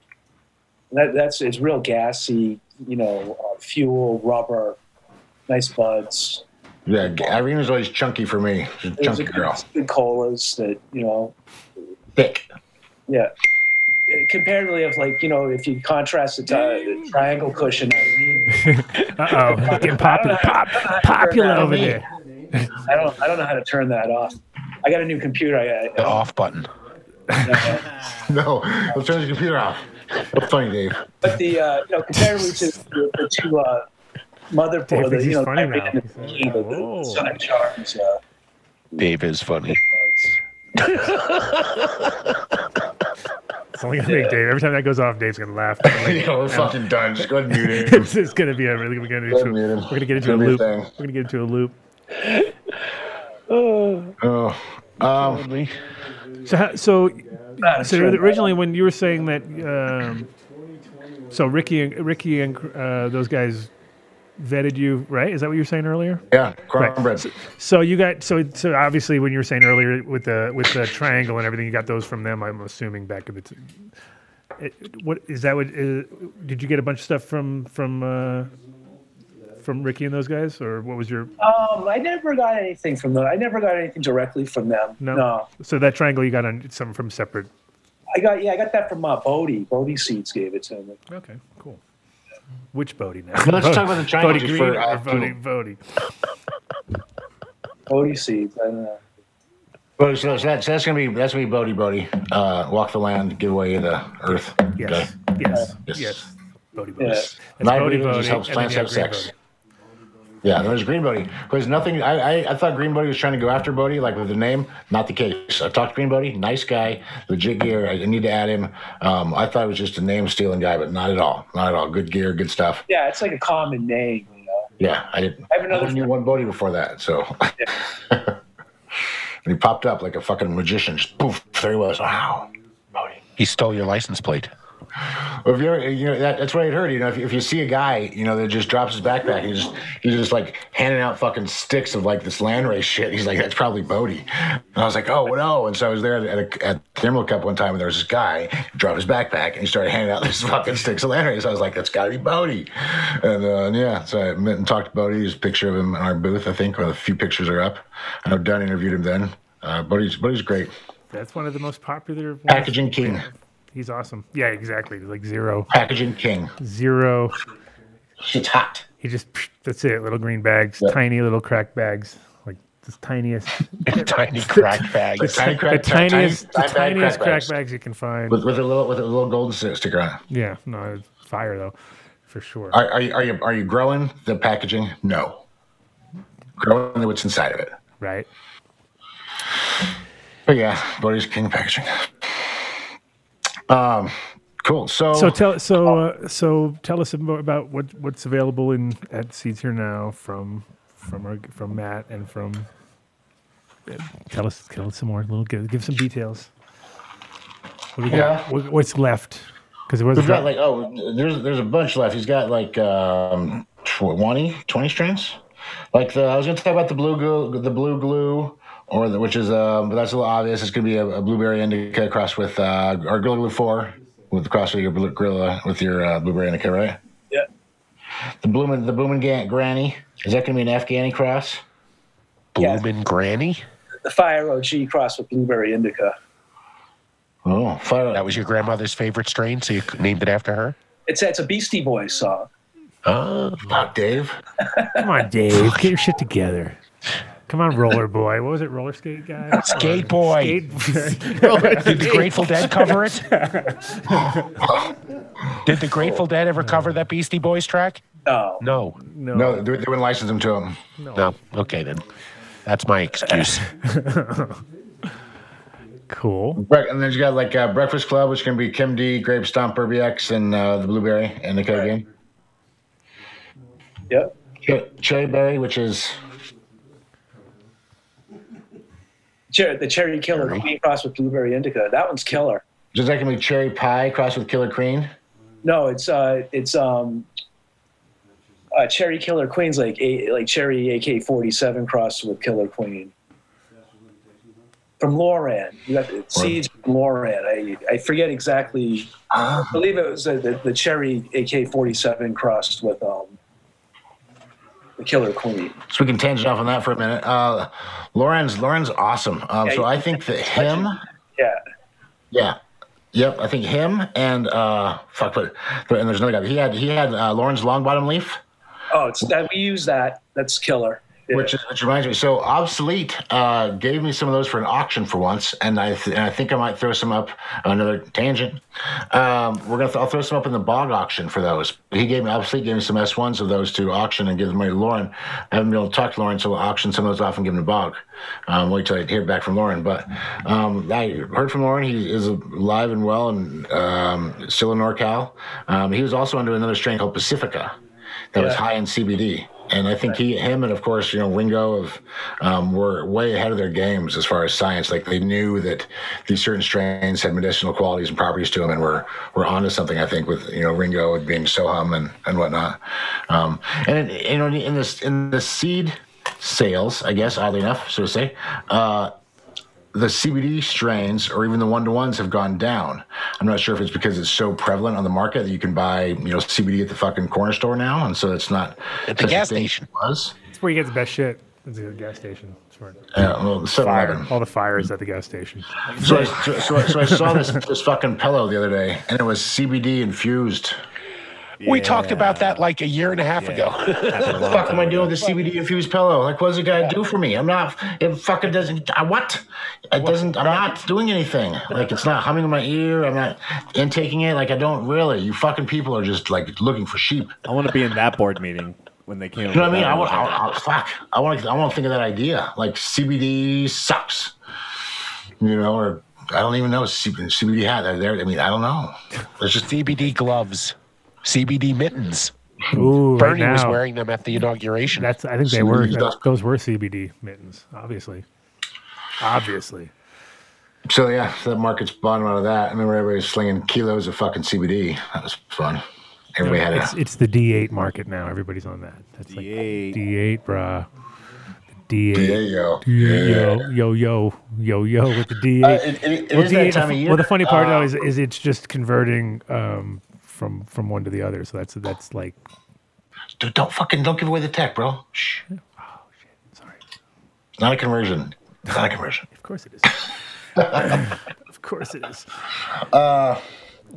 That, that's it's real gassy, you know, uh, fuel, rubber, nice buds. Yeah, Irene was always chunky for me. She's a chunky a girl. good colas that you know, Thick. yeah. Comparatively, of like you know, if you contrast it to uh, the triangle cushion Irene. Uh oh, getting popular, pop, popular over there. I don't. I don't know how to turn that off. I got a new computer. I, The I, off button. No, let's turn the computer off. That's funny, Dave. but the uh, you know comparatively to the, the two uh, motherboard, Dave the, thinks you he's know, funny now. and the, He's like, the, the, "Whoa." Charms. Uh, Dave is funny. It's only gonna make Dave. Every time that goes off, Dave's gonna laugh. Like, Yo, we're fucking done. Just go ahead and mute him. it's, it's gonna be a really. We're gonna, Go into, ahead and mute him. we're gonna get into a Gonna be a loop. thing. We're gonna get into a loop. Oh, um, So, how, so, so sure. originally when you were saying that, um, so Ricky and Ricky and uh, those guys vetted you, right? Is that what you were saying earlier? yeah, Right. cornbread. So, so you got so so obviously when you were saying earlier with the with the triangle and everything, you got those from them. I'm assuming back in the. T- it, what is that? What uh, did you get a bunch of stuff from from uh, from Ricky and those guys, or what was your um, I never got anything from them. I never got anything directly from them. no? no. So that triangle you got on some from separate. I got yeah, I got that from uh, Bodhi. Bodhi Seeds gave it to me. Okay, cool. Which Bodhi now? Well, let's talk about the triangle Bodhi just Green for, uh, or Bodhi Bodhi? Bodhi Seeds. I don't know. Well, so, so that's, that's gonna be that's gonna be Bodhi Bodhi. Uh, walk the land, give away the earth. Yes, yes, Yes. yes. Bodhi Bodhi. Yeah. That's Night Bodhi Reader Bodhi. just helps plants have sex. Bodhi. Yeah, there's Green Bodhi. Because nothing, I, I, I thought Green Bodhi was trying to go after Bodhi, like with the name. Not the case. I talked to Green Bodhi, nice guy, legit gear. I need to add him. Um, I thought it was just a name stealing guy, but not at all. Not at all. Good gear, good stuff. Yeah, it's like a common name. You know. Yeah, I didn't. I have another I knew one Bodhi before that, so. and he popped up like a fucking magician. Just poof, there he was. Wow, Bodhi. He stole your license plate. Well, if you're, you know, that, that's what I heard. You know, if, if you see a guy, you know, that just drops his backpack, he's just he's just like handing out fucking sticks of like this land race shit. He's like, that's probably Bodhi. And I was like, oh no. And so I was there at, a, at the Emerald Cup one time, and there was this guy dropped his backpack and he started handing out these fucking sticks of land race. I was like, that's got to be Bodhi. And uh, yeah, so I met and talked to Bodhi. There's a picture of him in our booth, I think, or a few pictures are up. I know Dunn interviewed him then. Uh, Bodhi's Bodhi's great. That's one of the most popular. Packaging king. He's awesome. Yeah, exactly. Like zero, Packaging king. zero. Shit's hot. He just that's it. Little green bags, Yep. tiny little crack bags, like the tiniest, Tiny crack bags. Tiny the crack, tiny- tiniest, tiny bag tiniest crack crack bags. you can find. With, with a little with a little sti- sticker on. Yeah, no, fire though, for sure. Are, are you are you are you growing the packaging? No. Growing what's inside of it. Right. But yeah, Bodhi's king packaging. Um, cool. So, So tell so uh, so tell us about, about what what's available in at Seeds Here Now from from our, from Matt and from. Tell us tell us some more. Little give, give some details. What Yeah. got? What, what's left? Because it was we've got like oh, there's there's a bunch left. He's got like um 20, 20 strains. Like the I was gonna talk about the blue glue, the blue glue, or the, which is um, but that's a little obvious. It's gonna be a, a blueberry indica crossed with uh, our Gorilla Glue four with the cross with your blue- gorilla with your uh, blueberry indica, right? Yeah. The bloomin' the bloomin' Ga- granny is that gonna be an Afghani cross? Yeah. Granny. The Fire OG cross with Blueberry Indica. Oh, fire! That was your grandmother's favorite strain, so you named it after her. It's it's a Beastie Boys song. Oh, Fuck, Dave. Come on, Dave, get your shit together. Come on, roller boy. What was it, roller skate guy? Skate Boy. Skate- Did the Grateful Dead cover it? Did the Grateful Dead ever cover that Beastie Boys track? No. No. no, No, they, they wouldn't license them to him. No. Okay then. That's my excuse. cool. Bre- And then you got like uh, Breakfast Club, which can be Chem D, Grape Stomp, Burby X, and uh, the Blueberry and the code game. Yep. Ch- Cherry Berry, which is Cher- the Cherry Killer Queen crossed with Blueberry Indica. That one's killer. just that can be Cherry Pie crossed with Killer Queen. No, it's uh, it's um, uh, Cherry Killer Queen's like a, like Cherry AK forty seven crossed with Killer Queen. From Loran, you got the seeds from Loran. I I forget exactly. I believe it was uh, the, the Cherry AK forty seven crossed with um, the Killer Queen. So we can tangent off on that for a minute. Uh, Lauren's Lauren's awesome. Um, Yeah, so I think that him, Yeah, yeah, yep. I think him and uh, fuck, but, but and there's another guy. He had he had uh, Lauren's long bottom leaf. Oh, it's that we use that. That's killer. Yeah. Which, which reminds me, so Obsolete uh, gave me some of those for an auction for once, and I th- and I think I might throw some up. Another tangent. Um, we're gonna th- I'll throw some up in the bog auction for those. He gave me Obsolete gave me some S ones of those to auction and give them money to Lauren. I haven't been able to talk to Lauren, so we'll auction some of those off and give them to Bog. Um, wait till I hear back from Lauren. But um, I heard from Lauren. He is alive and well and um, still in NorCal. Um, he was also under another strain called Pacifica that was high in CBD. And I think he, him, and of course, you know, Ringo of um, were way ahead of their games as far as science. Like they knew that these certain strains had medicinal qualities and properties to them, and were were onto something. I think with you know Ringo being Sohum and and whatnot. Um, and you know, in this in the seed sales, I guess oddly enough, so to say. Uh, the CBD strains or even the one to ones have gone down. I'm not sure if it's because it's so prevalent on the market that you can buy, you know, CBD at the fucking corner store now, and so it's not At the gas station. as it Was That's where you get the best shit. It's a gas station. It's where- yeah, well, 7-Eleven. All the fires at the gas station. So I, so, so, so I saw this this fucking pillow the other day, and it was CBD infused. We talked about that like a year and a half ago. What the fuck am I doing with the CBD infused pillow? Like, what does it got to do for me? I'm not. It fucking doesn't. I, what? It doesn't. I'm not doing anything. Like, it's not humming in my ear. I'm not intaking it. Like, I don't really. You fucking people are just like looking for sheep. I want to be in that board meeting when they came. You know what I mean? I want. I, I, fuck. I want. I want to think of that idea. Like, CBD sucks. You know, or I don't even know C- CBD hat. There. I mean, I don't know. There's just CBD gloves, CBD mittens. Ooh, right Bernie was wearing them at the inauguration. That's. I think they CBD were. stuff. Those were CBD mittens. Obviously. Obviously. So yeah, so that market's bottom out of that. I remember everybody was slinging kilos of fucking CBD. That was fun. Everybody had It's, a it's the D8 market now. Everybody's on that. That's like D8. D8, brah. The D8. yo. Yo, yo, yo, yo, yo, with the D8. Uh, it- it- it well, is that D8 time of year. well, the funny part though Uh, is, is it's just converting um, from from one to the other. So that's that's like Dude, don't fucking don't give away the tech, bro. Shh. Oh shit, sorry. It's not a conversion. It's not a conversion. Of course it is. of course it is. I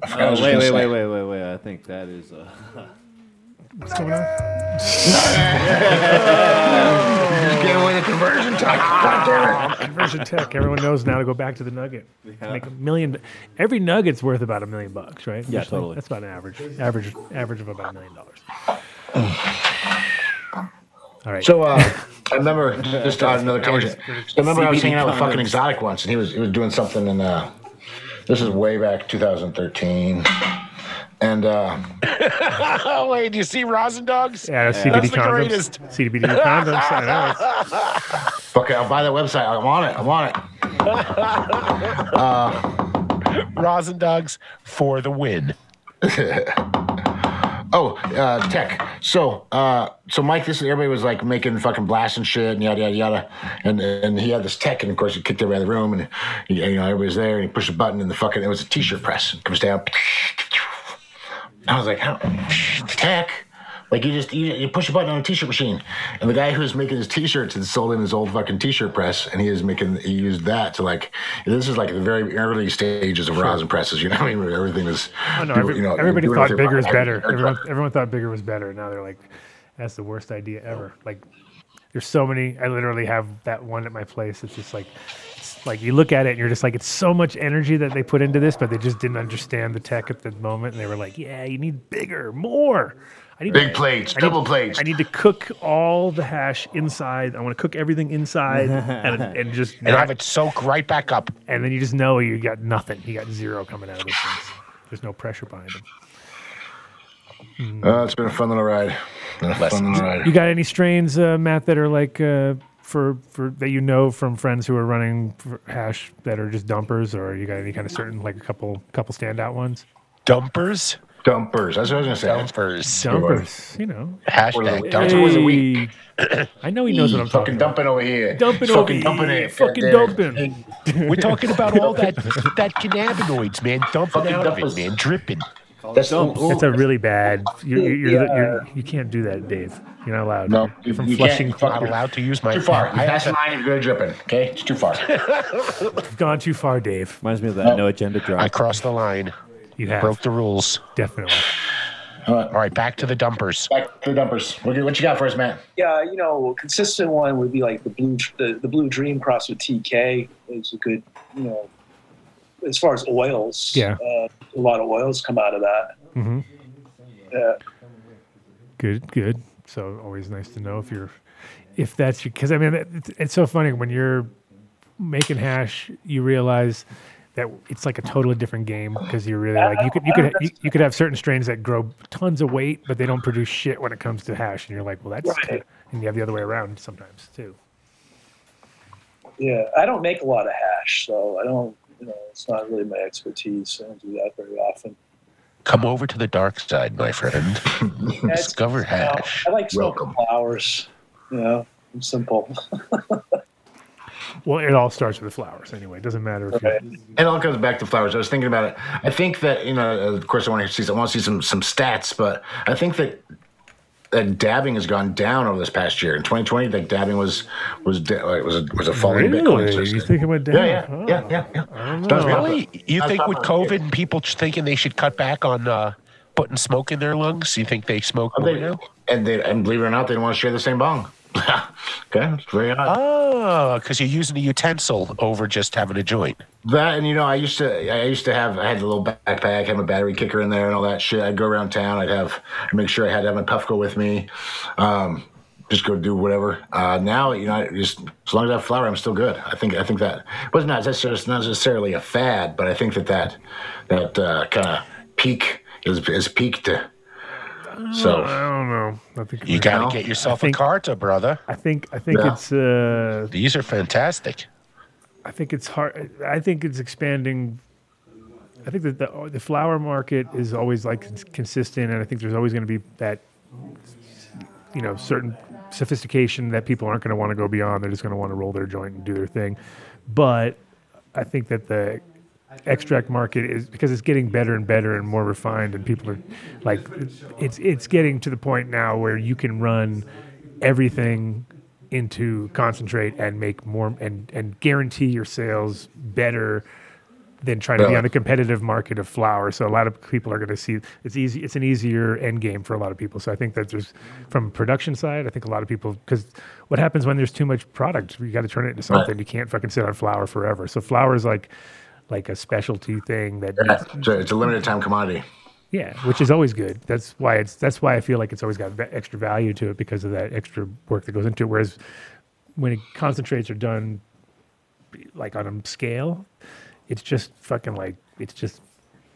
forgot I Oh, was wait, wait, wait, wait, wait, wait. I think that is. Uh, What's going on? Just give away the conversion tech. God damn it. Conversion tech. Everyone knows now to go back to the nugget. Make a million. Every nugget's worth about a million bucks, right? Yeah, Usually. totally. That's about an average. Average. Average of about a million dollars. All right. So uh, I remember just on another tangent. So I remember I was hanging out with fucking exotic once, and he was he was doing something in uh, this is way back 2013, and uh, wait, do you see rosin dogs? yeah, CBD That's the condoms. greatest. CBD condoms. I know. fuck it, I'll buy that website. I want it. I want it. Rosin dogs for the win. Oh, uh, tech. So, uh, so Mike, this is everybody was like making fucking blasts and shit and yada yada yada, and and he had this tech, and of course he kicked everybody out of the room, and he, you know everybody's there, and he pushed a button, and the fucking it was a t-shirt press, it comes down. I was like, how tech? Like you just you, you push a button on a t-shirt machine, and the guy who was making his t-shirts had sold in his old fucking t-shirt press, and he was making he used that to like this is like the very early stages of rosin presses. You know what I mean? Everything was. Oh, no, people, every- you know, everybody thought bigger is better. Everyone, everyone thought bigger was better. Now they're like, that's the worst idea ever. Like, there's so many. I literally have that one at my place. It's just like, like you look at it and you're just like, it's so much energy that they put into this, but they just didn't understand the tech at the moment, and they were like, yeah, you need bigger, more. I need Big to- plates, I need- double plates. I need to cook all the hash inside. I want to cook everything inside and, and just And not- have it soak right back up. and then you just know you got nothing. You got zero coming out of this. things. There's no pressure behind them. Uh, it's been a fun little ride. A fun little ride. You got any strains, uh, Matt, that are like uh, for for that you know from friends who are running hash that are just dumpers, or you got any kind of certain like a couple couple standout ones? Dumpers? Dumpers. That's what I was gonna say. Dumpers. Dumpers, you know. Hashtag That's dumpers. always a week. I know he knows what I'm talking Fucking about. dumping over here. Dumping fucking over dumping here. it. Fucking Goddamn. dumping. We're talking about all that that cannabinoids, man. Dumping Fucking out of it, man. Dripping. That's ooh, ooh. That's a really bad. You're, you're, you're, Yeah. you're, you can't do that, Dave. You're not allowed. No, You're from you Flushing. can't. Not allowed to use my. too far. You I pass have the line, you're good dripping. Okay, it's too far. You've gone too far, Dave. reminds me of that no agenda drop. I crossed the line. You have Broke the rules. definitely. All right, back to the dumpers. Back to the dumpers. What you, what you got for us, Matt? Yeah, you know, a consistent one would be like the blue the, the blue dream cross with TK is a good, you know, as far as oils. Yeah. uh, a lot of oils come out of that. Mm-hmm. Yeah, Good, good. So always nice to know if you're, if that's because I mean it's, it's so funny when you're making hash, you realize that it's like a totally different game because you're really like you could you could you, you could have certain strains that grow tons of weight, but they don't produce shit when it comes to hash, and you're like, well, that's Right. and you have the other way around sometimes too. yeah. I don't make a lot of hash, so I don't. You know, it's not really my expertise. I don't do that very often. Come over to the dark side, my friend. Yeah, it's- Discover you know, hash. I like smoking Welcome. flowers. You know, I'm simple. Well, it all starts with the flowers anyway. It doesn't matter if Right. you It all comes back to flowers. I was thinking about it. I think that you know, of course, I want to see. I want to see some some stats, but I think that that dabbing has gone down over this past year. In 2020, like dabbing was was da- like, was a, was a falling Bitcoin. really you think it went down? yeah, yeah, Oh. yeah, yeah, yeah. I don't know. Really? You think with. COVID and people thinking they should cut back on uh, putting smoke in their lungs, you think they smoke more They, now? and they and believe it or not, they don't want to share the same bong. okay, it's very odd. Oh, because you're using a utensil over just having a joint. That and you know, I used to I used to have I had a little backpack, had my battery kicker in there and all that shit. I'd go around town. I'd have I'd make sure I had to have my Puffco with me. Um, just go do whatever. Uh, now you know, I just as long as I have flower, I'm still good. I think I think that was not necessarily not necessarily a fad, but I think that that that uh, kind of peak is is peaked. So I don't know. I think You got know? to get yourself think- a Carta, brother. I think I think Yeah. it's uh These are fantastic. I think it's hard. I think it's expanding. I think that the the flower market is always like consistent, and I think there's always going to be that, you know, certain sophistication that people aren't going to want to go beyond. They're just going to want to roll their joint and do their thing. But I think that the extract market is because it's getting better and better and more refined, and people are like, it's it's getting to the point now where you can run everything into concentrate and make more and and guarantee your sales better than trying to be on the competitive market of flower. So a lot of people are going to see it's easy. It's an easier end game for a lot of people. So I think that there's from a production side, I think a lot of people because what happens when there's too much product, you got to turn it into something. You can't fucking sit on flower forever. So flower is like like a specialty thing that Yeah, it's, a, it's a limited time commodity. yeah, which is always good. That's why it's that's why I feel like it's always got extra value to it because of that extra work that goes into it. Whereas when it, concentrates are done like on a scale, it's just fucking like it's just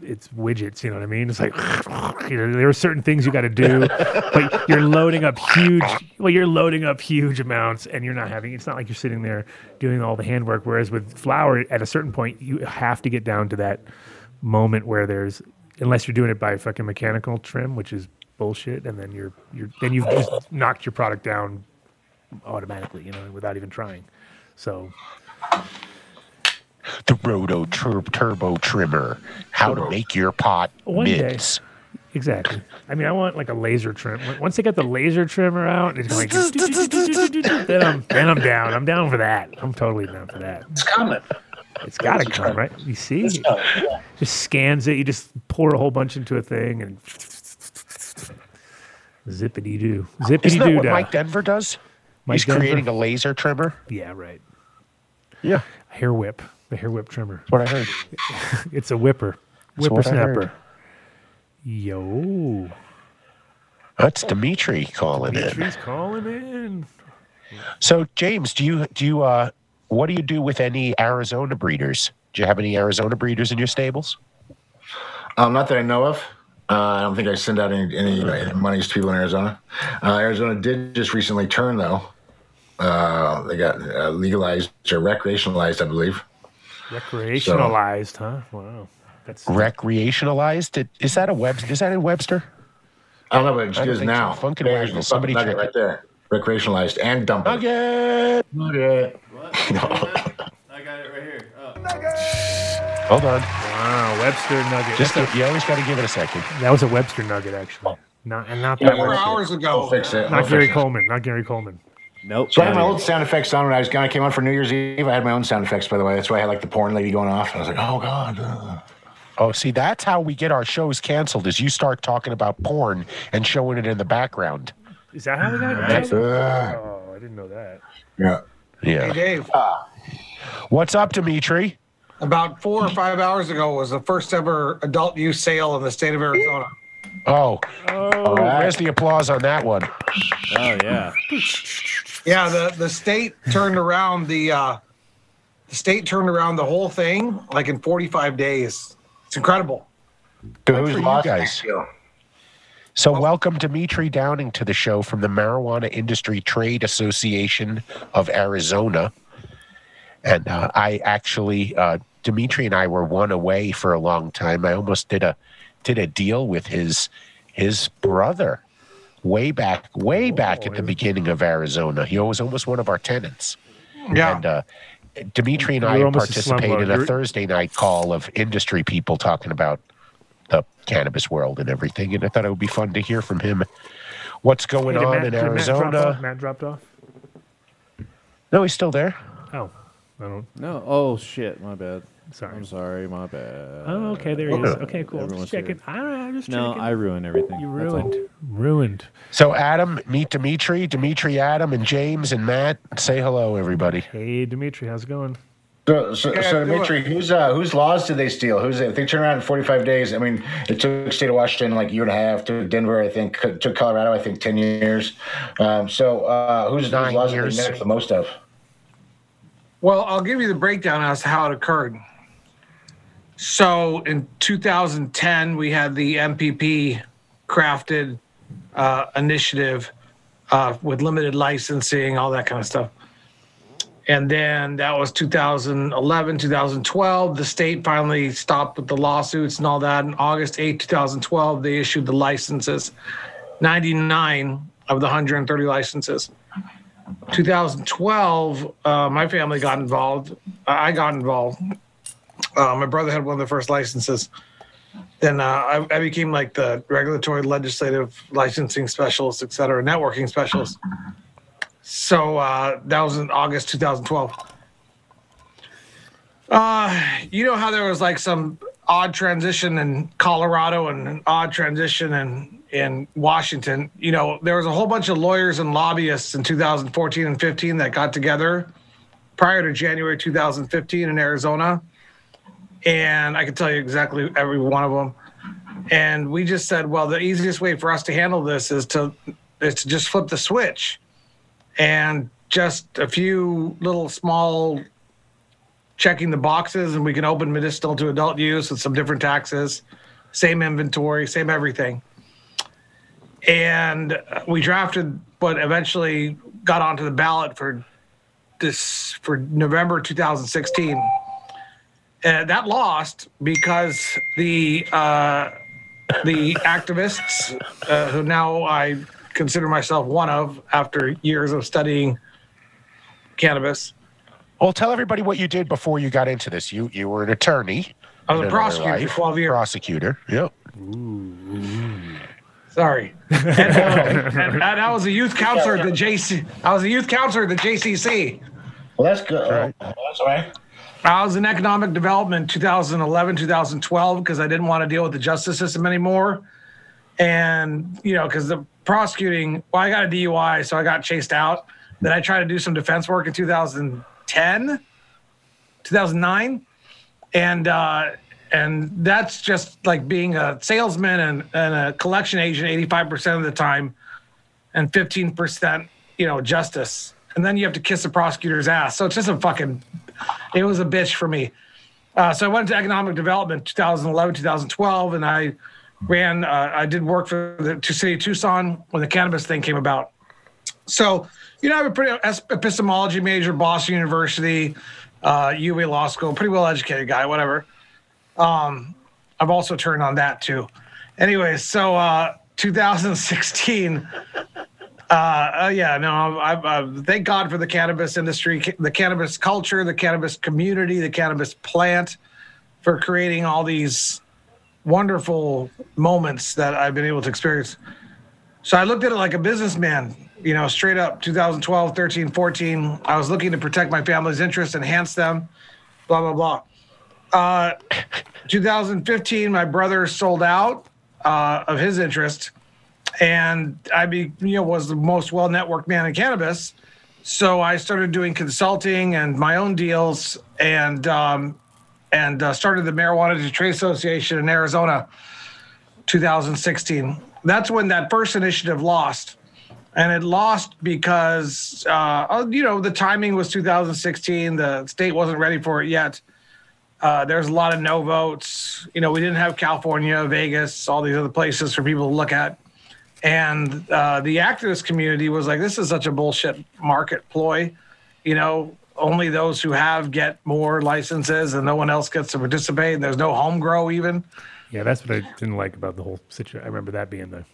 it's widgets. You know what I mean? It's like you know there are certain things you got to do, but you're loading up huge. Well, you're loading up huge amounts, and you're not having. It's not like you're sitting there doing all the handwork. Whereas with flower, at a certain point, you have to get down to that moment where there's unless you're doing it by fucking mechanical trim, which is bullshit, and then you're you're then you've just knocked your product down automatically, you know, without even trying. So The Roto Tur- Turbo Trimmer. How to make your pot One day. mids. exactly. I mean, I want like a laser trim. Once they get the laser trimmer out, it's like then I'm then I'm down. I'm down for that. I'm totally down for that. It's coming. It's got to come, right? You see, It's coming. Just scans it. You just pour a whole bunch into a thing and zippity doo, zippity doo. what Mike Denver does? Mike He's Denver? creating a laser trimmer. Yeah, right. Yeah, Hair whip, the hair whip trimmer. that's what I heard. It's a whipper, That's what whippersnapper. Yo, That's Demitri calling in. Demitri's calling in. So, James, do you do you uh, what do you do with any Arizona breeders? Do you have any Arizona breeders in your stables? Um, not that I know of. Uh, I don't think I send out any, any, any monies to people in Arizona. Uh, Arizona did just recently turn, though. Uh, they got uh, legalized or recreationalized, I believe. Recreationalized, huh? Wow, that's Recreationalized? It- Is that a Web? Is that in Webster? I don't know, but it I don't is think so. now. Funkin' There's Somebody nugget check right there. Recreationalized and dumped. Nugget. Nugget. I got it right here. Oh. Hold on. wow, Webster nugget. Just That's you always got to give it a second. that was a Webster nugget, actually. Oh. Not and not that Yeah, one. Webster. hours I'll ago. fix it. I'll Not fix Gary it. Coleman. Not Gary Coleman. Nope. So I had my it. old sound effects on when I was when I came on for New Year's Eve. I had my own sound effects, by the way. That's why I had like the porn lady going off. I was like, oh god. uh. Oh, see, that's how we get our shows canceled. Is you start talking about porn and showing it in the background. Is that how we got it? That's, uh, Oh, I didn't know that. yeah. Yeah. Hey, Yeah. Dave. What's up, Demitri? About four or five hours ago was the first ever adult use sale in the state of Arizona. Oh, Oh, where's the applause on that one? Oh yeah. Yeah, the, the state turned around the uh, the state turned around the whole thing like in 45 days. It's incredible. So for who's you lost guys. that deal? So, welcome Demitri Downing to the show from the Marijuana Industry Trade Association of Arizona. And uh, I actually, uh, Demitri and I were one away for a long time. I almost did a did a deal with his his brother way back, way back at the beginning of Arizona. He was almost one of our tenants. Yeah. And uh, Demitri and You I were a participated in a Thursday night call of industry people talking about the cannabis world and everything. And I thought it would be fun to hear from him what's going Hey, on Matt- in did Matt drop Arizona. off? Matt dropped off. No, he's still there. Oh, I don't. No. Oh shit. My bad. Sorry. I'm sorry. My bad. Oh, okay, there he is. Okay, cool. Everyone's Just checking. here. I don't know. I'm just No, checking. I ruin everything. You That's all. ruined. Ruined. So, Adam, meet Demitri, Demitri, Adam, and James and Matt. Say hello, everybody. Hey, Demitri, how's it going? So, so, so Demitri, whose uh, whose laws did they steal? Who's if they turn around in forty five days? I mean, it took state of Washington like a year and a half. To Denver, I think. To Colorado, I think ten years. Um, so uh, whose, whose laws years. did they miss the most of? Well, I'll give you the breakdown as to how it occurred. So in 2010, we had the MPP crafted uh, initiative uh, with limited licensing, all that kind of stuff. And then that was 2011, 2012. The state finally stopped with the lawsuits and all that. In August 8, 2012, they issued the licenses 99 of the 130 licenses. 2012, uh, my family got involved. I got involved. Uh, my brother had one of the first licenses. Then uh, I, I became like the regulatory, legislative, licensing specialist, et cetera, networking specialist. So uh, that was in August 2012. Uh, you know how there was like some odd transition in Colorado and an odd transition in in Washington. You know, there was a whole bunch of lawyers and lobbyists in 2014 and 15 that got together prior to January 2015 in Arizona, and I can tell you exactly every one of them. And we just said, well, the easiest way for us to handle this is to is to just flip the switch, and just a few little small checking the boxes, and we can open medicinal to adult use with some different taxes, same inventory, same everything. And we drafted, but eventually got onto the ballot for this for November 2016. And that lost because the uh, the activists, uh, who now I consider myself one of after years of studying cannabis, Well, tell everybody what you did before you got into this. You you were an attorney. I was a another prosecutor for life. 12 years. Prosecutor. Yep. Sorry. And, uh, and, and I was a youth counselor at the JC. I was a youth counselor at the JCC. Well, that's good. Oh, that's all right. I was in economic development 2011, 2012 because I didn't want to deal with the justice system anymore. And, you know, because the prosecuting, well, I got a DUI, so I got chased out. Then I tried to do some defense work in 2010, 2009. And, uh, and that's just like being a salesman and, and a collection agent 85% of the time and 15% you know justice and then you have to kiss the prosecutor's ass so it's just a fucking it was a bitch for me uh, so i went to economic development 2011 2012 and i ran uh, i did work for the city of tucson when the cannabis thing came about so you know i have a pretty epistemology major boston university uh, ua law school pretty well educated guy whatever um, I've also turned on that too. Anyway, so uh, 2016. Uh, uh, yeah, no, I, I, thank God for the cannabis industry, the cannabis culture, the cannabis community, the cannabis plant for creating all these wonderful moments that I've been able to experience. So I looked at it like a businessman, you know, straight up 2012, 13, 14. I was looking to protect my family's interests, enhance them, blah, blah, blah. Uh, 2015, my brother sold out uh, of his interest, and I be you know was the most well networked man in cannabis. So I started doing consulting and my own deals, and um, and uh, started the Marijuana to Trade Association in Arizona, 2016. That's when that first initiative lost, and it lost because uh, you know the timing was 2016. The state wasn't ready for it yet. Uh, there's a lot of no votes. You know, we didn't have California, Vegas, all these other places for people to look at. And uh, the activist community was like, this is such a bullshit market ploy. You know, only those who have get more licenses and no one else gets to participate. And there's no home grow even. Yeah, that's what I didn't like about the whole situation. I remember that being the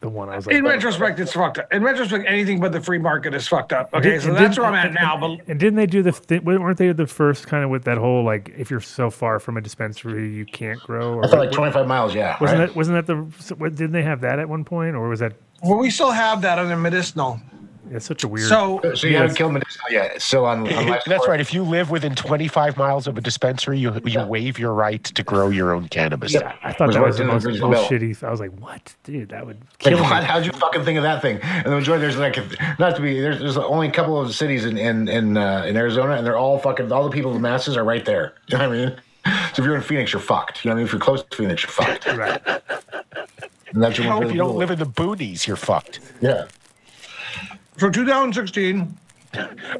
the one I was like. In retrospect, it's fucked up. In retrospect, anything but the free market is fucked up. Okay, Did- so and that's didn't- where I'm at and- now. But And didn't they do the? Th- weren't they the first kind of with that whole like if you're so far from a dispensary you can't grow? Or I thought like what- 25 miles. Yeah. Wasn't right? that wasn't that the? what- Didn't they have that at one point, or was that? well, we still have that on under medicinal. It's such a weird. So So you haven't killed medicinal yet. So on, on life That's support- right. If you live within 25 miles of a dispensary, you you waive your right to grow your own cannabis. Yeah. I thought Was that was the worked in most the original bill. bullshitty. I was like, what, dude? That would Like, kill what? me. How'd you fucking think of that thing? And the majority, there's like, not to be, there's, there's only a couple of cities in in in, uh, in Arizona, and they're all fucking, all the people, the masses are right there. You know what I mean? So if you're in Phoenix, you're fucked. You know what I mean? If you're close to Phoenix, you're fucked. Right. And that's your If really you don't cool. live in the boonies, you're fucked. Yeah. For 2016,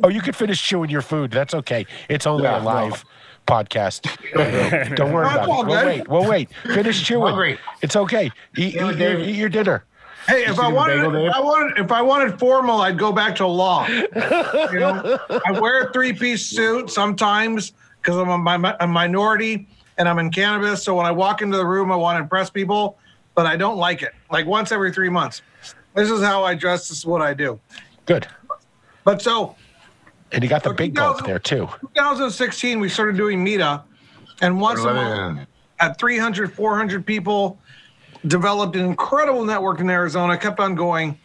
Oh, you can finish chewing your food. That's okay. It's only Yeah, a live podcast. don't worry about all it. We'll wait. We'll wait. Finish chewing. Hungry. It's okay. Eat, Damn eat, your, eat your dinner. Hey, if I wanted, bagel, if I wanted, if I wanted formal, I'd go back to law. You know, I wear a three-piece suit sometimes because I'm a, a minority and I'm in cannabis. So when I walk into the room, I want to impress people, but I don't like it. Like once every three months. This is how I dress. This is what I do. Good. But so And you got the For big gulp 2000 there too. 2016, we started doing MITO, and once a month at 300, 400 people, developed an incredible network in Arizona, kept on going.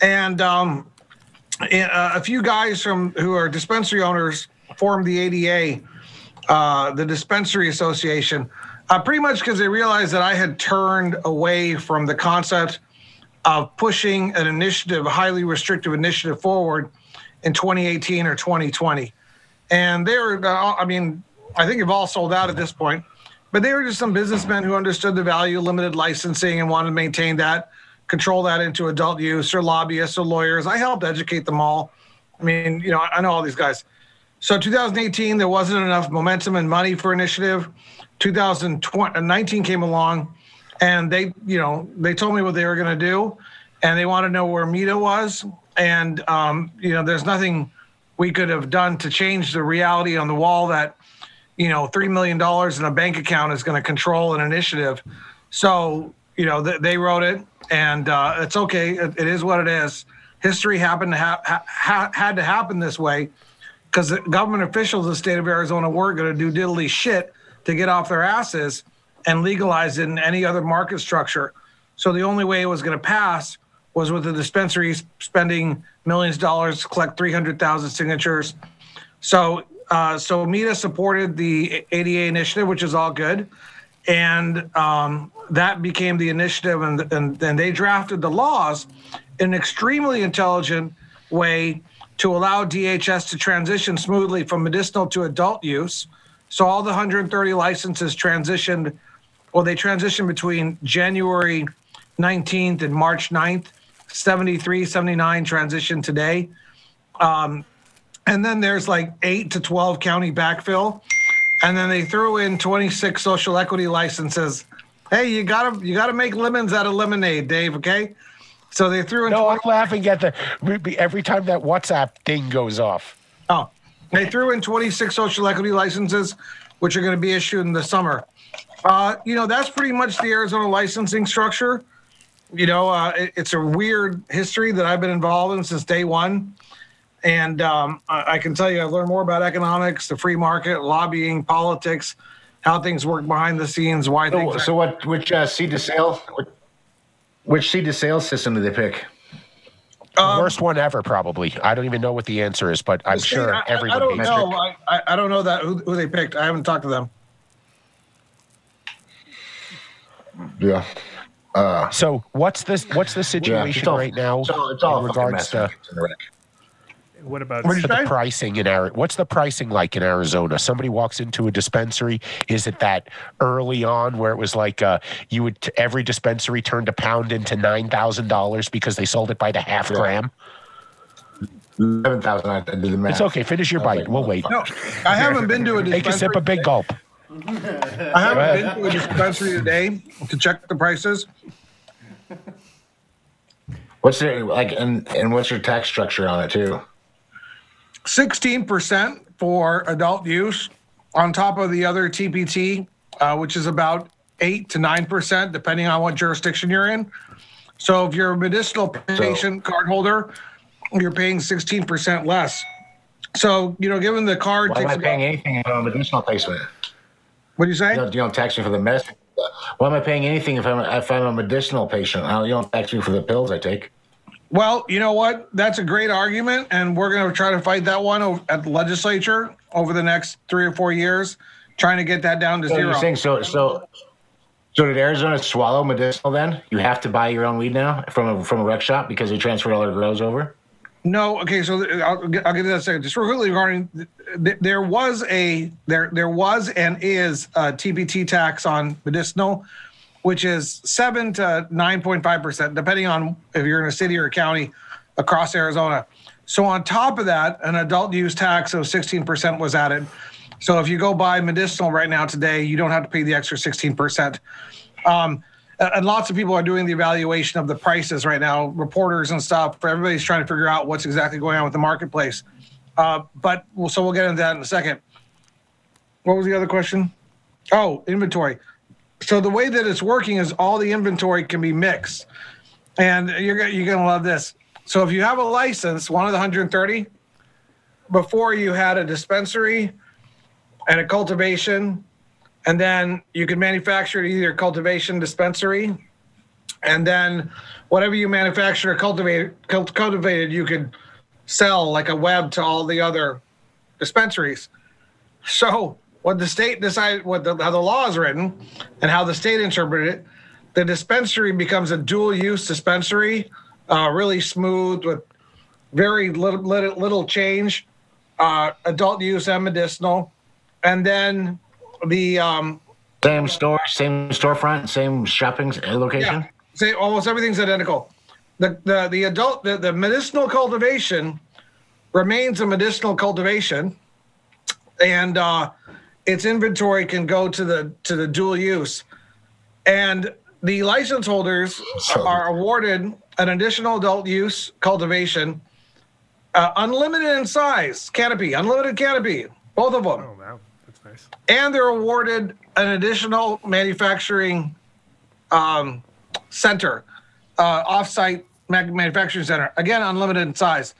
And um, uh, a few guys from who are dispensary owners formed the ADA, uh, the Dispensary Association, uh, pretty much because they realized that I had turned away from the concept of pushing an initiative, a highly restrictive initiative forward in 2018 or 2020. And they were, uh, I mean, I think you've all sold out at this point, but they were just some businessmen who understood the value of limited licensing and wanted to maintain that, control that into adult use, or lobbyists or lawyers. I helped educate them all. I mean, you know, I know all these guys. So 2018, there wasn't enough momentum and money for initiative. 2019 came along, and they, you know, they told me what they were going to do, and they want to know where MITO was. And um, you know, there's nothing we could have done to change the reality on the wall that, you know, three million dollars in a bank account is going to control an initiative. So you know, th- they wrote it, and uh, it's okay. It, it is what it is. History happened to ha- ha- ha- had to happen this way because the government officials of the state of Arizona weren't going to do diddly shit to get off their asses and legalize it in any other market structure. So the only way it was going to pass was with the dispensaries spending millions of dollars to collect 300,000 signatures. So, uh, so MITO supported the ADA initiative, which is all good, and um, that became the initiative, and and then they drafted the laws in an extremely intelligent way to allow DHS to transition smoothly from medicinal to adult use. So all the 130 licenses transitioned, well, they transitioned between January 19th and March 9th. 73, 79 transition today. Um, and then there's like eight to 12 county backfill. And then they threw in 26 social equity licenses. Hey, you gotta you gotta make lemons out of lemonade, Dave. Okay, so they threw in. No, 20 I'm laughing at the every time that WhatsApp thing goes off. Oh, they threw in 26 social equity licenses, which are going to be issued in the summer. Uh, you know, that's pretty much the Arizona licensing structure. You know, uh, it- it's a weird history that I've been involved in since day one. And um, I, I can tell you, I've learned more about economics, the free market, lobbying, politics, how things work behind the scenes, why So, things. so what? Which uh, seed to sale? Which, which seed to sale system do they pick? Um, Worst one ever, probably. I don't even know what the answer is, but I'm See, sure I, I- everyone I don't know. I, I, I don't know that who, who they picked. I haven't talked to them. Yeah. Uh, So what's this? What's the situation It's all, right now It's all, it's all in regards to when it gets in the rec. What about What'd the pricing in Arizona? What's the pricing like in Arizona? Somebody walks into a dispensary. Is it that early on where it was like uh, you would every dispensary turned a pound into nine thousand dollars because they sold it by the half Yeah. gram? Eleven thousand. I did the math. It's okay. Finish your bite. like, We'll wait. No, I haven't been to a Take a sip of Big Gulp. I haven't been to a dispensary today to check the prices. What's your like? And and what's your tax structure on it too? Sixteen percent for adult use, on top of the other TPT, uh, which is about eight to nine percent, depending on what jurisdiction you're in. So if you're a medicinal patient card holder, you're paying sixteen percent less. So you know, given the card Why am I about, paying anything if I'm a medicinal placement? What do you say? You don't, you don't tax me for the medicine. Why am I paying anything if I'm if I'm a medicinal patient? I don't, you don't tax me for the pills I take. Well, you know what? That's a great argument, and we're going to try to fight that one at the legislature over the next three or four years, trying to get that down to So zero. you're saying so so so did Arizona swallow medicinal then? You have to buy your own weed now from a from a rec shop because they transferred all their grows over? No, okay. So I'll, I'll get to that second. Just real quickly regarding, th- th- there was a there there was and is a TPT tax on medicinal, which is seven to nine point five percent, depending on if you're in a city or a county across Arizona. So on top of that, an adult use tax of sixteen percent was added. So if you go buy medicinal right now today, you don't have to pay the extra sixteen percent. Um, and lots of people are doing the evaluation of the prices right now, reporters and stuff. Everybody's trying to figure out what's exactly going on with the marketplace. Uh, but well, so we'll get into that in a second. What was the other question? Oh, inventory. So the way that it's working is all the inventory can be mixed, and you're you're gonna love this. So if you have a license, one of the 130, before you had a dispensary and a cultivation, and then you could manufacture it either cultivation dispensary, and then whatever you manufacture or cultivate cultivated, you could sell like a web to all the other dispensaries. So what the state decided, what the, how the law is written, and how the state interpreted it, the dispensary becomes a dual-use dispensary, uh, really smooth with very little little, little change, uh, adult use and medicinal, and then the um, Same store, same storefront, same shopping location. yeah, say almost everything's identical. The the the adult the, the medicinal cultivation remains a medicinal cultivation, and uh, its inventory can go to the to the dual use, and the license holders So- are awarded an additional adult use cultivation, uh, unlimited in size. Canopy, unlimited canopy, both of them Oh wow, that's nice. and they're awarded an additional manufacturing um, center, uh, offsite manufacturing center. Again, unlimited in size.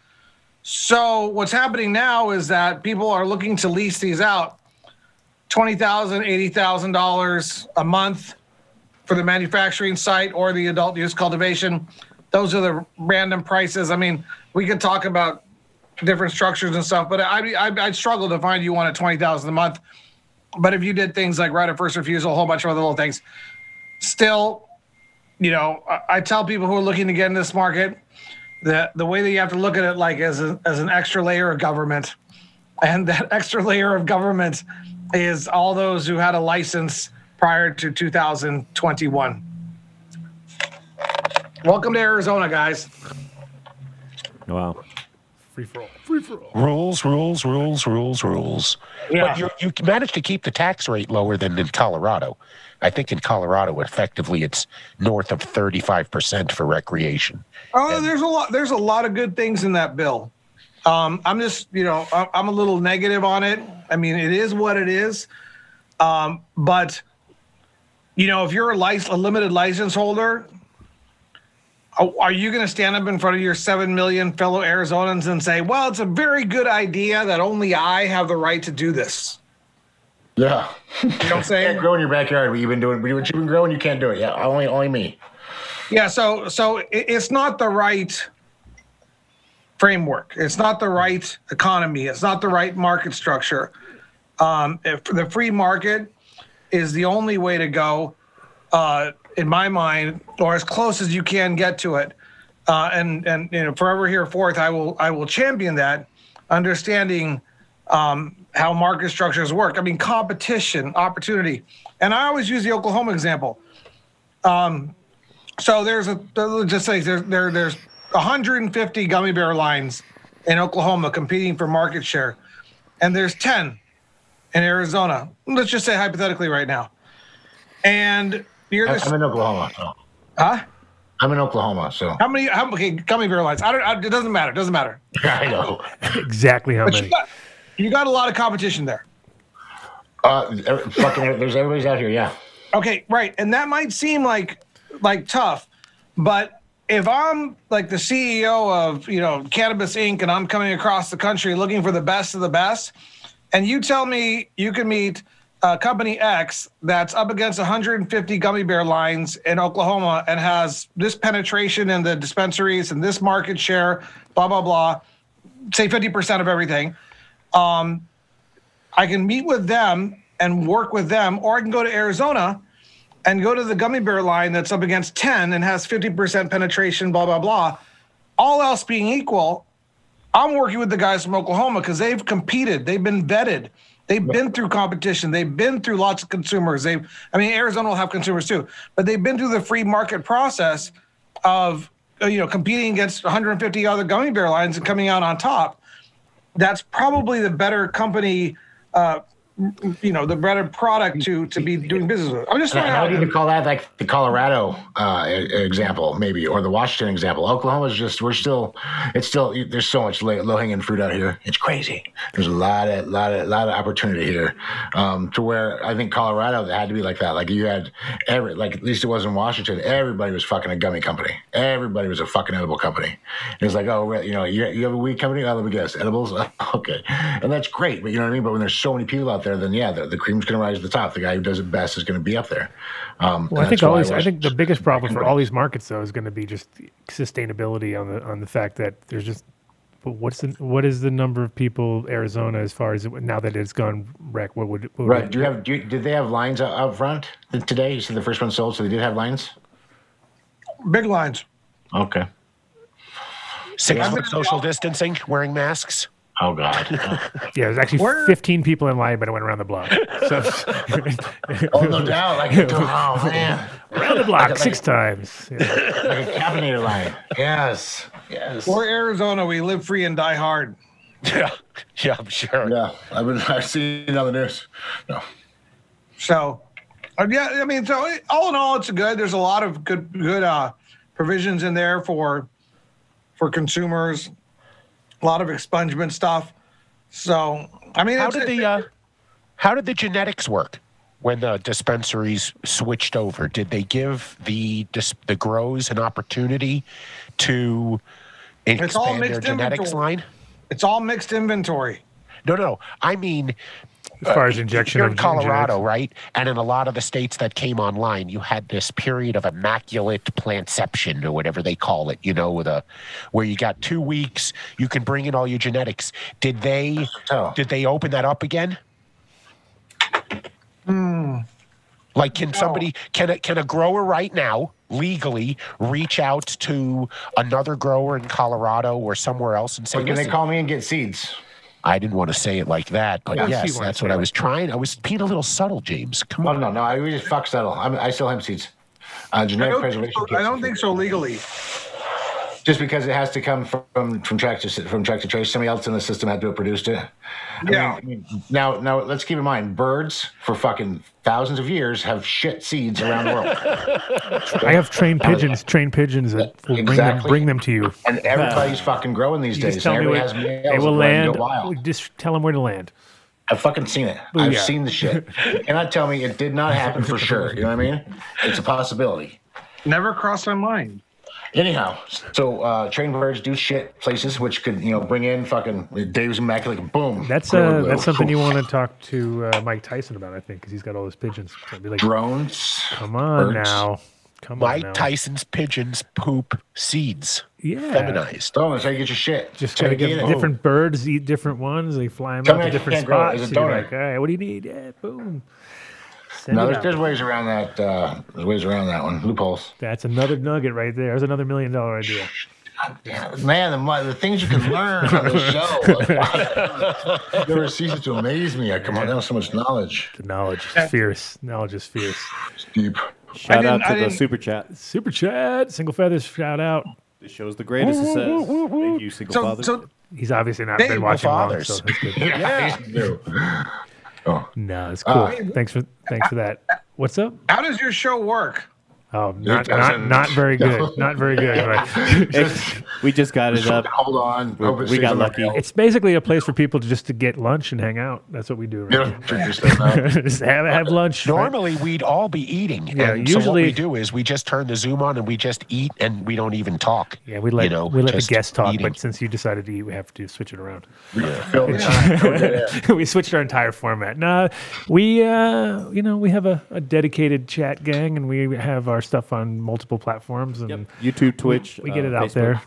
So what's happening now is that people are looking to lease these out, twenty thousand, eighty thousand dollars a month for the manufacturing site or the adult use cultivation. Those are the random prices. I mean, we could talk about different structures and stuff, but I, I I'd struggle to find you one at twenty thousand a month. But if you did things like right of first refusal, a whole bunch of other little things, still, you know, I, I tell people who are looking to get in this market that the way that you have to look at it like as a, as an extra layer of government, and that extra layer of government is all those who had a license prior to 2021. Welcome to Arizona, guys. Wow. Free for all. Free for all. Rules, rules, rules, rules, rules. But you, you managed to keep the tax rate lower than in Colorado. I think in Colorado, effectively, it's north of 35% for recreation. Oh, there's a lot. There's a lot of good things in that bill. Um, I'm just, you know, I- I'm a little negative on it. I mean, it is what it is. Um, but you know, if you're a, lic- a limited license holder, are- are you going to stand up in front of your seven million fellow Arizonans and say, "Well, it's a very good idea that only I have the right to do this"? Yeah. You know what I'm Can't saying? grow in your backyard, but you've been doing, but you've been growing, you can't do it. Yeah, only, only me. Yeah, so so it's not the right framework. It's not the right economy. It's not the right market structure. Um, if the free market is the only way to go, uh, in my mind, or as close as you can get to it. Uh, and and you know, forever here forth, I will I will champion that, understanding um, how market structures work. I mean, competition, opportunity, and I always use the Oklahoma example. So there's a just say there, there there's 150 gummy bear lines in Oklahoma competing for market share, and there's 10 in Arizona. Let's just say hypothetically right now, and you're I'm in Oklahoma. So. huh? I'm in Oklahoma, so How many? How okay? Gummy bear lines. I don't. I, it doesn't matter. It doesn't matter. I know. Exactly how But many. you got you got a lot of competition there. Uh, every- fucking, there's everybody's out here. Yeah. Okay, right. And that might seem like like tough, but if I'm like the CEO of, you know, Cannabis Inc. and I'm coming across the country looking for the best of the best, and you tell me you can meet uh, company X that's up against 150 gummy bear lines in Oklahoma and has this penetration in the dispensaries and this market share, blah blah blah, say 50% of everything. Um, I can meet with them and work with them, or I can go to Arizona and go to the gummy bear line that's up against 10 and has 50% penetration, blah, blah, blah. All else being equal, I'm working with the guys from Oklahoma because they've competed, they've been vetted, they've been through competition, they've been through lots of consumers. They've, I mean, Arizona will have consumers too, but they've been through the free market process of, uh, you know, competing against 150 other gummy bear lines and coming out on top. That's probably the better company uh, you know, the better product to to be doing business with. I'm just And I would trying even call that like the Colorado uh, example, maybe, or the Washington example. Oklahoma's just we're still, it's still there's so much low hanging fruit out here. It's crazy. There's a lot of lot of lot of opportunity here, um, to where I think Colorado had to be like that. Like you had every like at least it was in Washington. Everybody was fucking a gummy company. Everybody was a fucking edible company. And it's like oh you know you, you have a weed company. Oh, let me guess edibles. okay, and that's great. But you know what I mean. But when there's so many people out there, then yeah, the, the cream's gonna rise to the top. The guy who does it best is gonna be up there. Um, Well, I think always. I was- think the biggest problem for all these markets though is going to be just sustainability on the on the fact that there's just. But what's the what is the number of people Arizona as far as it, now that it's gone rec? What would, what would Right. Do you have? Do you, did they have lines out, out front today? You said the first one sold, so they did have lines. big lines. Okay. Six foot social distancing, wearing masks. Oh God. Yeah, there's actually Where- 15 people in line, but it went around the block. So oh no doubt. Like oh man, around the block Like- six times. Yeah. like a cabinator line. Yes. Yes. We're Arizona. We live free and die hard. Yeah, yeah, I'm sure. Yeah. I've been. I've seen it on the news. No. So, uh, yeah, I mean, so all in all, it's good. There's a lot of good, good uh, provisions in there for for consumers. A lot of expungement stuff. So, I mean, How it's, did the uh, how did the genetics work when the dispensaries switched over? Did they give the the grows an opportunity to It's all expand their mixed genetics inventory. line? it's all mixed inventory. No, no. I mean, As far as injection you're of in Colorado, genetics. right? And in a lot of the states that came online, you had this period of immaculate plantception or whatever they call it. You know, with a where you got two weeks, you can bring in all your genetics. Did they? Oh. Did they open that up again? Hmm. Like, can somebody can a, can a grower right now legally reach out to another grower in Colorado or somewhere else and say, Or can they call me and get seeds? I didn't want to say it like that, but course you yes, that's what I was trying. I was being a little subtle, James. Come Oh on. no, no. I we just fuck settle. I'm, I still have seeds. Uh, I genetic don't, think preservation. so, I don't think so legally. Just because it has to come from from track to from track to trace. Somebody else in the system had to have produced it. I Yeah. mean, now, now let's keep in mind, birds for fucking thousands of years have shit seeds around the world, I have trained pigeons, trained pigeons that will bring them bring them to you. and everybody's fucking growing these You days. just tell me everybody where has they will that let 'em land. Wild. Just tell them where to land. I've fucking seen it. I've Booyah. seen the shit. and I tell me it did not happen for sure. You know what I mean? It's a possibility. Never crossed my mind. Anyhow, so uh, trained birds do shit places, which could you know bring in fucking Dave's immaculate boom. That's uh, that's something you want to talk to uh, Mike Tyson about, I think, because he's got all those pigeons. So be like, drones. come on birds. now, come on Mike now. Tyson's pigeons poop seeds, yeah, feminized. Oh, that's how you get your shit. Just That's gotta get get it. different birds eat different ones. They fly them Tell out to different can't grow spots. It So you're like, all right, what do you need? Yeah, boom. Send No, there's, there's ways around that. Uh, there's ways around that one. Loopholes. That's another nugget right there. There's another million dollar idea. Man, the, the things you can learn on this show like, never ceases to amaze me. I come on, that was so much knowledge. The knowledge is fierce. Knowledge is fierce. It's deep. Shout out to the super chat. Super chat, single feathers, shout out. It shows the greatest. It says, "Thank you, single So, father." so He's obviously not Dave, been the watching long, so that's good. Yeah. Oh, No, it's cool. Uh, thanks for thanks for that. What's up? how does your show work? Oh, not not, doesn't- very good. Not very good. Right. It's- we just got it up. hold on. We- Hope we got lucky. It's basically a place for people to just to get lunch and hang out. That's what we do. Right? know, drink your stuff out. just have have lunch. right? Normally, we'd all be eating. Yeah, and so what we do is we just turn the Zoom on and we just eat and we don't even talk. Yeah, we let you know, we let the guests talk, eating. but since you decided to eat, we have to switch it around. Fill the time. we switched our entire format. No, we uh, you know we have a, a dedicated chat gang, and we have our stuff on multiple platforms, and Yep. YouTube, Twitch. we get uh, it out Facebook. there.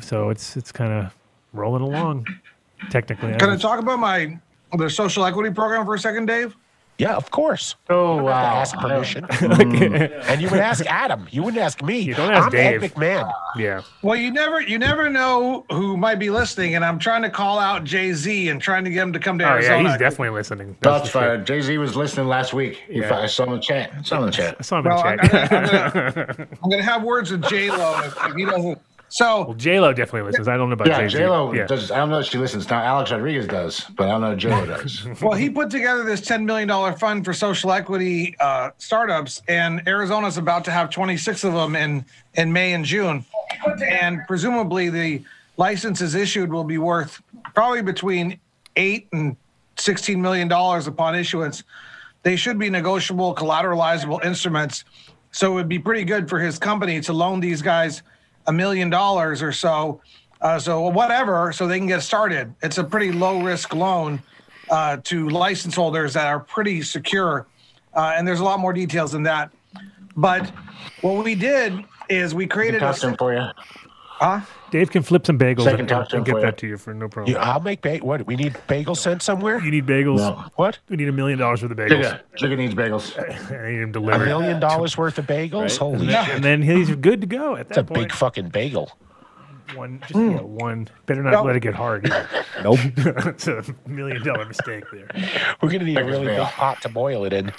So it's it's kind of rolling along. Technically, Can I talk about my the social equity program for a second, Dave? Yeah, of course. Oh, To wow. ask permission. Mm. and you would ask Adam. You wouldn't ask me. You don't ask I'm Dave. Ed McMahon. yeah. Well, you never you never know who might be listening, and I'm trying to call out Jay Z and trying to get him to come to Oh Arizona. yeah, he's definitely listening. That's for fine. Jay Z was listening last week. He Yeah. I saw him in the chat. I saw him in the I chat. saw him Well, in I'm chat. gonna, I'm, gonna, I'm gonna have words with J Lo if, if he doesn't So Well, J Lo definitely listens. I don't know about Yeah, jay-lo Yeah. does. I don't know if she listens now. Alex Rodriguez does, but I don't know if J Lo does. Well, he put together this $10 million fund for social equity uh, startups, and Arizona's about to have 26 of them in, in May and June. And presumably, the licenses issued will be worth probably between 8 and $16 million upon issuance. They should be negotiable, collateralizable instruments. So it would be pretty good for his company to loan these guys a million dollars or so. Uh, so whatever, so they can get started. It's a pretty low risk loan uh, to license holders that are pretty secure. Uh, and there's a lot more details than that. But what we did is we created a a. for you. Huh? Dave can flip some bagels Second and, top and for get you. that to you for no problem. Yeah, I'll make bagel. What? We need bagel sent somewhere? You need bagels? No. What? We need a million dollars worth of bagels. Jigga, Jigga needs bagels. I need him A million dollars worth of bagels? Holy shit. And then he's good to go at that It's a point. big fucking bagel. one, just yeah, hmm. one. Better not No. let it get hard. Either. Nope. it's a million dollar mistake there. We're gonna need a really bail. big pot to boil it in.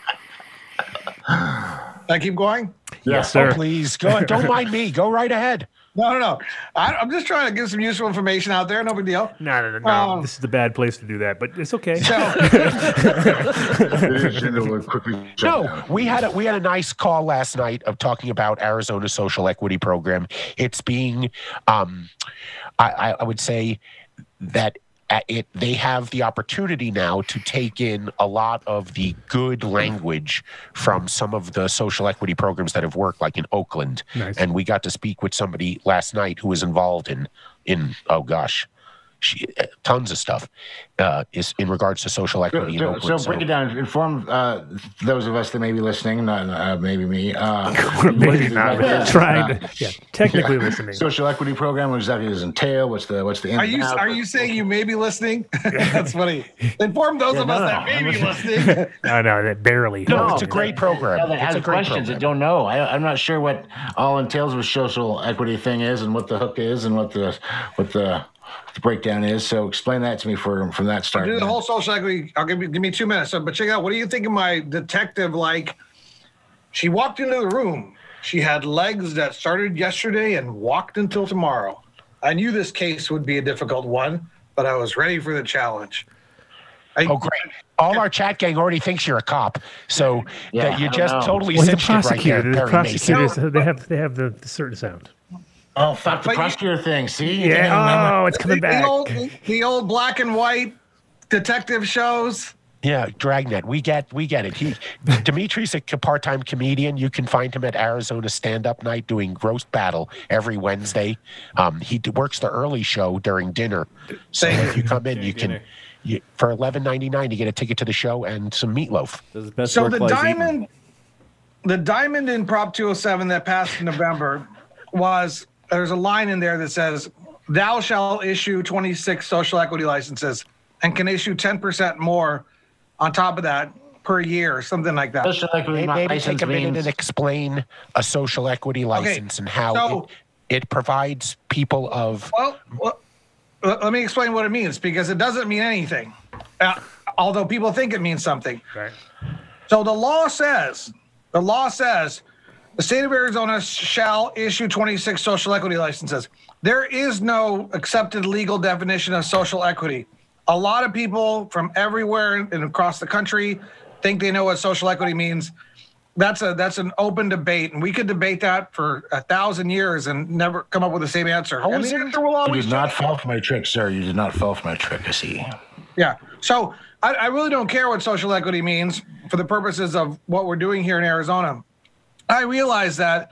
I keep going? Yes, Oh, sir. please go. on. Don't mind me. Go right ahead. No, no, no. I, I'm just trying to give some useful information out there. No big deal. No, no, no, no. Um, this is a bad place to do that, but it's okay. So, No, we had a we had a nice call last night of talking about Arizona social equity program. It's being, um, I, I, I would say that it they have the opportunity now to take in a lot of the good language from some of the social equity programs that have worked, like in Oakland. Nice. And we got to speak with somebody last night who was involved in in oh gosh. She, uh, tons of stuff uh, is in regards to social equity in So, Oakland. so break it down. Inform uh, those of us that may be listening, not uh, maybe me. Uh, maybe not it? trying Uh, to, yeah, technically listening. Social equity program. What exactly does it entail? What's the what's the? are you outs? are you saying you may be listening? That's funny. Inform those of us no, that may be listening. No, no, that barely. No, it's a great program. Yeah, that It's has a great questions program. that don't know. I, I'm not sure what all entails with social equity thing is, and what the hook is, and what the what the, the breakdown is. So explain that to me for from that start. Do the whole social equity. I'll give you give me two minutes. So, but check out. What do you think of my detective? Like, she walked into the room. She had legs that started yesterday and walked until tomorrow. I knew this case would be a difficult one, but I was ready for the challenge. I, Oh, great. All our chat gang already thinks you're a cop. So Yeah, that you just know. totally Well, he's a cinched it right prosecutor. there. the Perry Mason. prosecutors, they have they have the, the certain sound. Oh fuck the But you- prosecutor thing. See, You Yeah. remember. Oh, it's coming back. the old the old black and white detective shows. Yeah, Dragnet. We get we get it. He Demitri's a part-time comedian. You can find him at Arizona Stand-Up Night doing roast battle every Wednesday. Um, he d- works the early show during dinner. So Thank if you come in, you can you, for eleven ninety nine you get a ticket to the show and some meatloaf. Does his best So work the while he's eating. diamond, the diamond in Prop 207 that passed in November was there's a line in there that says, "Thou shall issue 26 social equity licenses and can issue 10% more on top of that per year, something like that." Social equity Maybe, maybe license take a minute means- and explain a social equity license and how so- it, it provides people of Well, well, let let me explain what it means because it doesn't mean anything, uh, although people think it means something. Right. So the law says, the law says, the state of Arizona shall issue 26 social equity licenses. There is no accepted legal definition of social equity. A lot of people from everywhere and across the country think they know what social equity means. That's a that's an open debate, and we could debate that for a thousand years and never come up with the same answer. And the answer will You did not fall for my trick, sir. You did not fall for my trick. I see. Yeah. So I, I really don't care what social equity means for the purposes of what we're doing here in Arizona. I realize that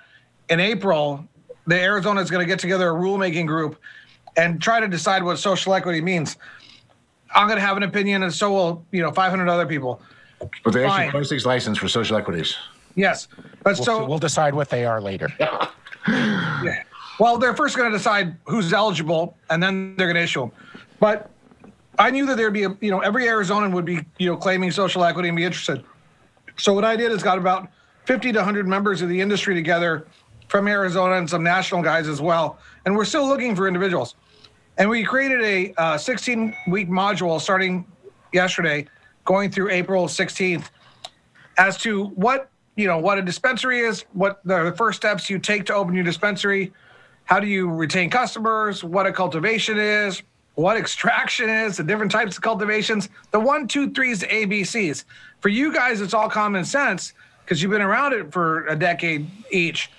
in April, the Arizona is going to get together a rulemaking group and try to decide what social equity means. I'm going to have an opinion, and so will you know 500 other people. But they Fine. issued 26 license for social equities. Yes, but we'll, so we'll decide what they are later. yeah. Well, they're first going to decide who's eligible, and then they're going to issue them. But I knew that there'd be, a, you know, every Arizonan would be, you know, claiming social equity and be interested. So what I did is got about 50 to 100 members of the industry together from Arizona and some national guys as well, and we're still looking for individuals. And we created a uh, 16 week module starting yesterday, going through April 16th, as to what you know what a dispensary is, what the first steps you take to open your dispensary, how do you retain customers, what a cultivation is, what extraction is, the different types of cultivations, the one, two, threes, ABCs. For you guys, it's all common sense because you've been around it for a decade each.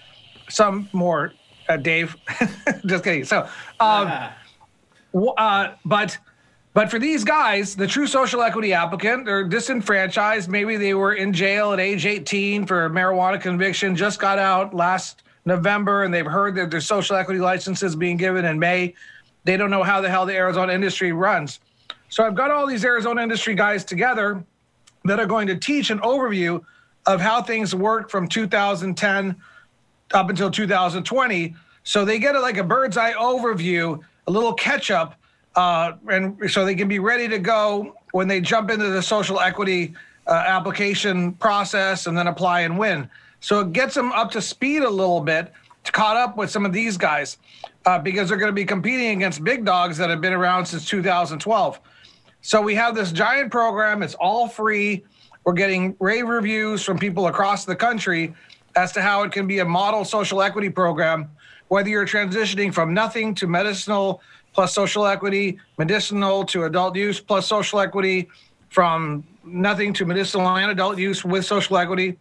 Some more, uh, Dave. Just kidding. So, um, w- uh, but but for these guys, the true social equity applicant, they're disenfranchised. Maybe they were in jail at age 18 for a marijuana conviction, just got out last November, and they've heard that their social equity license is being given in May. They don't know how the hell the Arizona industry runs. So I've got all these Arizona industry guys together that are going to teach an overview of how things worked from 2010 up until 2020. So they get a, like a bird's eye overview, a little catch up, uh, and so they can be ready to go when they jump into the social equity uh, application process and then apply and win. So it gets them up to speed a little bit, to caught up with some of these guys, uh, because they're going to be competing against big dogs that have been around since 2012. So we have this giant program. It's all free. We're getting rave reviews from people across the country as to how it can be a model social equity program, whether you're transitioning from nothing to medicinal plus social equity, medicinal to adult use plus social equity, from nothing to medicinal and adult use with social equity.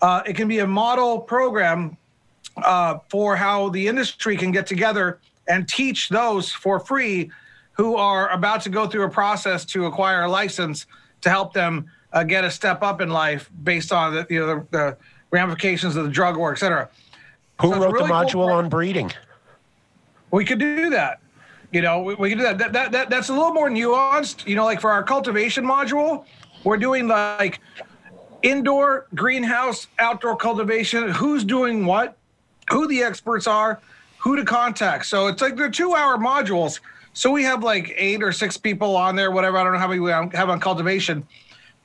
Uh, it can be a model program uh, for how the industry can get together and teach those for free who are about to go through a process to acquire a license to help them uh, get a step up in life based on the, you know, the, the ramifications of the drug war, et cetera. Who So wrote really the module pro- on breeding? We could do that. You know, we, we can do that. That, that, that. That's a little more nuanced. You know, like for our cultivation module, we're doing like indoor greenhouse, outdoor cultivation, who's doing what, who the experts are, who to contact. So it's like they're two hour modules. So we have like eight or six people on there, whatever. I don't know how many we have on cultivation,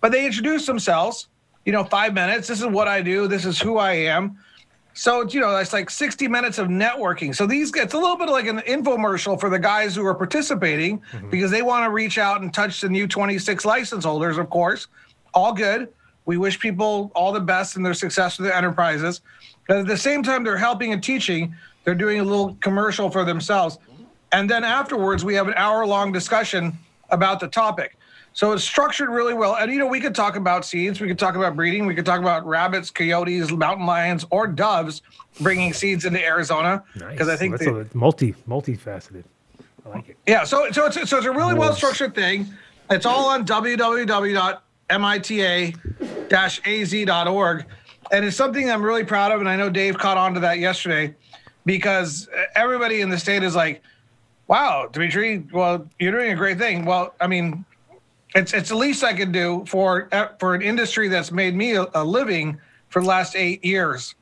but they introduce themselves, you know, five minutes. This is what I do. This is who I am. So it's, you know, that's like 60 minutes of networking. So these, it's a little bit like an infomercial for the guys who are participating mm-hmm. because they want to reach out and touch the new 26 license holders, of course. All good. We wish people all the best in their success with their enterprises. But at the same time, they're helping and teaching. They're doing a little commercial for themselves. And then afterwards, we have an hour long discussion about the topic. So it's structured really well. And, you know, we could talk about seeds, we could talk about breeding, we could talk about rabbits, coyotes, mountain lions, or doves bringing seeds into Arizona. Because I think that's they- a, multi multifaceted. I like it. yeah, so so it's so it's a really well structured thing. It's all on www.mita-az.org, and it's something I'm really proud of. And I know Dave caught on to that yesterday, because everybody in the state is like, "Wow, Demitri, well, you're doing a great thing." Well, I mean, it's it's the least I can do for for an industry that's made me a, a living for the last eight years.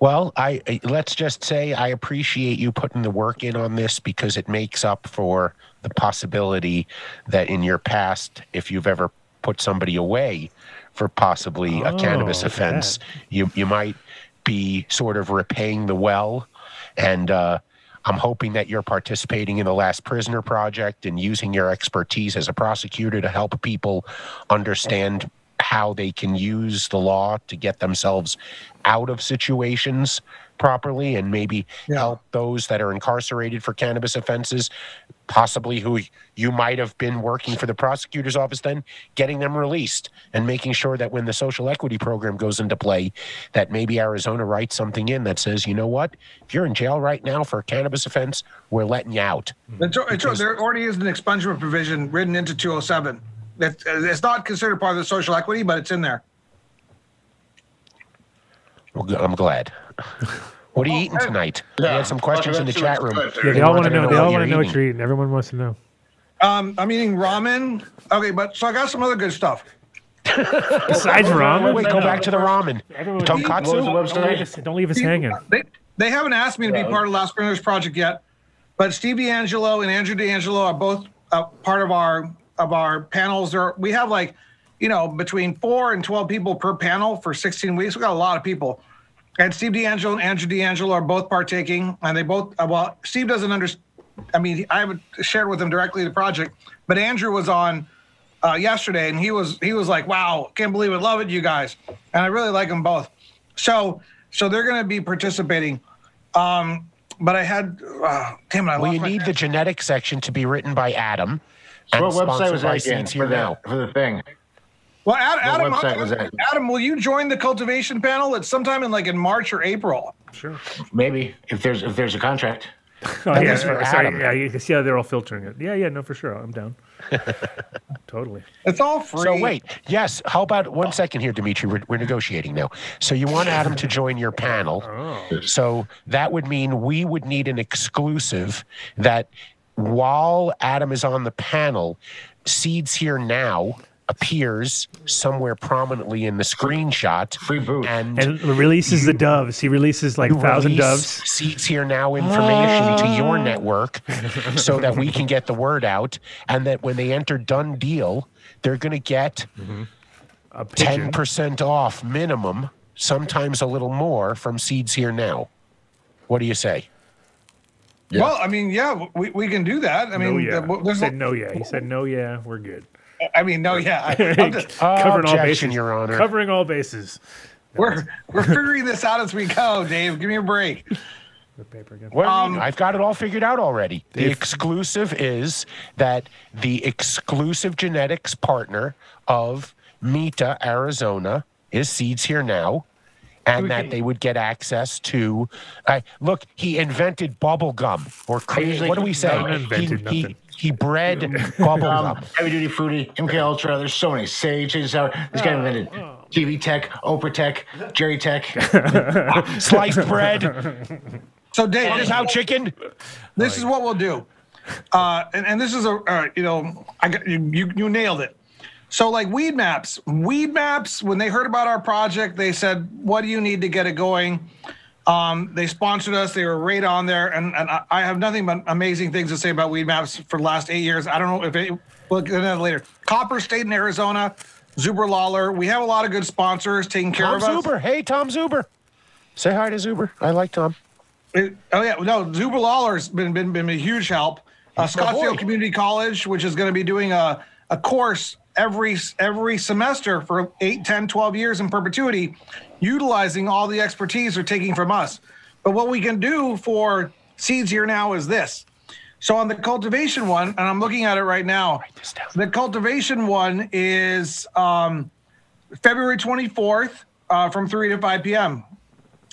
Well, I I- let's just say I appreciate you putting the work in on this because it makes up for the possibility that in your past, if you've ever put somebody away for possibly a cannabis Oh, look offense, you you might be sort of repaying the well, and uh, I'm hoping that you're participating in the Last Prisoner Project and using your expertise as a prosecutor to help people understand how they can use the law to get themselves out of situations properly and maybe help those that are incarcerated for cannabis offenses possibly who you might have been working for the prosecutor's office then getting them released and making sure that when the social equity program goes into play that maybe arizona writes something in that says you know what? If you're in jail right now for a cannabis offense we're letting you out. It's, it's, there already is an expungement provision written into 207. That it's not considered part of the social equity, but it's in there. Well, i'm glad what are you eating tonight we had some questions in the chat room it's good. Yeah, they all want to know. They all want to know what you're eating. Everyone wants to know. Um, I'm eating ramen. Okay, but so I got some other good stuff. Besides ramen, wait go back to the ramen Everyone- tonkatsu Don't leave us, don't leave us hanging. They, they haven't asked me to be part of Last Prisoner Project yet, but Steve DeAngelo and Andrew DeAngelo are both uh, part of our of our panels. There, we have like, you know, between four and twelve people per panel for 16 weeks. We got a lot of people. And Steve DeAngelo and Andrew DeAngelo are both partaking, and they both uh, well, Steve doesn't understand. I mean, I haven't shared with him directly the project, but Andrew was on uh, yesterday, and he was he was like, "Wow, can't believe it, love it, you guys," and I really like them both. So so they're going to be participating. Um, but I had, uh, damn it, I Well, lost you my need the genetic section to be written by Adam. And What website was by that again for Here the, Now. for the thing? Well, Ad- What Adam, website was that? Adam, will you join the cultivation panel? It's sometime in like in March or April. Sure. Maybe if there's if there's a contract. Oh, That yeah, was for sorry, Adam. yeah, you can see how they're all filtering it. Yeah, yeah, no, for sure. I'm down. totally. It's all free. So wait, yes. How about one second here, Demitri? We're, we're negotiating now. So you want Adam to join your panel? Oh. So that would mean we would need an exclusive that while Adam is on the panel, Seeds Here Now appears somewhere prominently in the screenshot. Free booth. And, And releases the doves. He releases like you thousand release doves. Seeds Here Now information to your network so that we can get the word out. And that when they enter done deal, they're going to get A pigeon. 10% off minimum, sometimes a little more from Seeds Here Now. What do you say? Well, I mean, yeah, we, we can do that. I mean, no, yeah. uh, He said no, yeah. He said no, yeah. We're good. I mean, no, yeah. I, I'm just, Covering all Objection, bases. Your Honor. Covering all bases. we're we're figuring this out as we go, Dave. Give me a break. The paper again. What Um. I've got it all figured out already. The exclusive is that the exclusive genetics partner of MITO, Arizona, is Seeds Here Now, and that they would get access to. Uh, look, he invented bubble gum, or created. What do we say? No, I invented he, he, nothing. He bred bubble Um, gum. heavy duty fruity, MK Ultra. There's so many. Sage, Sage Sour. This guy invented TV Tech, Oprah Tech, Jerry Tech. Sliced bread, So, Dave, this, cow chicken. this is what we'll do. Uh, and, and this is a, uh, you know, I got you, you, you nailed it. So, like Weed Maps, Weed Maps, when they heard about our project, they said, What do you need to get it going? Um, they sponsored us. They were right on there, and, and I, have nothing but amazing things to say about Weed Maps for the last eight years. I don't know if it. We'll get into that later. Copper State in Arizona, Zuber Lawler. We have a lot of good sponsors taking care Tom of us. Zuber. Hey, Tom Zuber. Say hi to Zuber. I like Tom. It- oh yeah, no, Zuber Lawler's been been been a huge help. Uh. Scottsdale Community College, which is going to be doing a, a course every every semester for 8, 10, 12 years in perpetuity, utilizing all the expertise they're taking from us. But what we can do for seeds here now is this. So on the cultivation one, and I'm looking at it right now. The cultivation one is um, February 24th uh, from 3 to 5 p.m.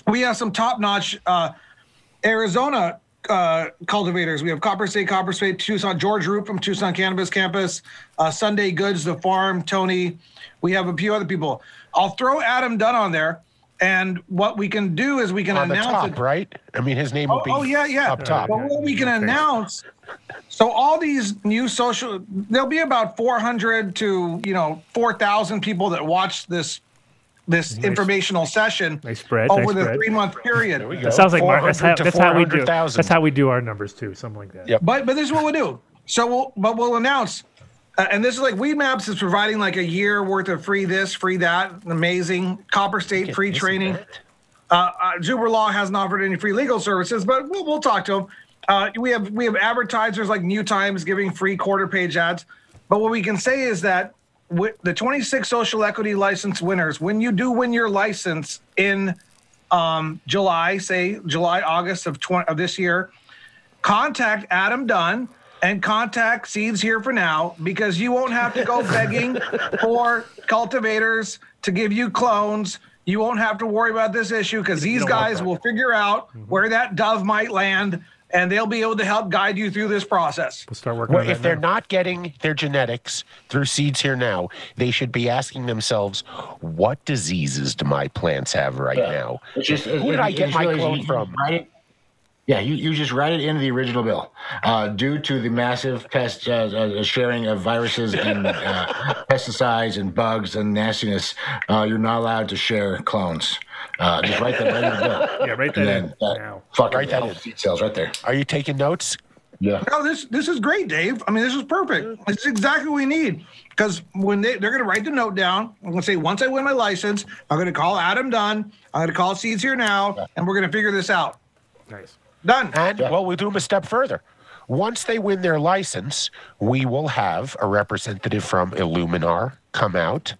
We have some top-notch uh, Arizona uh, cultivators. We have Copper State, Copper State, Tucson, George Root from Tucson Cannabis Campus, uh, Sunday Goods, The Farm, Tony. We have a few other people. I'll throw Adam Dunn on there, and what we can do is we can On the announce top, it. right? I mean, his name Oh, would be oh, yeah, yeah. up top. But what we can Okay. announce, so all these new social, there'll be about 400 to you know 4,000 people that watch this this informational session Nice spread, over nice the spread. three month period. There we go. That sounds like Mar- that's how, that's how we do. 400,000. That's how we do our numbers too. Something like that. Yep. But but this is what we'll do. So we'll but we'll announce, uh, and this is like Weed Maps is providing like a year worth of free this, free that, amazing. Copper State free training. Uh, uh, Zuber Law hasn't offered any free legal services, but we'll, we'll talk to them. Uh, we have we have advertisers like New Times giving free quarter page ads. But what we can say is that with the 26 social equity license winners, when you do win your license in um, July, say July August of 20, of this year, contact Adam Dunn and contact Seeds Here for Now because you won't have to go begging for cultivators to give you clones. You won't have to worry about this issue because these guys will figure out Mm-hmm. where that dove might land and they'll be able to help guide you through this process. We'll start working Well, on if that they're now. not getting their genetics through seeds here now, they should be asking themselves, what diseases do my plants have right now? It's just, Who did I get my clone from? Write it, yeah, you, you just write it into the original bill. Uh, due to the massive pest uh, uh, sharing of viruses and uh, pesticides and bugs and nastiness, uh, you're not allowed to share clones. Uh, just write that right in the bill. Yeah, write And that then in that now. fucking Write that in. details right there. Are you taking notes? Yeah. No, this this is great, Dave. I mean, this is perfect. This is exactly what we need. Because when they, they're going to write the note down, I'm going to say, once I win my license, I'm going to call Adam Dunn. I'm going to call Seeds Here Now, and we're going to figure this out. Nice. Done. And, well, we'll do them a step further. Once they win their license, we will have a representative from Illuminar come out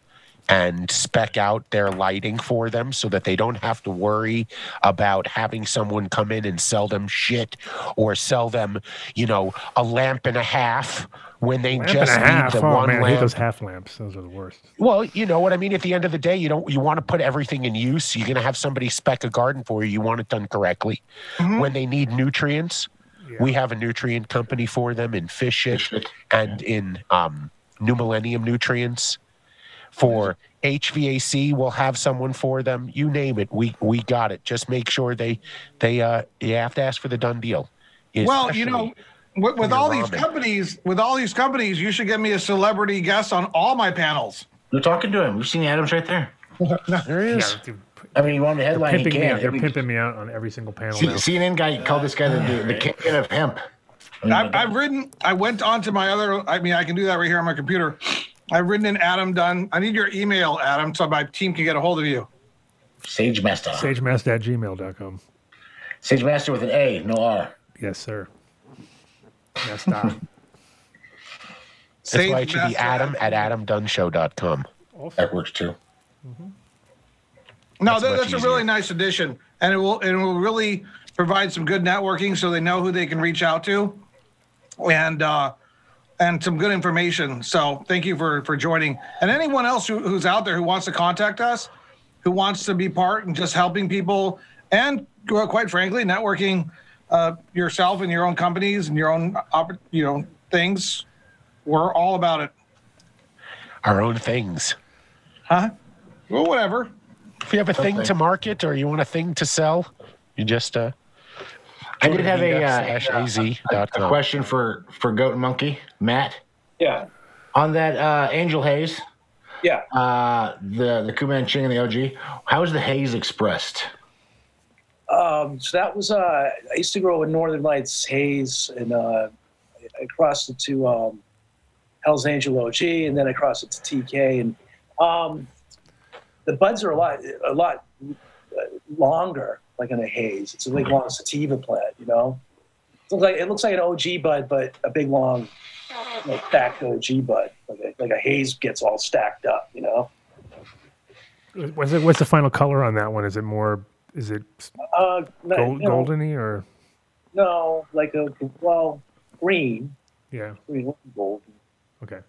and spec out their lighting for them so that they don't have to worry about having someone come in and sell them shit or sell them, you know, a lamp and a half when they Lamp just and a half. need the Oh one man, I hate those half lamps. Those are the worst. Well, you know what I mean. At the end of the day, you don't you want to put everything in use. You're going to have somebody spec a garden for you. You want it done correctly. When they need nutrients, we have a nutrient company for them in fish shit and in um, New Millennium Nutrients. For HVAC, we'll have someone for them. You name it, we we got it. Just make sure they they uh you have to ask for the done deal. Well, you know, Especially with, with your all these companies, with all these companies, you should get me a celebrity guest on all my panels. You're talking to him. You've seen Adams right there. there he is. Yeah, I mean, you want the they're headline? He pimping me can. out. They're pimping me out on every single panel C- now. CNN guy called this guy the, the, the kingpin of hemp. I mean, I've, I've written. I went on to my other. I mean, I can do that right here on my computer. I've written in Adam Dunn. I need your email, Adam, so my team can get a hold of you. Sage Master. Sagemaster at gmail.com. Sage Master with an A, no R. Yes, sir. Yes, stop. That's why it should be Adam at AdamDunnShow.com. That works too. No, That's that, much that's a easier. really nice addition, and it will it will really provide some good networking, so they know who they can reach out to, and uh, and some good information. So thank you for for joining, and anyone else who, who's out there who wants to contact us, who wants to be part and just helping people, and quite frankly, networking uh, yourself and your own companies and your own you know things. We're all about it, Our own things. huh? Well, whatever. If you have a thing to market or you want a thing to sell, you just uh I did have a, uh, a, a question for for Goat and Monkey, Matt. Yeah. On that uh, Angel Haze, Yeah. uh, the the Kuman Ching and the OG, how is the haze expressed? Um, so that was uh, I used to grow in Northern Lights haze, and uh, I crossed it to um, Hell's Angel OG, and then I crossed it to TK, and um, the buds are a lot a lot uh, longer, like in a haze. It's a big long sativa plant, you know. It looks like it looks like an OG bud, but a big long, like stacked OG bud, like a, like a haze gets all stacked up, you know. What's, what's the final color on that one? Is it more? Is it Uh, no, gold, you know, goldeny or? no, like a well, green, Yeah. green, gold. Okay.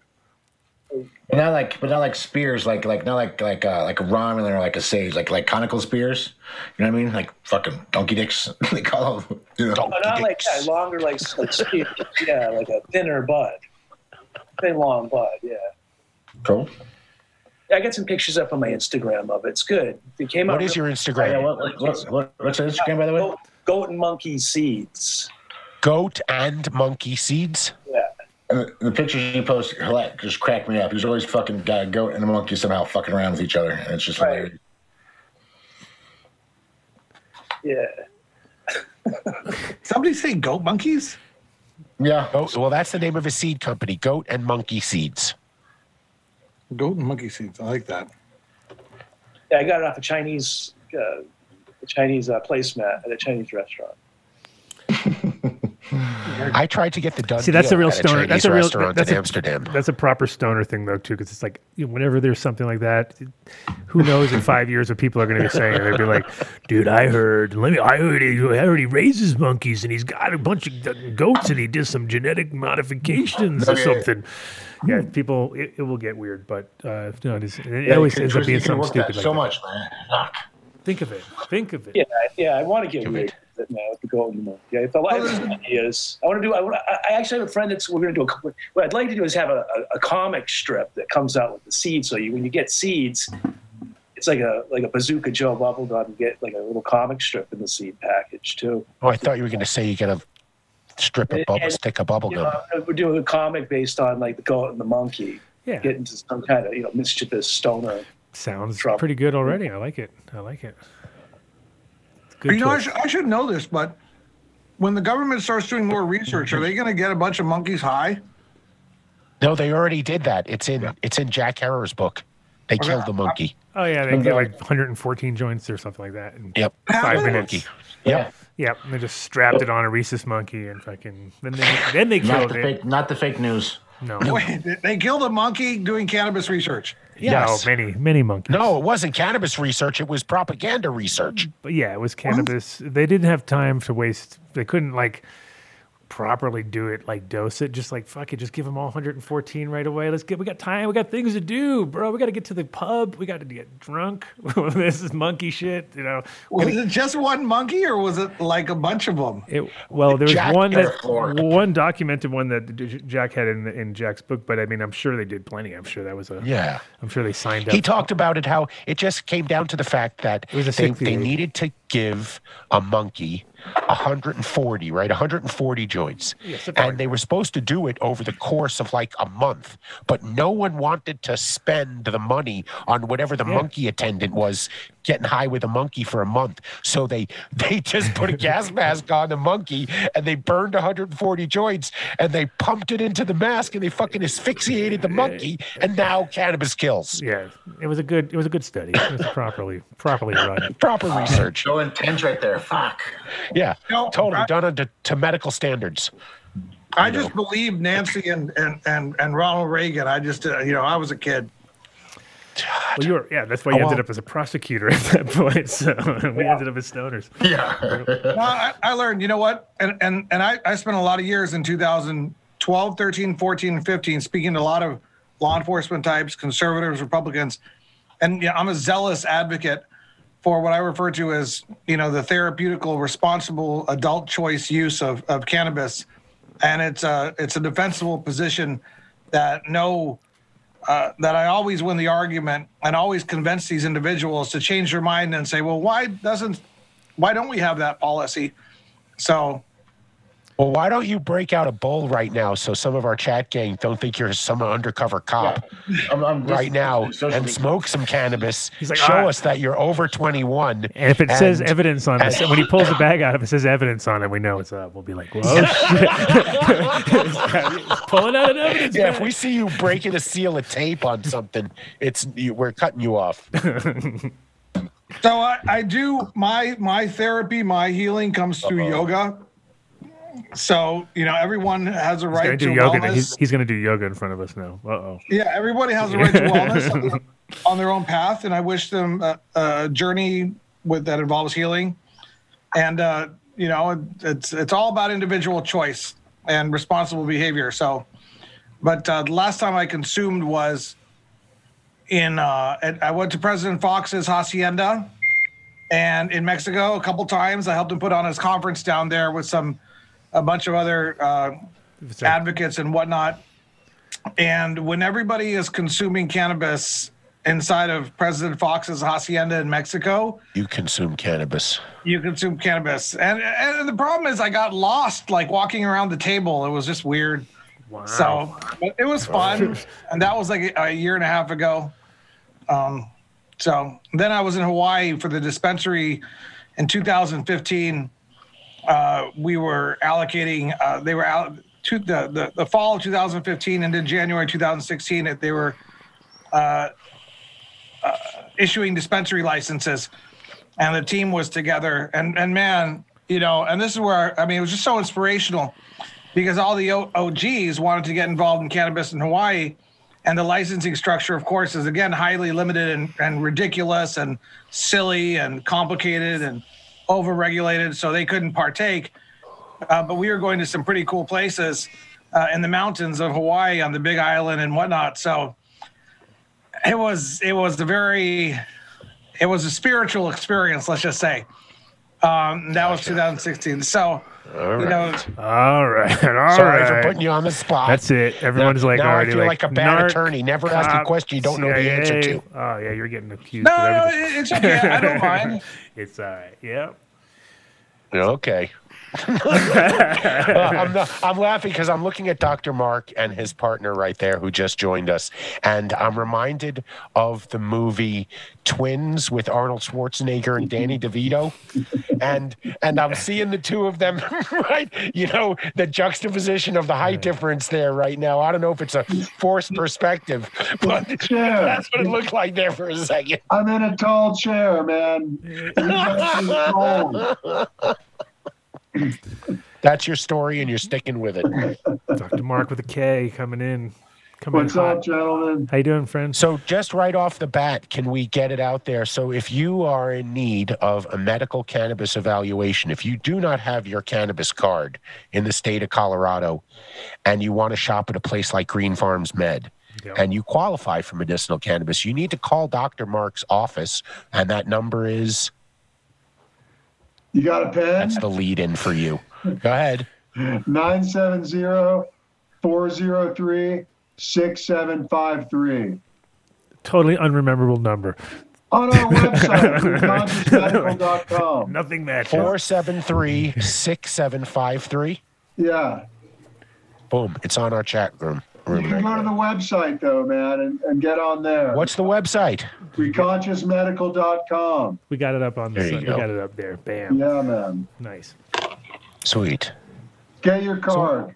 But not like, but not like spears, like like not like like uh, like a Romulan or like a sage, like like conical spears. You know what I mean? Like fucking donkey dicks. they call them. You know. Oh, not like that, longer, like like spear. yeah, like a thinner bud, thin long bud. Yeah. Cool. Yeah, I got some pictures up on my Instagram of it. It's good. It came out. What is your Instagram? what, what, what, what, what's your Instagram, by the way? goat, goat and monkey seeds? Goat and monkey seeds. Yeah. And the, the pictures you post like, just crack me up. There's always fucking got a goat and a monkey somehow fucking around with each other, and it's just Right. hilarious. Yeah. Somebody say goat monkeys. Yeah. Oh, well, that's the name of a seed company, Goat and Monkey Seeds. Goat and monkey seeds. I like that. Yeah, I got it off a Chinese, uh, a Chinese uh, placemat at a Chinese restaurant. I tried to get the done See, that's deal a real stoner. Chinese That's a real. restaurant That's in a, Amsterdam. That's a proper stoner thing, though, too, because it's like whenever there's something like that, who knows in five years what people are going to be saying? They'd be like, "Dude, I heard. Let me. I heard. He, I heard he raises monkeys and he's got a bunch of goats and he did some genetic modifications or something." Yeah, people. It, it will get weird, but uh, no, it, is, it Yeah, always ends up being twist- you something stupid. Like so that. much, man. Fuck. Think of it. Think of it. Yeah, I- yeah. I want to get weird with it now with the goat and. Yeah, if I have some ideas, I want to do. I, want, I I actually have a friend that's we're going to do a. couple- What I'd like to do is have a, a, a comic strip that comes out with the seeds. So you, when you get seeds, it's like a like a Bazooka Joe bubblegum. You get like a little comic strip in the seed package too. Oh, I thought you were going to say you get a strip of bubble, And- stick of bubble gum. know, we're doing a comic based on like the goat and the monkey. Yeah. Get into some kind of you know mischievous stoner. Sounds Trouble. pretty good already. I like it. I like it. It's a good you know, I, sh- I should know this, but when the government starts doing more research, are they going to get a bunch of monkeys high? No, they already did that. It's in it's in Jack Herer's book. They killed the monkey. Oh yeah, they get like 114 joints or something like that in Yep. five Really? minutes. Monkey. Yeah. Yep, and they just strapped it on a rhesus monkey and fucking then they then they Not killed the it. fake, not the fake news. No. Wait, they killed a monkey doing cannabis research. Oh, yes. No, many, many monkeys. No, it wasn't cannabis research. It was propaganda research. But yeah, it was cannabis. They didn't have time to waste. They couldn't like properly do it, like dose it. Just like fuck it, just give them all 114 right away. Let's get. We got time. We got things to do, bro. We got to get to the pub. We got to get drunk. this is monkey shit. You know. Was it just one monkey, or was it like a bunch of them? It, well, there was Jack one that Florida. one documented one that Jack had in in Jack's book, but I mean, I'm sure they did plenty. I'm sure that was a. Yeah. I'm sure they signed up. He talked about it how it just came down to the fact that It was a they, they needed to give a monkey 140, right? 140 joints. Yes, and they were supposed to do it over the course of like a month, but no one wanted to spend the money on whatever the monkey attendant was getting high with a monkey for a month. So they they just put a gas mask on the monkey and they burned 140 joints and they pumped it into the mask and they fucking asphyxiated the monkey and now cannabis kills. Yeah, it was a good. It was a good study. It was properly properly run. Proper research. So intense right there. Fuck. Yeah, No, totally I- done under to medical standards. I just believe Nancy and, and, and, and Ronald Reagan. I just, uh, you know, I was a kid. Well, you were. Yeah, that's why you Oh, ended well. up as a prosecutor at that point. So we ended up as stoners. Yeah. well, I, I learned, you know what? And, and, and I, I spent a lot of years in 2012, 13, 14, and 15 speaking to a lot of law enforcement types, conservatives, Republicans. And yeah, I'm a zealous advocate for what I refer to as, you know, the therapeutical, responsible adult choice use of, of cannabis. And it's a, it's a defensible position that no, uh, that I always win the argument and always convince these individuals to change their mind and say, well, why doesn't, why don't we have that policy? So Well, why don't you break out a bowl right now so some of our chat gang don't think you're some undercover cop I'm, I'm just- right now and media- smoke some cannabis? He's like, show "Ah." us that you're over 21. And if it says evidence on it, when he pulls the bag out, if it says evidence on it, we know it's up. We'll be like, "Whoa, shit!" Pulling out an evidence. Yeah, if we see you breaking a seal of tape on something, it's you, we're cutting you off. So I, I do my my therapy, my healing comes through yoga. So you know, everyone has a He's right do to yoga. wellness. He's, he's gonna do yoga in front of us now. Uh oh. yeah, everybody has a right to wellness on, their, on their own path, and I wish them a, a journey with that involves healing. And uh, you know, it, it's it's all about individual choice and responsible behavior. So, but uh, the last time I consumed was in uh, at, I went to President Fox's hacienda, and in Mexico a couple times. I helped him put on his conference down there with some a bunch of other uh, advocates and whatnot. And when everybody is consuming cannabis inside of President Fox's hacienda in Mexico, You consume cannabis. you consume cannabis. And and the problem is I got lost like walking around the table. It was just weird. Wow. So but it was fun. and that was like a, a year and a half ago. Um, so then I was in Hawaii for the dispensary in 2015. Uh, we were allocating, uh, they were out to the, the, the fall of 2015 and then January 2016, that they were uh, uh, issuing dispensary licenses. And the team was together. And, and man, you know, and this is where, I mean, it was just so inspirational because all the OGs wanted to get involved in cannabis in Hawaii. And the licensing structure, of course, is again highly limited and, and ridiculous and silly and complicated and overregulated. So they couldn't partake. Uh, but we were going to some pretty cool places uh, in the mountains of Hawaii on the Big Island and whatnot. So it was it was a very it was a spiritual experience. Let's just say um, that was 2016. So All you right. know. All right. All right. Sorry for putting you on the spot. That's it. Everyone's like now already I feel like, a bad narc, attorney. Never ask a question you don't know the answer to. Oh yeah, you're getting accused. No, of no, it's okay. I don't mind. It's all right. Yep. Okay. Uh, I'm, not, I'm laughing because I'm looking at Dr. Mark and his partner right there who just joined us. And I'm reminded of the movie Twins with Arnold Schwarzenegger and Danny DeVito. And and I'm seeing the two of them, right? You know, the juxtaposition of the height difference there right now. I don't know if it's a forced perspective, but Yeah. that's what it looked like there for a second. I'm in a tall chair, man. You guys are tall. That's That's your story, and you're sticking with it. Dr. Mark with a K coming in. Coming What's in hot. up, gentlemen? How you doing, friend? So, just right off the bat, can we get it out there? So, if you are in need of a medical cannabis evaluation, if you do not have your cannabis card in the state of Colorado, and you want to shop at a place like Green Farms Med, Yeah. and you qualify for medicinal cannabis, you need to call Dr. Mark's office, and that number is You got a pen? that's the lead in for you. Go ahead. 970-403-6753. Totally unrememberable number. On our website, unconsciousmedical.com. Nothing matches. 473 6753. Yeah. Boom. It's on our chat room. You room can go to the website, though, man, and, and get on there. What's the website? Reconsciousmedical.com. We got it up on the There you site. We go. got it up there. Bam. Yeah, man. Nice. Sweet. Get your card.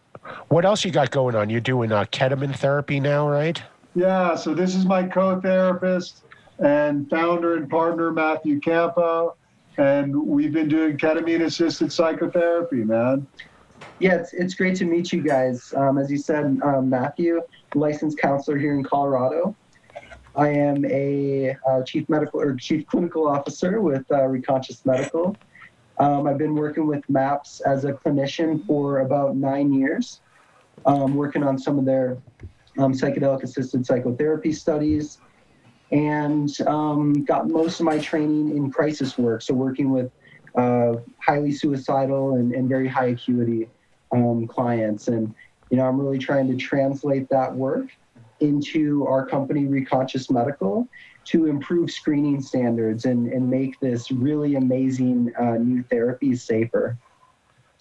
What else you got going on? You're doing uh, ketamine therapy now, right? Yeah, so this is my co-therapist and founder and partner, Matthew Campo. And we've been doing ketamine-assisted psychotherapy, man. Yeah, it's, it's great to meet you guys. Um, as you said, um, Matthew, licensed counselor here in Colorado. I am a uh, chief medical or chief clinical officer with uh, Reconscious Medical. Um, I've been working with MAPS as a clinician for about nine years, um, working on some of their um, psychedelic assisted psychotherapy studies, and um, got most of my training in crisis work. So, working with uh, highly suicidal and, and very high acuity um, clients. And, you know, I'm really trying to translate that work into our company, Reconscious Medical, to improve screening standards and, and make this really amazing uh, new therapy safer.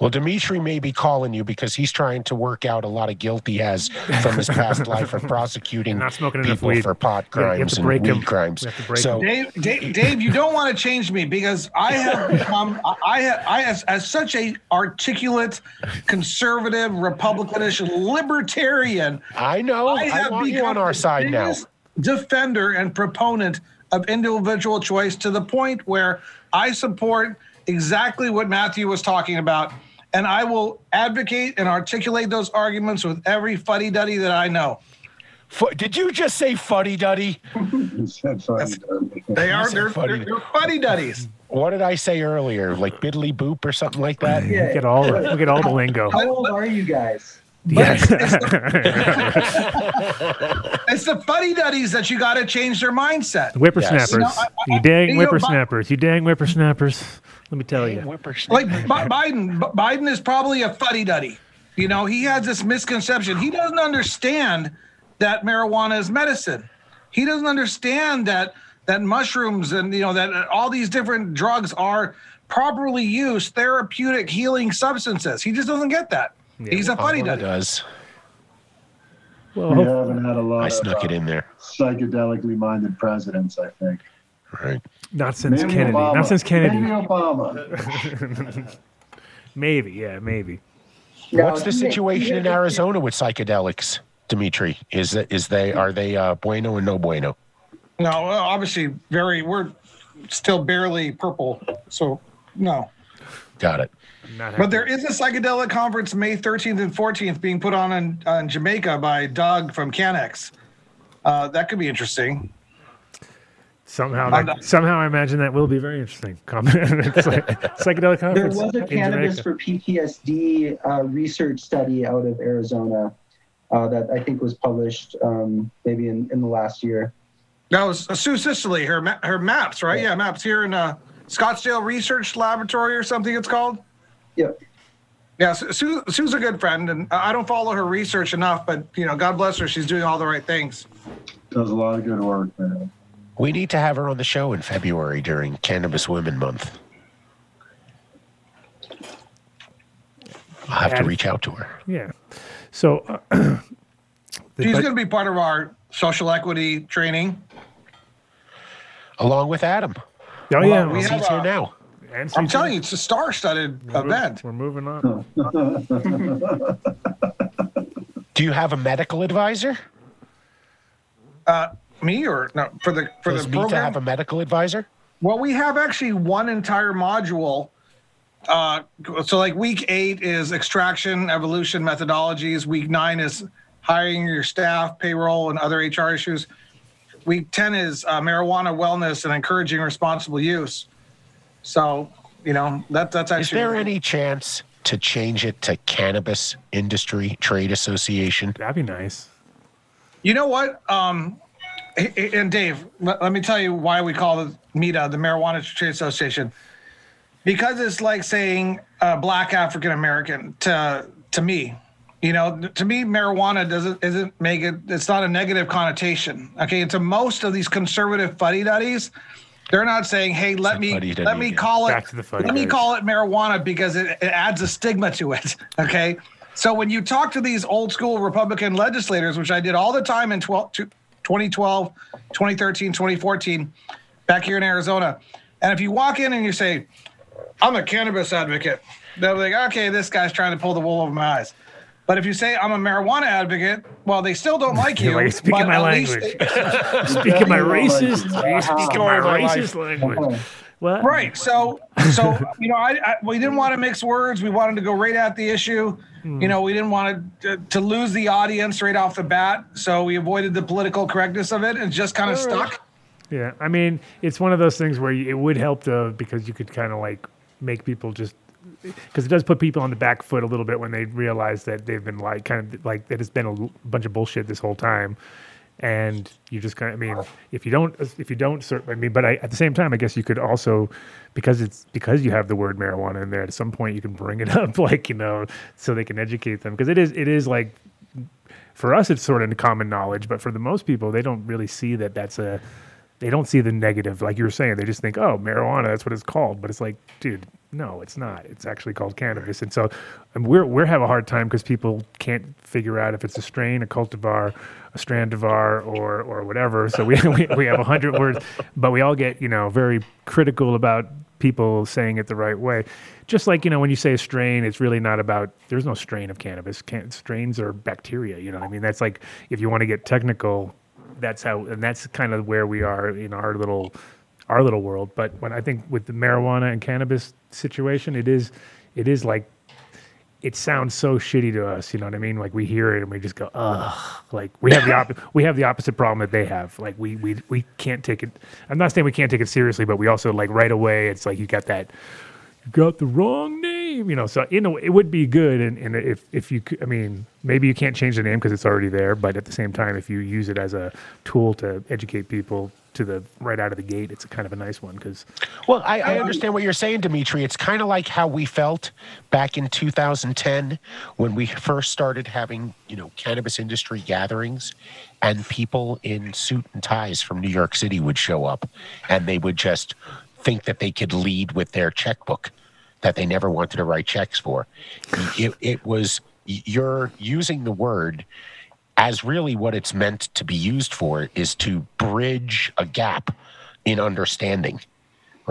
Well, Demitri may be calling you because he's trying to work out a lot of guilt he has from his past life of prosecuting Not smoking people weed. for pot You have- you have crimes to and break weed him. crimes. We have to break So, Dave, Dave, Dave, you don't want to change me because I have become, I have, I as, as such a articulate, conservative, Republicanish, libertarian. I know. I, have want you become on our side now. biggest Defender and proponent of individual choice to the point where I support exactly what Matthew was talking about, and I will advocate and articulate those arguments with every fuddy duddy that I know. Fu- Did you just say fuddy duddy? They are they're, fuddy. they're, they're fuddy duddies. What did I say earlier? Like biddly boop or something like that? Look at all the, look at all the lingo. How old are you guys? Yes. It's the fuddy duddies that you got to change their mindset. Whippersnappers. You know, I- I- you dang you know, Bi- whippersnappers. You dang whippersnappers. Let me tell you. Like Bi- Biden, B- Biden is probably a fuddy duddy. You know, he has this misconception. He doesn't understand that marijuana is medicine. He doesn't understand that that mushrooms and you know that uh, all these different drugs are properly used therapeutic healing substances. He just doesn't get that. He's a fuddy duddy. does. Well, We haven't had a lot I of snuck it uh, in there. psychedelically minded presidents, I think. Right. Not since Maybe Kennedy. Obama. Not since Maybe Kennedy. Obama. Maybe. Yeah, maybe. Now, What's the you may- situation in Arizona with psychedelics, Demitri? Is it is they are they uh, bueno and no bueno? No, obviously, very. We're still barely purple, so no. Got it. But there is a psychedelic conference May 13th and 14th being put on in, in Jamaica by Doug from Canex. Uh, that could be interesting. Somehow. I'm That, not- somehow, I imagine that will be very interesting. It's like psychedelic There was a cannabis Jamaica. for PTSD uh, research study out of Arizona uh, that I think was published um, maybe in, in the last year. That was uh, Sue Sisley, her ma- her maps, right? Yeah, maps here in uh, Scottsdale Research Laboratory or something it's called. Yep. Yeah, Sue, Sue's a good friend, and I I don't follow her research enough, but you know, God bless her, she's doing all the right things. Does a lot of good work, man. We need to have her on the show in February during Cannabis Women Month. I'll have to reach out to her. Yeah. So. Uh, the She's going to be part of our social equity training. Along with Adam. oh yeah. we well, have He's here now. and I'm telling you, it's a star-studded We're mov- event. We're moving on. Do you have a medical advisor? Uh, me or no for the for Does the me to program? have a medical advisor? Well, we have actually one entire module uh, so like week eight is extraction, evolution methodologies. Week nine is hiring your staff, payroll, and other HR issues. Week 10 is uh, marijuana wellness and encouraging responsible use. So, you know, that, that's actually. Is there any chance to change it to Cannabis Industry Trade Association? That'd be nice. You know what? Um, h- h- and Dave, let, let me tell you why we call the MITO the Marijuana Trade Association. Because it's like saying uh, black African American to to me. You know, to me, marijuana doesn't isn't make it. It's not a negative connotation. Okay, and to most of these conservative fuddy duddies, they're not saying, "Hey, let me let me call it Back to let me call it marijuana because it, it adds a stigma to it." Okay, so when you talk to these old school Republican legislators, which I did all the time in 12, 2012, 2013, 2014, back here in Arizona, and if you walk in and you say, "I'm a cannabis advocate," they'll be like, "Okay, this guy's trying to pull the wool over my eyes." But if you say I'm a marijuana advocate, well, they still don't like you. Like, speaking my language. they- Speaking my racist, speaking my Story of my racist language. What? Right. So, so you know, I, I we didn't want to mix words. We wanted to go right at the issue. You hmm. know, we didn't want to to lose the audience right off the bat. So we avoided the political correctness of it and just kind of stuck. Yeah, I mean, it's one of those things where it would help though because you could kind of like make people just because it does put people on the back foot a little bit when they realize that they've been like kind of like that it's been a bunch of bullshit this whole time, and you just kind of I mean, if you don't if you don't cer- I mean, but I, at the same time, I guess you could also because it's because you have the word marijuana in there at some point you can bring it up like you know so they can educate them because it is it is like for us it's sort of common knowledge but for the most people they don't really see that that's a they don't see the negative like you were saying they just think oh marijuana that's what it's called. But it's like dude no it's not. It's actually called cannabis. And so and we're we're have a hard time because people can't figure out if it's a strain a cultivar a strand strandivar or or whatever. So we we, we have a hundred words. But we all get you know very critical about people saying it the right way. Just like you know when you say a strain it's really not about there's no strain of cannabis. Can, strains are bacteria you know i mean? That's like if you want to get technical that's how and that's kind of where we are in our little our little world. But when i think with the marijuana and cannabis situation it is it is like it sounds so shitty to us you know what i mean? Like we hear it and we just go ugh. Like we have the op- we have the opposite problem that they have. Like we we we can't take it i'm not saying we can't take it seriously but we also like right away it's like you got that you got the wrong name, you know. So you know it would be good, and, and if if you, I mean, maybe you can't change the name because it's already there, but at the same time, if you use it as a tool to educate people to the right out of the gate, it's a kind of a nice one because Well, I, I understand what you're saying, Demitri. It's kind of like how we felt back in 2010 when we first started having, you know, cannabis industry gatherings, and people in suit and ties from New York City would show up, and they would just think that they could lead with their checkbook that they never wanted to write checks for. It, it was you're using the word as really what it's meant to be used for is to bridge a gap in understanding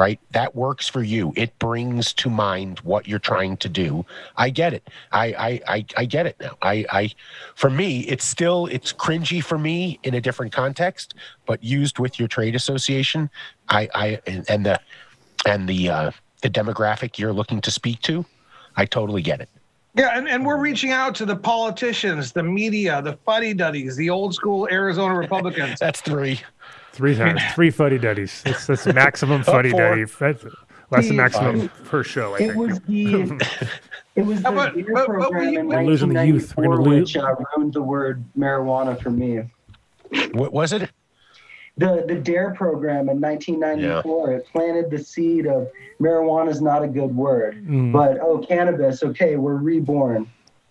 right? That works for you. It brings to mind what you're trying to do. I get it. I i i, I get it now. I i for me it's still it's cringy for me in a different context but used with your trade association i i and, and the and the uh the demographic you're looking to speak to i totally get it. Yeah, and, and we're reaching out to the politicians, the media, the fuddy duddies, the old school Arizona Republicans. that's three three times three fuddy duddies. That's that's maximum fuddy duddy. That's that's the maximum it- per show. I It think. was the it was the But- DARE but- but program we- in We're losing the youth. We're gonna 1994 lose- which uh, ruined the word marijuana for me. what was it The the DARE program in 1994 it planted the seed of marijuana is not a good word, Mm, but oh cannabis, okay, we're reborn.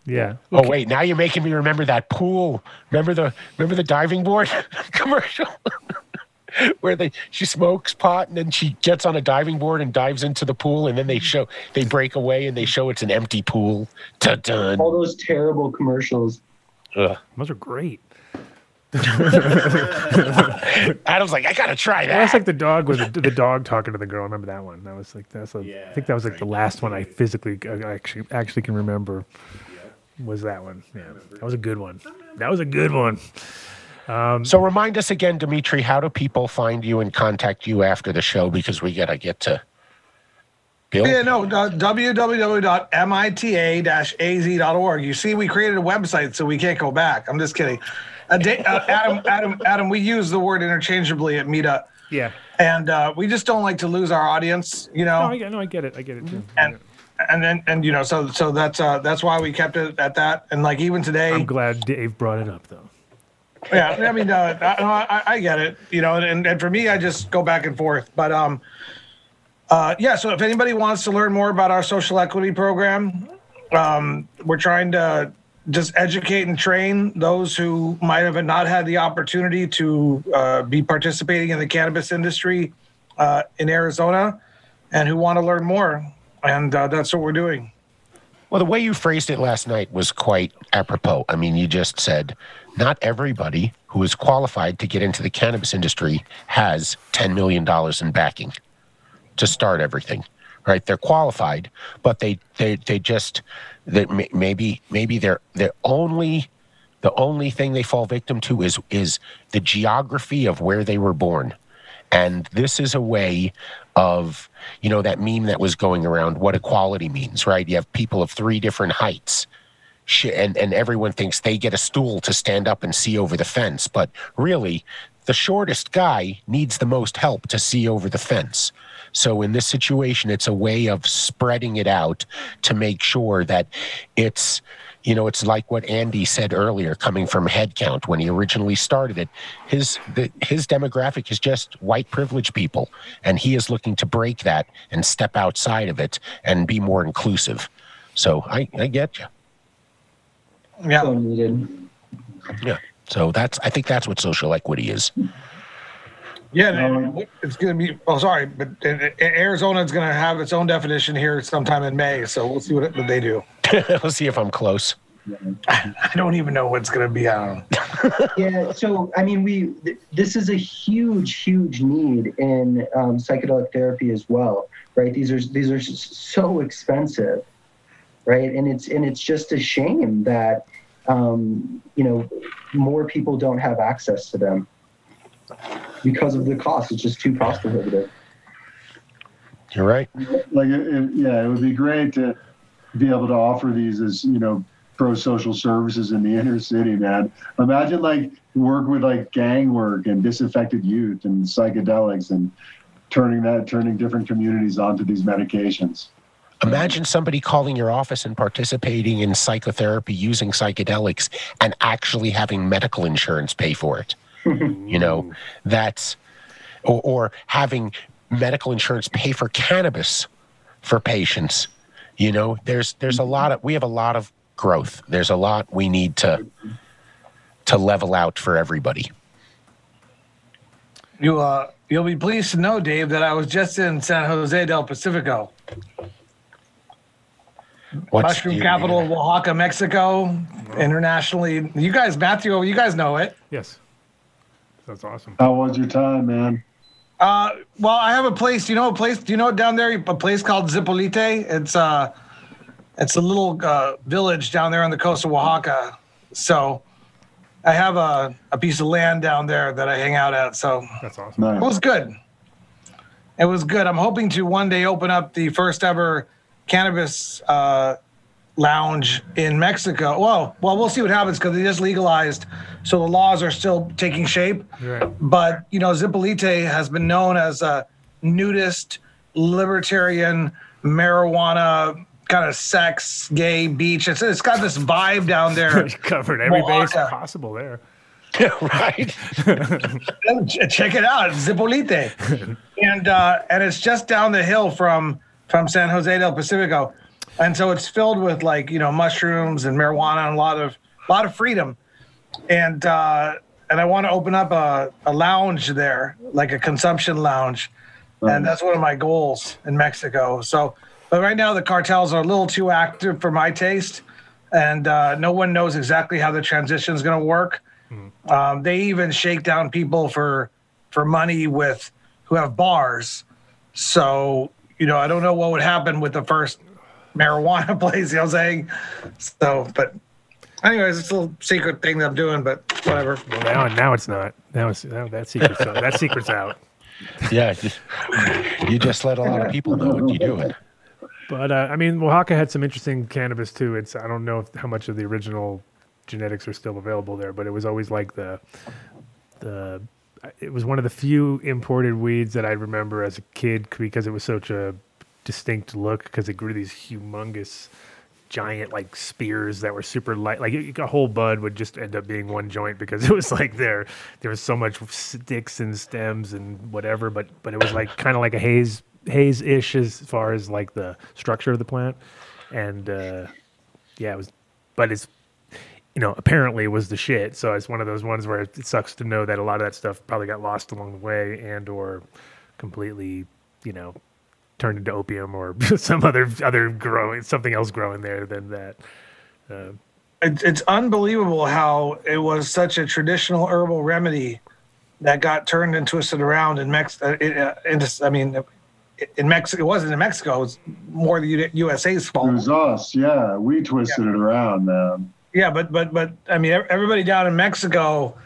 yeah. Oh wait, now you're making me remember that pool. Remember the remember the diving board commercial where they she smokes pot and then she gets on a diving board and dives into the pool and then they show they break away and they show it's an empty pool. Dun, dun. All those terrible commercials. Ugh. Those are great. Adam's like, I gotta try That's that. Was like the dog with the, the dog talking to the girl. Remember that one? That was like that's a, I think that was like the last one I physically I actually actually can remember. Was that one? Yeah, that was a good one. That was a good one. So remind us again, Demitri, how do people find you and contact you after the show? Because we gotta get to Bill? Yeah, no, uh, www.mita-az.org. You see, we created a website, so we can't go back. I'm just kidding. Uh, da- uh, Adam, Adam, Adam, we use the word interchangeably at MITO, Yeah. and uh, we just don't like to lose our audience, you know. No, I, get- no, I get it. I get it too. and and then and you know, so so that's uh that's why we kept it at that. And like even today, I'm glad Dave brought it up though. Yeah i mean I, I, I get it you know and, and for me i just go back and forth but um uh yeah so if anybody wants to learn more about our social equity program um we're trying to just educate and train those who might have not had the opportunity to uh, be participating in the cannabis industry uh, in arizona and who want to learn more and uh, that's what we're doing Well, the way you phrased it last night was quite apropos. I mean, you just said not everybody who is qualified to get into the cannabis industry has $10 million in backing to start everything, right? They're qualified, but they, they, they just, they, maybe, maybe they're, they're only, the only thing they fall victim to is, is the geography of where they were born. And this is a way of, you know, that meme that was going around what equality means, right? You have people of three different heights. And, and everyone thinks they get a stool to stand up and see over the fence. But really, the shortest guy needs the most help to see over the fence. So in this situation, it's a way of spreading it out to make sure that it's, you know, it's like what Andy said earlier, coming from headcount when he originally started it. His the, his demographic is just white privileged people, and he is looking to break that and step outside of it and be more inclusive. So I, I get you. Yeah So needed. Yeah. So that's I think that's what social equity is. Yeah, and it's going to be. Oh, sorry, but in- in Arizona is going to have its own definition here sometime in May. So we'll see what, what they do. we'll see if I'm close. I don't even know what's going to be. I don't yeah so i mean we th- this is a huge huge need in um, psychedelic therapy as well right these are these are so expensive right? And it's and it's just a shame that um, you know more people don't have access to them because of the cost. It's just too cost prohibitive. You're right. like it, it- yeah it would be great to be able to offer these as you know pro social services in the inner city man. Imagine like work with like gang work and disaffected youth and psychedelics and turning that turning different communities onto these medications Imagine somebody calling your office and participating in psychotherapy using psychedelics and actually having medical insurance pay for it. you know, that's, or, or having medical insurance pay for cannabis for patients. You know, there's there's a lot of we have a lot of growth. There's a lot we need to to level out for everybody. You uh, you'll be pleased to know, Dave, that I was just in San Jose del Pacifico, What's mushroom you- capital of Oaxaca, Mexico. Internationally, you guys, Matthew, you guys know it. Yes. That's awesome. how was your time man Uh, well, I have a place. You know a place? Do you know it down there? A place called Zipolite. It's uh, it's a little uh, village down there on the coast of Oaxaca. So, I have a, a piece of land down there that I hang out at. So That's awesome. it was good. It was good. I'm hoping to one day open up the first ever cannabis uh, lounge in Mexico. Well, well, we'll see what happens because they just legalized, so the laws are still taking shape. Right. But you know, Zipolite has been known as a nudist, libertarian, marijuana kind of sex, gay beach. It's it's got this vibe down there. Covered every base possible there. right? Check it out, Zipolite, and uh, and it's just down the hill from from San Jose del Pacifico, and so it's filled with like you know mushrooms and marijuana and a lot of a lot of freedom, and uh, and I want to open up a, a lounge there, like a consumption lounge, and that's one of my goals in Mexico. So, but right now the cartels are a little too active for my taste, and uh, no one knows exactly how the transition is going to work. Um, they even shake down people for for money with who have bars. So you know, I don't know what would happen with the first marijuana place. You know what I'm saying? So, but anyways, it's a little secret thing that I'm doing, but whatever. Well, now, now it's not. Now it's now that secret's out. That secret's out. Yeah. just- You just let a lot of people know what you're doing. But uh, I mean, Oaxaca had some interesting cannabis too. It's I don't know if, how much of the original genetics are still available there, but it was always like the the it was one of the few imported weeds that I remember as a kid because it was such a distinct look because it grew these humongous giant like spears that were super light. Like a whole bud would just end up being one joint because it was like there there was so much sticks and stems and whatever but but it was like kind of like a haze haze ish as far as like the structure of the plant. And uh yeah it was but it's you know apparently was the shit so it's one of those ones where it sucks to know that a lot of that stuff probably got lost along the way and or completely you know turned into opium or some other other growing something else growing there than that. Uh, It's, it's unbelievable how it was such a traditional herbal remedy that got turned and twisted around in Mexico. Uh, into, I mean, in Mexico, it wasn't in Mexico. It was more the U- USA's fault. It was us. Yeah, we twisted it around, man. Yeah, but but but I mean, everybody down in Mexico,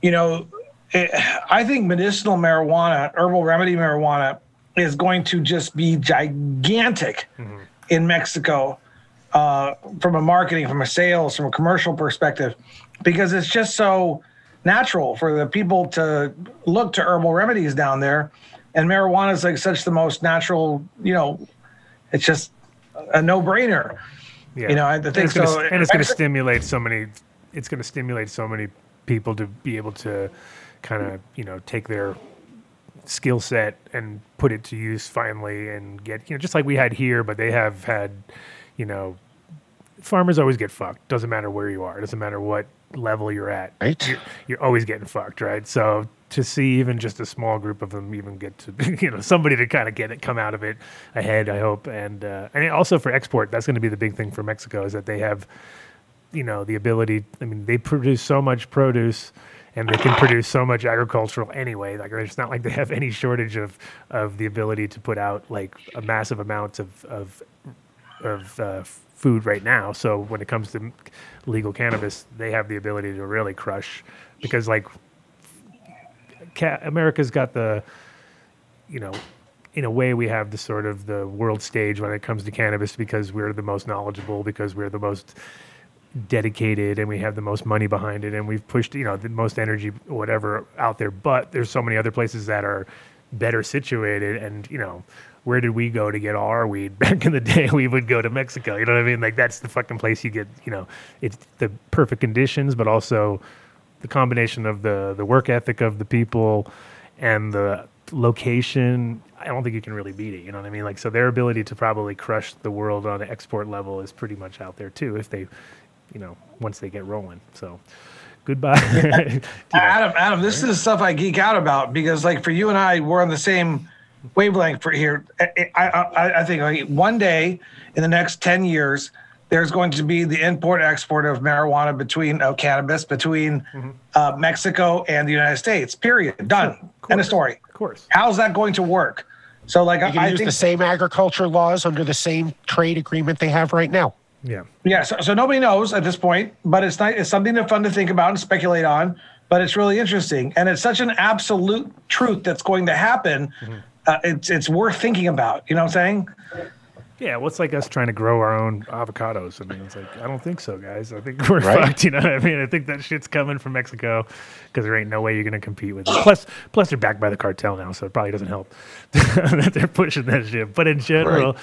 you know, it, I think medicinal marijuana, herbal remedy marijuana, is going to just be gigantic in Mexico uh, from a marketing, from a sales, from a commercial perspective, because it's just so natural for the people to look to herbal remedies down there, and marijuana is like such the most natural. You know, it's just a no-brainer. Yeah. You know, I And think it's gonna, and it's going to stimulate so many. It's going to stimulate so many people to be able to kind of you know take their skill set and put it to use finally and get you know just like we had here but they have had you know farmers always get fucked doesn't matter where you are doesn't matter what level you're at Right. you're, you're always getting fucked right so to see even just a small group of them even get to you know somebody to kind of get it come out of it ahead i hope. And uh, and also for export that's going to be the big thing for mexico is that they have you know the ability i mean they produce so much produce and they can produce so much agricultural anyway. Like it's not like they have any shortage of of the ability to put out like a massive amounts of of of uh, food right now. So when it comes to legal cannabis they have the ability to really crush because like ca- america's got the you know in a way we have the sort of the world stage when it comes to cannabis because we're the most knowledgeable because we're the most dedicated and we have the most money behind it and we've pushed you know the most energy whatever out there. But there's so many other places that are better situated and you know where did we go to get all our weed back in the day? We would go to mexico. You know what i mean? Like that's the fucking place you get you know it's the perfect conditions but also the combination of the the work ethic of the people and the location i don't think you can really beat it you know what i mean like so their ability to probably crush the world on an export level is pretty much out there too if they you know once they get rolling so goodbye Adam, Adam, this is the stuff I geek out about because, like, for you and I, we're on the same wavelength for here. I, I, I- think like one day in the next ten years, there's going to be the import export of marijuana between of cannabis between uh, Mexico and the United States. Period. Done. End of story. of course How's that going to work? So, like, You can I, I use think the same agriculture laws under the same trade agreement they have right now. yeah Yeah, so, so nobody knows at this point, but it's not, it's something that's fun to think about and speculate on. But it's really interesting, and it's such an absolute truth that's going to happen. Uh, it's it's worth thinking about. You know what I'm saying? Yeah, well, it's like us trying to grow our own avocados. I mean, it's like I don't think so, guys. I think we're Right. fucked. You know what I mean? I think that shit's coming from Mexico because there ain't no way you're gonna compete with it. Plus, plus they're backed by the cartel now, so it probably doesn't help that they're pushing that shit. But in general,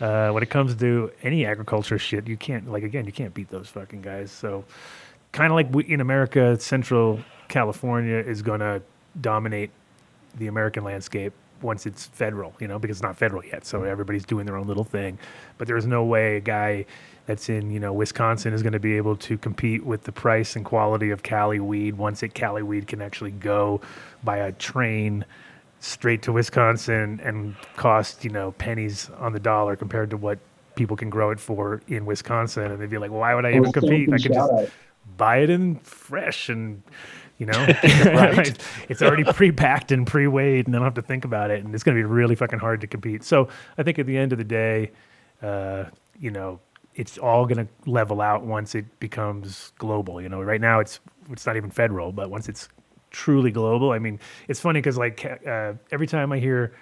uh, when it comes to any agriculture shit, you can't like again, you can't beat those fucking guys. So, kind of like we, in America, Central California is gonna dominate the American landscape once it's federal, you know, because it's not federal yet. So everybody's doing their own little thing. But there's no way a guy that's in, you know, Wisconsin is going to be able to compete with the price and quality of Cali weed once it Cali weed can actually go by a train straight to Wisconsin and cost, you know, pennies on the dollar compared to what people can grow it for in Wisconsin. And they'd be like, why would I even compete? I could just buy it in fresh and you know? It's already pre-packed and pre-weighed and I don't have to think about it and it's going to be really fucking hard to compete. So i think at the end of the day uh, you know it's all going to level out once it becomes global you know? Right now it's it's not even federal but once it's truly global i mean it's funny because like uh, every time i hear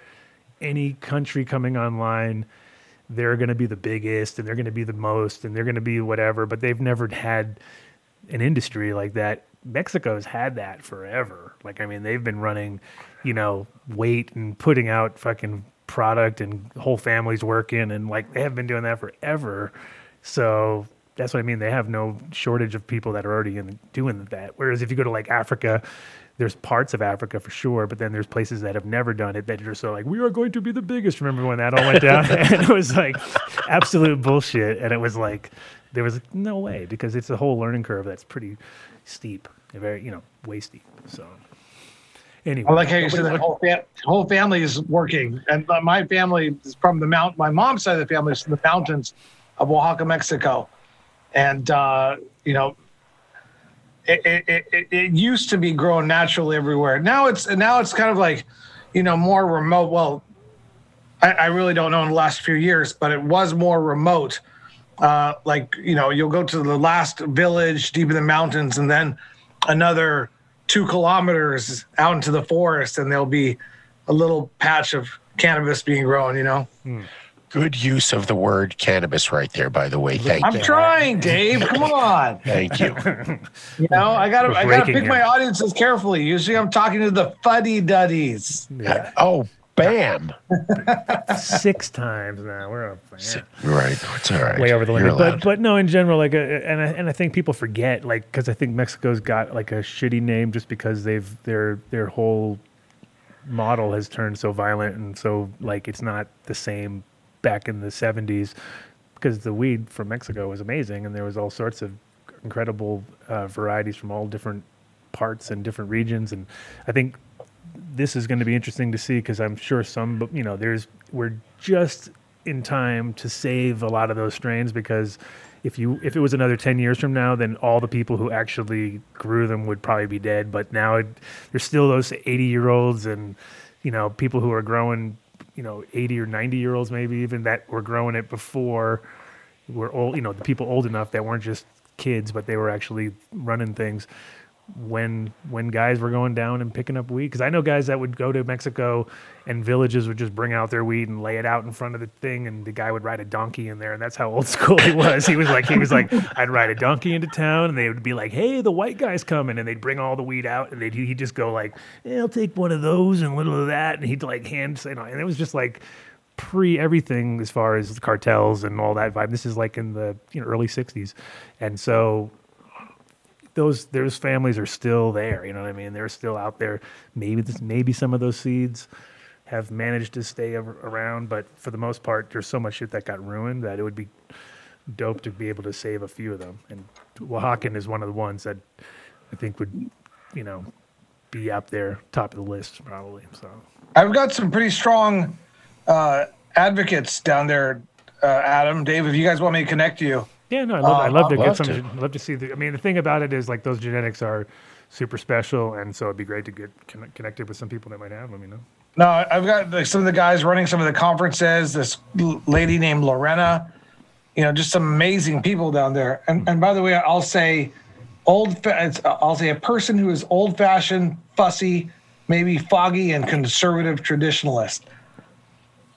any country coming online they're going to be the biggest and they're going to be the most and they're going to be whatever, but they've never had an industry like that. Mexico's had that forever. Like, I mean, they've been running, you know, weight and putting out fucking product and whole families working and like they have been doing that forever. So that's what I mean. They have no shortage of people that are already in doing that. Whereas if you go to like Africa, there's parts of Africa for sure, but then there's places that have never done it that are so like, we are going to be the biggest. Remember when that all went down? and it was like absolute bullshit. And it was like, there was no way because it's a whole learning curve that's pretty steep, very, you know, way steep. So anyway. I like how you said the whole, fam- whole family is working. And uh, my family is from the mount. My mom's side of the family is from the mountains of Oaxaca, Mexico. And, uh, you know, it, it, it, it used to be growing naturally everywhere. Now it's now it's kind of like, you know, more remote. Well, I, I really don't know in the last few years, but it was more remote. Uh, like you know, you'll go to the last village deep in the mountains, and then another two kilometers out into the forest, and there'll be a little patch of cannabis being grown. You know. Good use of the word cannabis right there, by the way. Thank you. I'm trying, Dave. Come on. Thank you. You know, I gotta We're I gotta pick my audiences carefully. Usually I'm talking to the fuddy duddies. Oh, bam. Six times now. We're up. Yeah. Right. It's all right. way over the limit. But but no, in general, like, uh, and I, and I think people forget, like, because I think Mexico's got like a shitty name just because they've their their whole model has turned so violent and so like it's not the same back in the '70s because the weed from Mexico was amazing and there was all sorts of incredible uh, varieties from all different parts and different regions and I think this is going to be interesting to see because I'm sure some, but, you know, there's we're just in time to save a lot of those strains because if you if it was another 10 years from now then all the people who actually grew them would probably be dead. But now it, there's still those 80 year olds and you know people who are growing you know 80 or 90 year olds maybe even that were growing it before were old you know the people old enough that weren't just kids but they were actually running things when when guys were going down and picking up weed because I know guys that would go to Mexico and villages would just bring out their weed and lay it out in front of the thing and the guy would ride a donkey in there and that's how old school he was. He was like he was like I'd ride a donkey into town and they would be like, "Hey, the white guy's coming." And they'd bring all the weed out and they'd he'd just go like, "Yeah, I'll take one of those and a little of that." And he'd like hand you and it was just like pre everything as far as the cartels and all that vibe. This is like in the you know early 60s. And so those those families are still there. You know what I mean? They're still out there. Maybe this, maybe some of those seeds have managed to stay around, but for the most part, there's so much shit that got ruined that it would be dope to be able to save a few of them. And Oaxacan is one of the ones that I think would, you know, be up there, top of the list probably. So I've got some pretty strong uh, advocates down there, uh, Adam, Dave. If you guys want me to connect you, Yeah, no, I love, I um, love to get some. to. Love to see. The, I mean, the thing about it is like those genetics are super special, and so it'd be great to get conne- connected with some people that might have them. You know. No, I've got like, some of the guys running some of the conferences. This lady named Lorena, you know, just some amazing people down there. And and by the way, I'll say, old. I'll say a person who is old-fashioned, fussy, maybe foggy, and conservative traditionalist.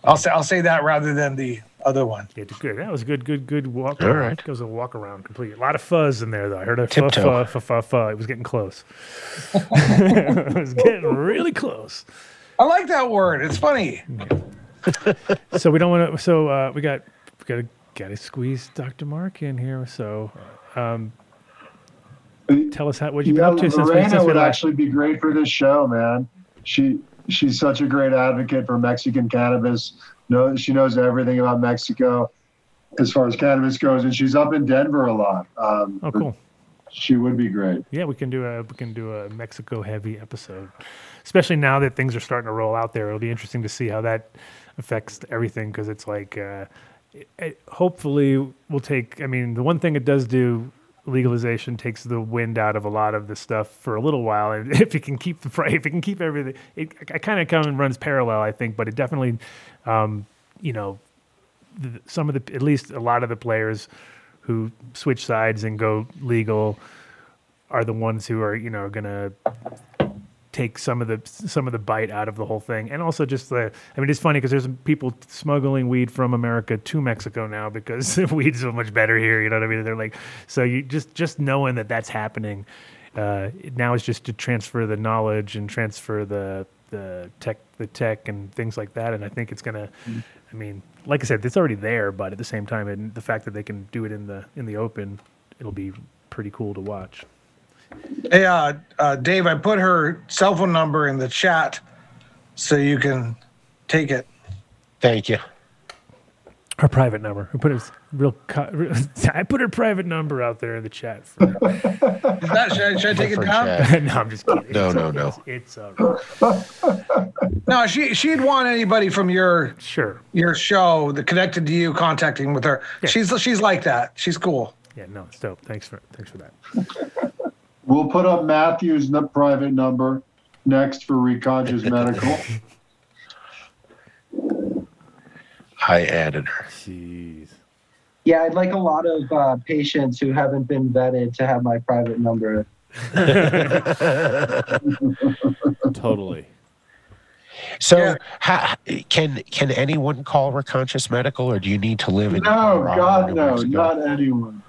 I'll say I'll say that rather than the other one. Yeah, good. That was a good, good, good walk. All around. right. It was a walk around complete. A lot of fuzz in there though. I heard a fa Tiptoe. fa fa fa fa. It was getting close. it was getting really close. I like that word. It's funny. So we don't want to. So uh, we got we got to got to squeeze Dr. Mark in here. So. Um, Tell us how what you've yeah, been up to since we, Lorena since we would actually be great for this show, man. She she's such a great advocate for Mexican cannabis. No, she knows everything about Mexico as far as cannabis goes, and she's up in Denver a lot. Um, Oh, cool. She would be great. Yeah, we can do a we can do a Mexico heavy episode, especially now that things are starting to roll out there. It'll be interesting to see how that affects everything because it's like uh, it, it- hopefully we'll take. I mean, the one thing it does do legalization takes the wind out of a lot of the stuff for a little while, and if it can keep the price, if it can keep everything, it, it kind of come and runs parallel, I think. But it definitely, um, you know, the, some of the at least a lot of the players who switch sides and go legal are the ones who are you know to take some of the some of the bite out of the whole thing, and also just the. I mean, it's funny because there's people smuggling weed from America to Mexico now because weed's so much better here. You know what I mean? They're like, so you just just knowing that that's happening. Uh, now is just to transfer the knowledge and transfer the the tech the tech and things like that. And I think it's gonna. I mean, like I said, it's already there, but at the same time, and the fact that they can do it in the in the open, it'll be pretty cool to watch. Hey, uh, uh, Dave, I put her cell phone number in the chat so you can take it. Thank you. Her private number. I put her real. co- I put her private number out there in the chat. For, Is that, should, I, should I take it For down? Chad. no, I'm just kidding. No, It's no, no. It's, it's all right. No, she she'd want anybody from your Sure. your show that connected to you contacting with her. Yeah. She's she's like that. She's cool. Yeah, no, it's dope. Thanks for thanks for that. We'll put up Matthew's n- private number next for Reconscious Medical. I added her. Jeez. Yeah, I'd like a lot of uh, patients who haven't been vetted to have my private number. Totally. So, Yeah. ha, can can anyone call Reconscious Medical, or do you need to live in? No, Colorado God, no, Mexico? not anyone.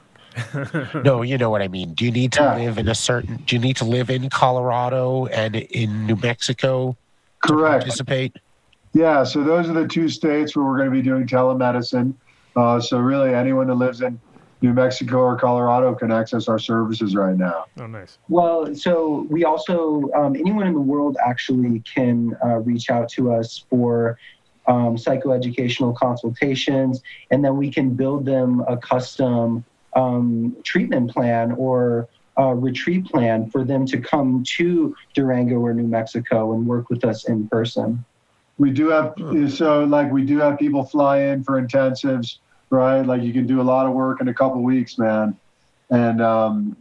No, you know what I mean. Do you need to Yeah. live in a certain? Do you need to live in Colorado and in New Mexico to Correct. participate? Yeah, so those are the two states where we're going to be doing telemedicine. Uh, so really, anyone that lives in New Mexico or Colorado can access our services right now. Oh, nice. Well, so we also, um, anyone in the world actually can uh, reach out to us for um, psychoeducational consultations, and then we can build them a custom um, treatment plan or uh, retreat plan for them to come to Durango or New Mexico and work with us in person. We do have so like we do have people fly in for intensives, right? Like you can do a lot of work in a couple weeks, man. And um,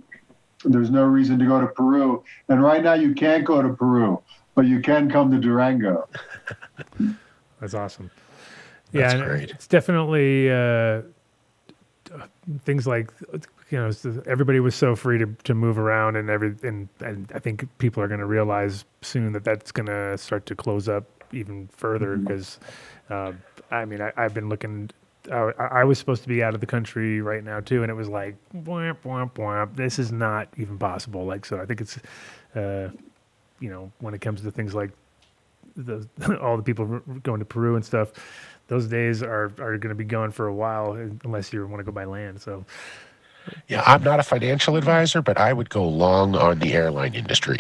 there's no reason to go to Peru. And right now you can't go to Peru, but you can come to Durango. That's awesome. Yeah, That's great. it's definitely uh, things like you know everybody was so free to, to move around and every and, and I think people are going to realize soon that that's going to start to close up even further because uh, I mean I, I've been looking. I, I was supposed to be out of the country right now too, and it was like, whomp, whomp, whomp. this is not even possible. Like, so I think it's, uh, you know, when it comes to things like the all the people going to Peru and stuff, those days are are going to be gone for a while unless you want to go by land. So Yeah, I'm not a financial advisor, but I would go long on the airline industry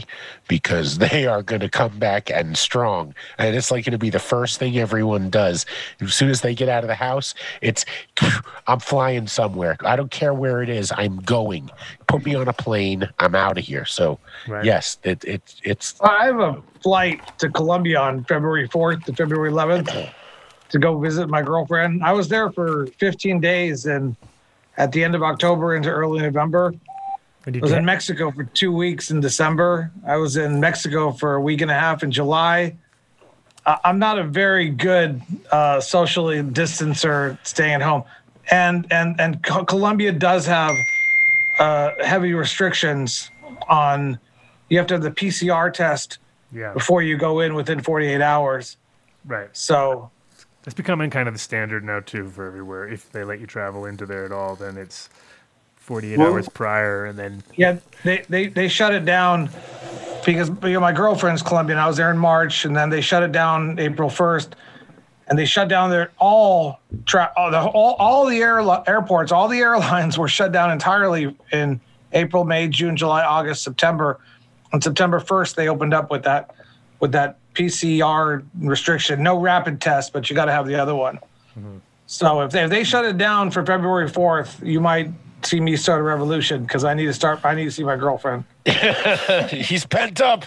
because they are going to come back and strong. And it's like going to be the first thing everyone does. As soon as they get out of the house, it's, I'm flying somewhere. I don't care where it is. I'm going. Put me on a plane. I'm out of here. So, Right. yes, it, it, it's, I have a flight to Colombia on February 4th to February 11th to go visit my girlfriend. I was there for 15 days and at the end of October into early November. I was in Mexico for two weeks in December. I was in Mexico for a week and a half in July. I- I'm not a very good uh, socially distancer, staying at home, and and and Colombia does have uh, heavy restrictions on. You have to have the PCR test yeah, before you go in within 48 hours. right. So It's becoming kind of the standard now too for everywhere. If they let you travel into there at all, then it's 48 Well- hours prior, and then Yeah, they, they, they shut it down because you know, my girlfriend's Colombian. I was there in March, and then they shut it down April first, and they shut down their all tra- all the all, all the air, airports, all the airlines were shut down entirely in April, May, June, July, August, September. On September first, they opened up with that with that PCR restriction, no rapid test, but you got to have the other one. Mm-hmm. So if they, if they shut it down for February fourth, you might see me start a revolution because I need to start. I need to see my girlfriend. he's pent up.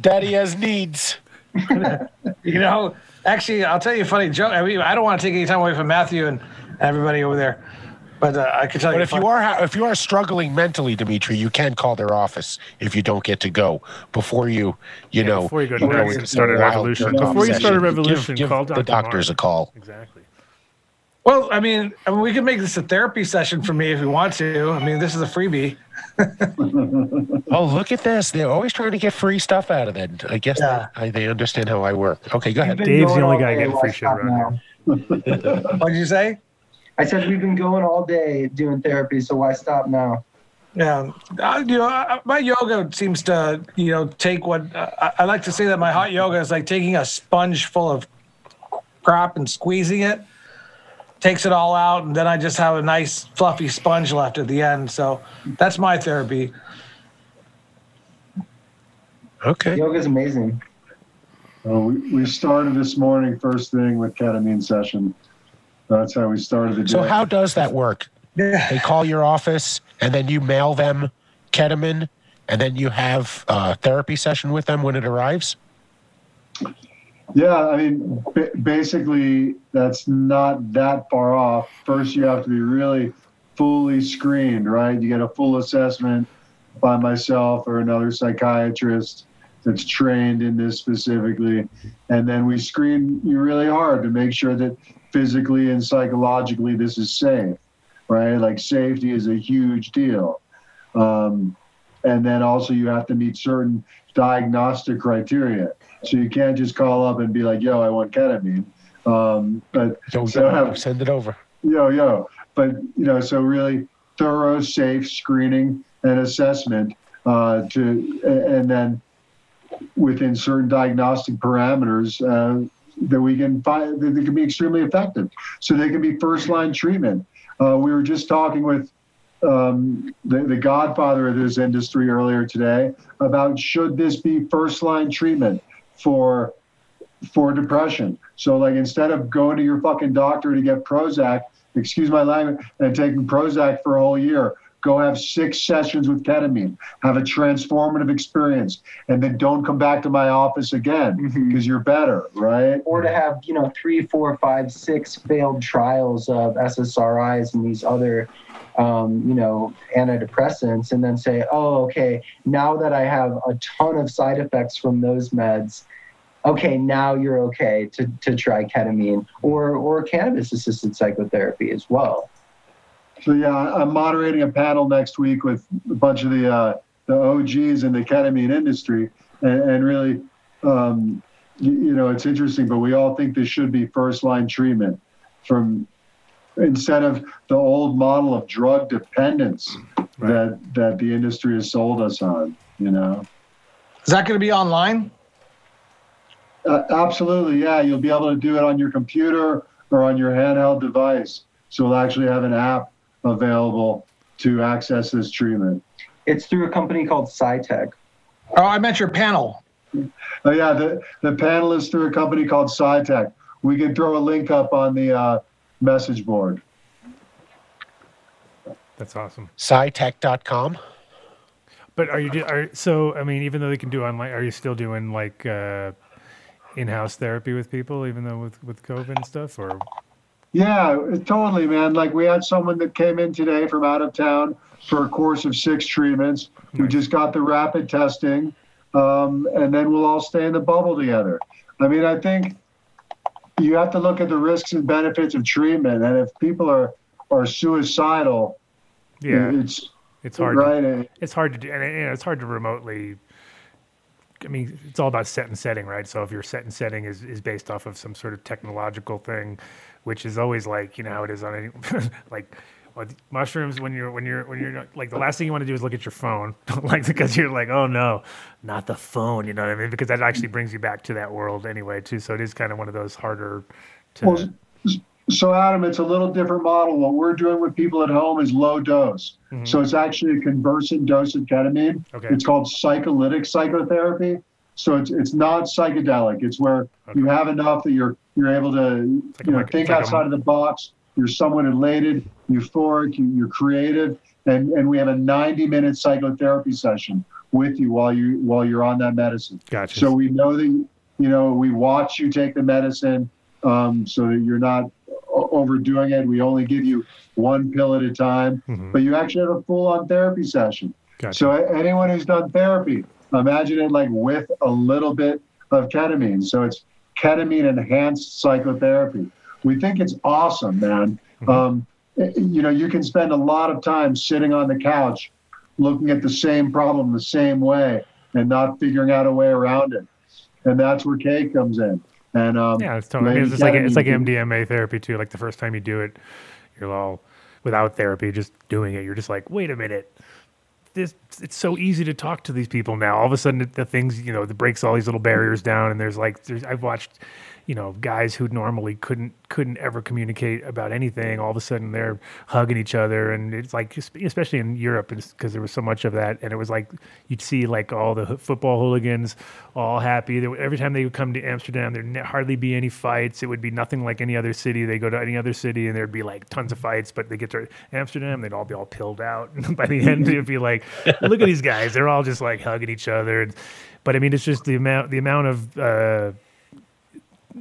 Daddy has needs. You know, actually, I'll tell you a funny joke. I mean, I don't want to take any time away from Matthew and everybody over there, but uh, I could tell But you. if you are if you are struggling mentally, Demitri, you can call their office if you don't get to go before you you know before you go to work, into start a revolution. Before you start a revolution, give, give call the doctors Mark. a call. exactly. Well, I mean, I mean, we can make this a therapy session for me if we want to. I mean, this is a freebie. Oh, look at this! They're always trying to get free stuff out of it. I guess Yeah. they, I, they understand how I work. Okay, go ahead. Dave's the only guy getting free shit stop around now? What did you say? I said we've been going all day doing therapy, so why stop now? Yeah, uh, you know, I- my yoga seems to, you know, take what I, I like to say that my hot yoga is like taking a sponge full of crap and squeezing it, takes it all out, and then I just have a nice fluffy sponge left at the end. So that's my therapy. Okay. Yoga is amazing. Uh, we, we started this morning first thing with ketamine session. That's how we started the day. So how does that work? Yeah. They call your office, and then you mail them ketamine, and then you have a therapy session with them when it arrives. Yeah, I mean, ba- basically, that's not that far off. First, you have to be really fully screened, right? You get a full assessment by myself or another psychiatrist that's trained in this specifically. And then we screen you really hard to make sure that physically and psychologically this is safe, right? Like, safety is a huge deal. Um, and then also, you have to meet certain diagnostic criteria. So you can't just call up and be like, "Yo, I want ketamine." Um, but Yo, so yo, send it over. yo, yo. But you know, so really thorough, safe screening and assessment uh, to, and then within certain diagnostic parameters uh, that we can find that can be extremely effective. So they can be first line treatment. Uh, we were just talking with um, the, the godfather of this industry earlier today about should this be first line treatment for for depression. So like instead of going to your fucking doctor to get Prozac, excuse my language, and taking Prozac for a whole year, go have six sessions with ketamine, have a transformative experience, and then don't come back to my office again because you're better, right? Or to have, you know, three, four, five, six failed trials of SSRIs and these other, um, you know, antidepressants, and then say, oh, okay, now that I have a ton of side effects from those meds, okay, now you're okay to, to try ketamine or, or cannabis assisted psychotherapy as well. So yeah, I'm moderating a panel next week with a bunch of the uh, the OGs in the ketamine industry, and, and really, um, you, you know, it's interesting. But we all think this should be first line treatment, from instead of the old model of drug dependence that that the industry has sold us on. You know. Is that going to be online? Uh, absolutely, yeah. You'll be able to do it on your computer or on your handheld device. So we'll actually have an app available to access this treatment. It's through a company called PsyTech. Oh, I meant your panel. Oh yeah, the the panel is through a company called PsyTech. We can throw a link up on the uh, message board. That's awesome. PsyTech.com. But are you do- are so? I mean, even though they can do online, are you still doing like uh, in-house therapy with people, even though with with COVID and stuff? Or Yeah, totally, man. Like we had someone that came in today from out of town for a course of six treatments. We just got the rapid testing, um, and then we'll all stay in the bubble together. I mean, I think you have to look at the risks and benefits of treatment, and if people are are suicidal, yeah, it's it's hard. right. To, it's hard to do, and you know, it's hard to remotely. I mean, it's all about set and setting, right? So if your set and setting is, is based off of some sort of technological thing, which is always like you know how it is on any like mushrooms when you're when you're when you're like the last thing you want to do is look at your phone, like because you're like oh no, not the phone, you know what I mean? Because that actually brings you back to that world anyway too. So it is kind of one of those harder to. Well, so Adam, it's a little different model. What we're doing with people at home is low dose. Mhm. So it's actually a conversant dose of ketamine. Okay. It's called psycholytic psychotherapy. So it's it's not psychedelic. It's where you have enough that you're you're able to like you know think like outside of the box. You're somewhat elated, euphoric, you, you're creative, and and we have a 90 minute psychotherapy session with you while you while you're on that medicine. Gotcha. So we know that you know we watch you take the medicine um, so that you're not overdoing it. We only give you one pill at a time, Mhm. but you actually have a full on therapy session. Gotcha. So anyone who's done therapy, imagine it like with a little bit of ketamine. So it's ketamine enhanced psychotherapy We think it's awesome, man. Um, eh, you know, you can spend a lot of time sitting on the couch looking at the same problem the same way and not figuring out a way around it. And that's where K comes in. And um, Yeah, it's totally. I mean, Lady it's like it's like MDMA therapy too. Like the first time you do it, you're all without therapy, just doing it. You're just like, wait a minute. This it's so easy to talk to these people now. All of a sudden, the things you know, it breaks all these little barriers down. And there's like, there's I've watched, you know, guys who normally couldn't couldn't ever communicate about anything. All of a sudden, they're hugging each other, and it's like, especially in Europe, because there was so much of that. And it was like you'd see like all the football hooligans all happy. Every time they would come to Amsterdam, there'd hardly be any fights. It would be nothing like any other city. They go to any other city, and there'd be like tons of fights. But they get to Amsterdam, they'd all be all pilled out. And by the end, it'd be like, look at these guys. They're all just like hugging each other. But I mean, it's just the amount the amount of uh,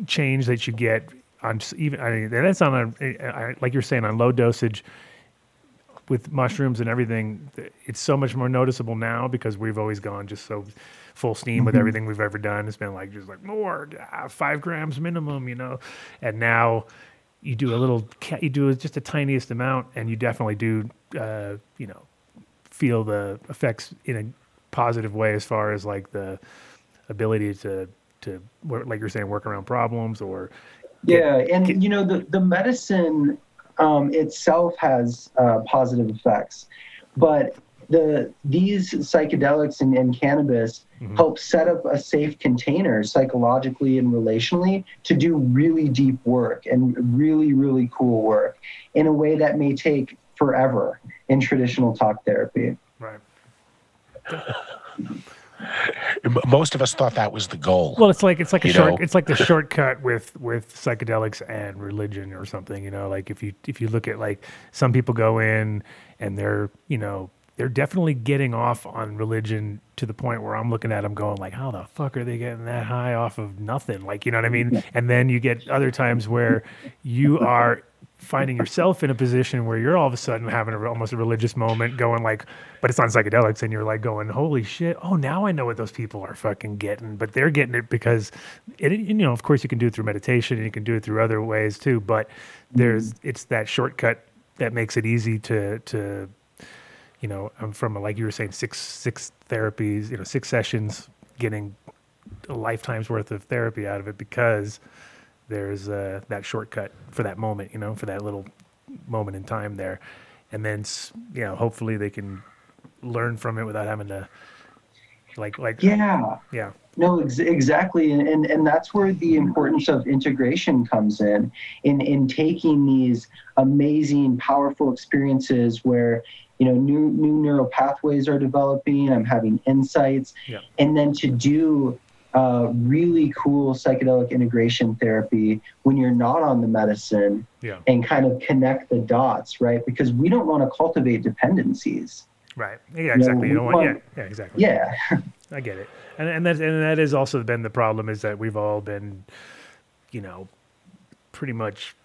change that you get on even I mean, that's on a like you're saying on low dosage with mushrooms and everything. It's so much more noticeable now because we've always gone just so full steam with Mhm. everything we've ever done. It's been like just like more ah, five grams minimum, you know, and now. You do a little, you do just the tiniest amount, and you definitely do, uh, you know, feel the effects in a positive way as far as like the ability to to like you're saying work around problems or Yeah, and you know the the medicine um, itself has uh, positive effects, but the these psychedelics and, and cannabis help set up a safe container psychologically and relationally to do really deep work and really really cool work in a way that may take forever in traditional talk therapy. Right. M- Most of us thought that was the goal. Well, it's like it's like a short know? it's like the shortcut with with psychedelics and religion or something. You know, like if you if you look at like some people go in and they're you know they're definitely getting off on religion to the point where I'm looking at them going like, how the fuck are they getting that high off of nothing? Like, you know what I mean? And then you get other times where you are finding yourself in a position where you're all of a sudden having a, almost a religious moment going like but it's on psychedelics and you're like going holy shit. Oh now i know what those people are fucking getting. But they're getting it because it you know of course you can do it through meditation and you can do it through other ways too but there's mm-hmm. it's that shortcut that makes it easy to to you know i'm from a, like you were saying six six therapies you know six sessions getting a lifetime's worth of therapy out of it because there's uh, that shortcut for that moment, you know, for that little moment in time there, and then you know, hopefully they can learn from it without having to like like Yeah. yeah No, ex- exactly, and, and and that's where the importance of integration comes in, in in taking these amazing, powerful experiences where you know new new neural pathways are developing. I'm having insights, Yeah. and then to do uh, really cool psychedelic integration therapy when you're not on the medicine, Yeah. and kind of connect the dots, right? Because we don't want to cultivate dependencies. right yeah You know, exactly you don't want yeah want- yeah exactly Yeah. I get it, and and that and that has also been the problem is that we've all been, you know, pretty much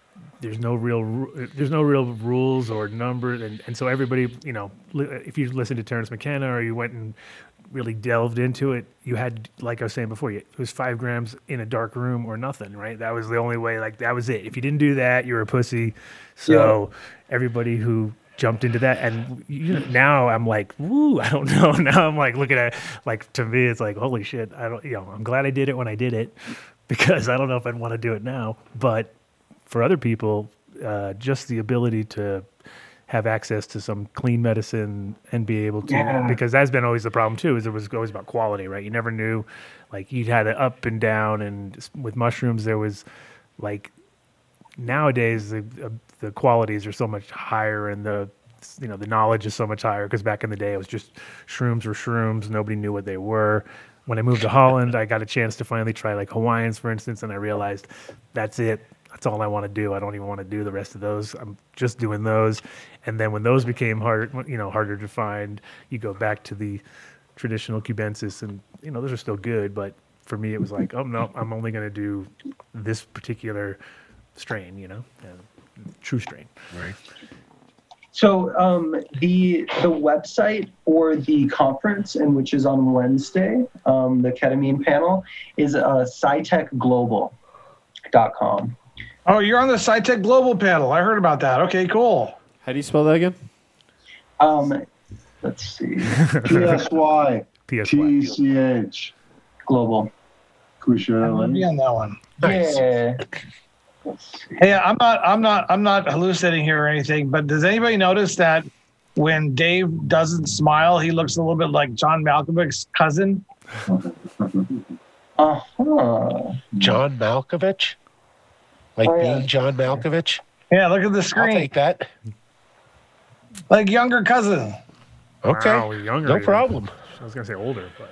there's no real there's no real rules or numbers, and and so everybody you know if you listen to Terence McKenna or you went and really delved into it, you had like I was saying before, you, it was five grams in a dark room or nothing, right? That was the only way. Like that was it. If you didn't do that, you were a pussy. So everybody who jumped into that and you know, now I'm like, woo, I don't know. Now I'm like looking at like to me it's like holy shit. I don't you know, I'm glad I did it when I did it because I don't know if I'd want to do it now. But for other people, uh, just the ability to have access to some clean medicine and be able to Yeah. because that's been always the problem too is it was always about quality right? You never knew like you had it up and down and with mushrooms there was like nowadays the uh, the qualities are so much higher and the you know the knowledge is so much higher because back in the day it was just shrooms were shrooms nobody knew what they were. When i moved to holland i got a chance to finally try like hawaiians for instance and i realized that's it that's all i want to do. I don't even want to do the rest of those. I'm just doing those. And then when those became harder you know harder to find you go back to the traditional cubensis and you know those are still good but for me it was like oh no i'm only going to do this particular strain you know and true strain. Right. So um, the the website for the conference, and which is on Wednesday, um, the ketamine panel is uh, psytechglobal.com. Oh, you're on the PsyTech Global panel. I heard about that. Okay, cool. How do you spell that again? Um, let's see. PSY. TCH. Global. Can we share I'm be on that one. Yeah. Hey, I'm not, I'm not, I'm not hallucinating here or anything. But does anybody notice that when Dave doesn't smile, he looks a little bit like John Malkovich's cousin? Uh-huh. John Malkovich? Like Oh, yeah. being John Malkovich? Yeah, look at the screen. I'll screen. take that. Like younger cousin. Okay. Wow, younger. no even. problem. I was gonna say older, but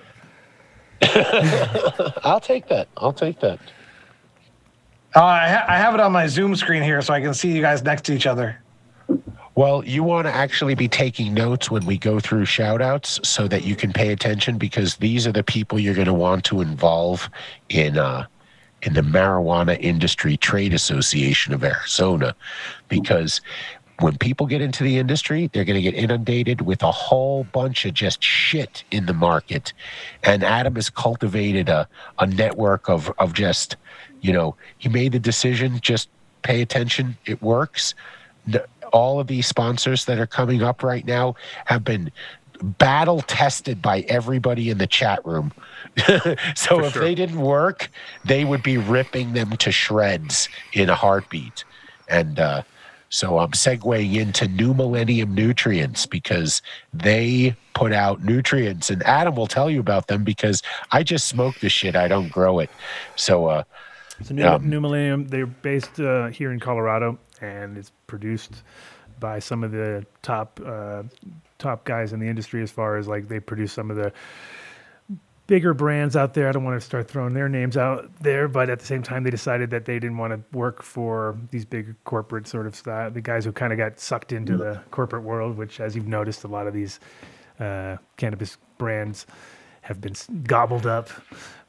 I'll take that. I'll take that. Uh, I, ha- I have it on my Zoom screen here, so I can see you guys next to each other. Well, you want to actually be taking notes when we go through shout outs so that you can pay attention because these are the people you're going to want to involve in uh, in the Marijuana Industry Trade Association of Arizona because when people get into the industry, they're going to get inundated with a whole bunch of just shit in the market. And Adam has cultivated a, a network of, of just, you know, he made the decision, just pay attention, it works. All of these sponsors that are coming up right now have been battle tested by everybody in the chat room. so if they didn't work, they would be ripping them to shreds in a heartbeat. And uh, so I'm segueing into New Millennium Nutrients because they put out nutrients, and Adam will tell you about them because I just smoke the shit. I don't grow it. So, uh, So New, Um, New Millennium, they're based uh, here in Colorado, and it's produced by some of the top uh, top guys in the industry. As far as like they produce some of the bigger brands out there. I don't want to start throwing their names out there, but at the same time, they decided that they didn't want to work for these big corporate sort of style. The guys who kind of got sucked into the corporate world, which, as you've noticed, a lot of these uh, cannabis brands have been gobbled up.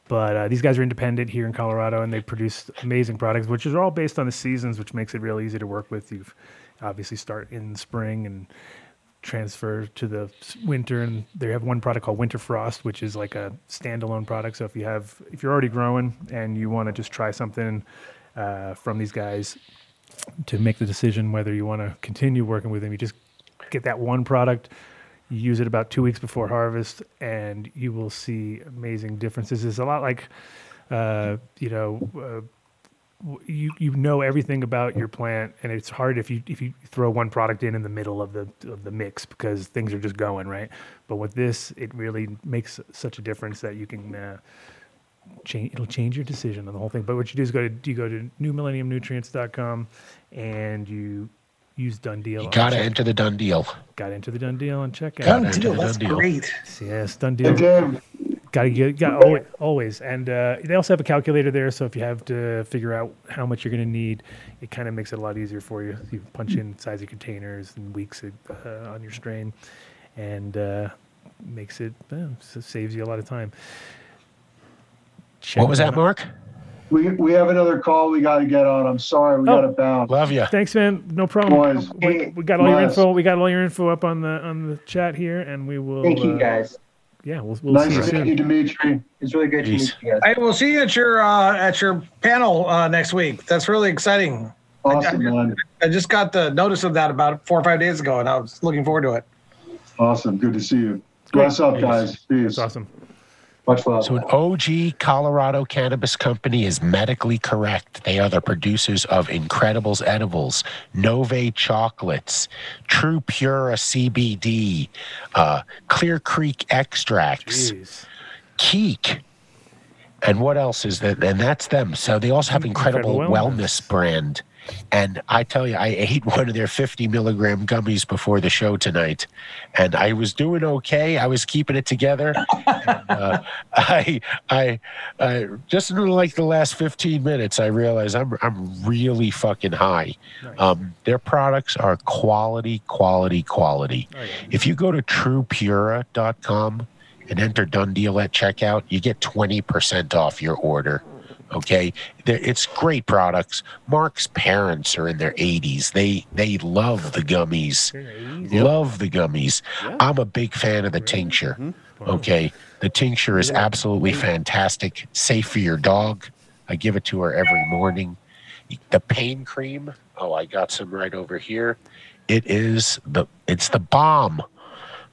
But uh, these guys are independent here in Colorado, and they produce amazing products, which is all based on the seasons, which makes it real easy to work with. You've obviously start in spring and transfer to the winter, and they have one product called Winter Frost, which is like a standalone product. So if you have, if you're already growing and you want to just try something uh, from these guys to make the decision whether you want to continue working with them, you just get that one product. Use it about two weeks before harvest, and you will see amazing differences. It's a lot like, uh, you know, uh, you you know everything about your plant, and it's hard if you if you throw one product in in the middle of the of the mix because things are just going right. But with this, it really makes such a difference that you can. Uh, change it'll change your decision on the whole thing but what you do is go to you go to newmillenniumnutrients.com and you use done deal you got to check- enter the done deal. got to enter the done deal and check out Done deal, that's great. yes done deal Dave, Got to get, got always, always, and uh, they also have a calculator there. So if you have to figure out how much you're going to need, it kind of makes it a lot easier for you. You punch in size of containers and weeks uh, on your strain, and uh, makes it uh, saves you a lot of time. Check What was that, out. Mark? we, we have another call we got to get on. I'm sorry. We Oh. got to bounce. Love you. Thanks, man. No problem. Boys. We, we got all your info. We got all your info up on the on the chat here, and we will. Thank you uh, guys. Yeah, we'll, we'll nice see you to meet soon. you, Demitri. It's really great Peace. to meet you guys. I will see you at your uh, at your panel uh, next week. That's really exciting. Awesome, man. I just got the notice of that about four or five days ago, and I was looking forward to it. Awesome. Good to see you. Bless up, guys. Peace. That's awesome. Much love. So, an OG Colorado cannabis company is medically correct. They are the producers of Incredibles edibles, Nove chocolates, True Pura CBD, uh, Clear Creek extracts, Jeez. Keek. And what else is that? And that's them. So they also have Incredible, Incredible Wellness. Wellness. brand. And I tell you, I ate one of their 50 milligram gummies before the show tonight, and I was doing okay. I was keeping it together. and, uh, I, I, I, just in like the last 15 minutes, I realized I'm, I'm really fucking high. Um, their products are quality, quality, quality. If you go to truepura.com and enter done deal at checkout, you get 20% off your order. Okay, They're, it's great products. Mark's parents are in their 80s. They they love the gummies. Love the gummies. I'm a big fan of the tincture. Mm-hmm. Okay, the tincture is absolutely mm-hmm. fantastic. Safe for your dog. I give it to her every morning. the pain cream. Oh, I got some right over here. It is the it's the bomb.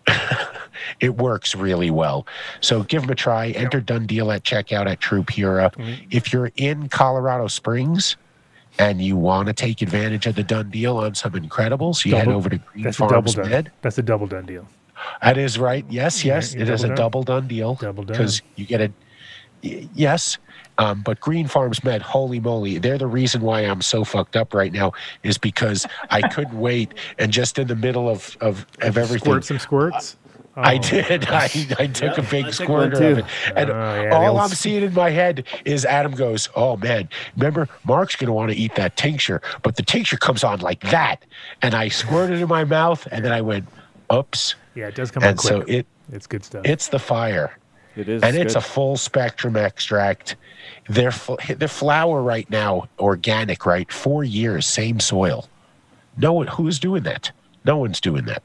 it works really well. So give them a try. Enter done deal at checkout at True Pura. If you're in Colorado Springs and you want to take advantage of the done deal on some Incredibles, you head over to Green That's a double Farms done. Med. That's a double done deal. That is right. Yes, yes, you it is a double done. double done deal. Double done. because you get a yes. Um, but Green Farms Med, holy moly, they're the reason why I'm so fucked up right now is because I couldn't wait and just in the middle of of, of everything. Squirt some squirts. I Oh. did. I, I took Yep, a big I took one squirter of it. And Oh, yeah, all I'm s- seeing in my head is Adam goes, Oh man, remember, Mark's going to want to eat that tincture, but the tincture comes on like that. And I squirted it in my mouth, and then I went, Oops. Yeah, it does come on And so it it's good stuff. it's the fire It is. and it's good. a full spectrum extract. Their fl- their flower right now, organic, right? Four years, same soil. No one who's doing that. No one's doing that.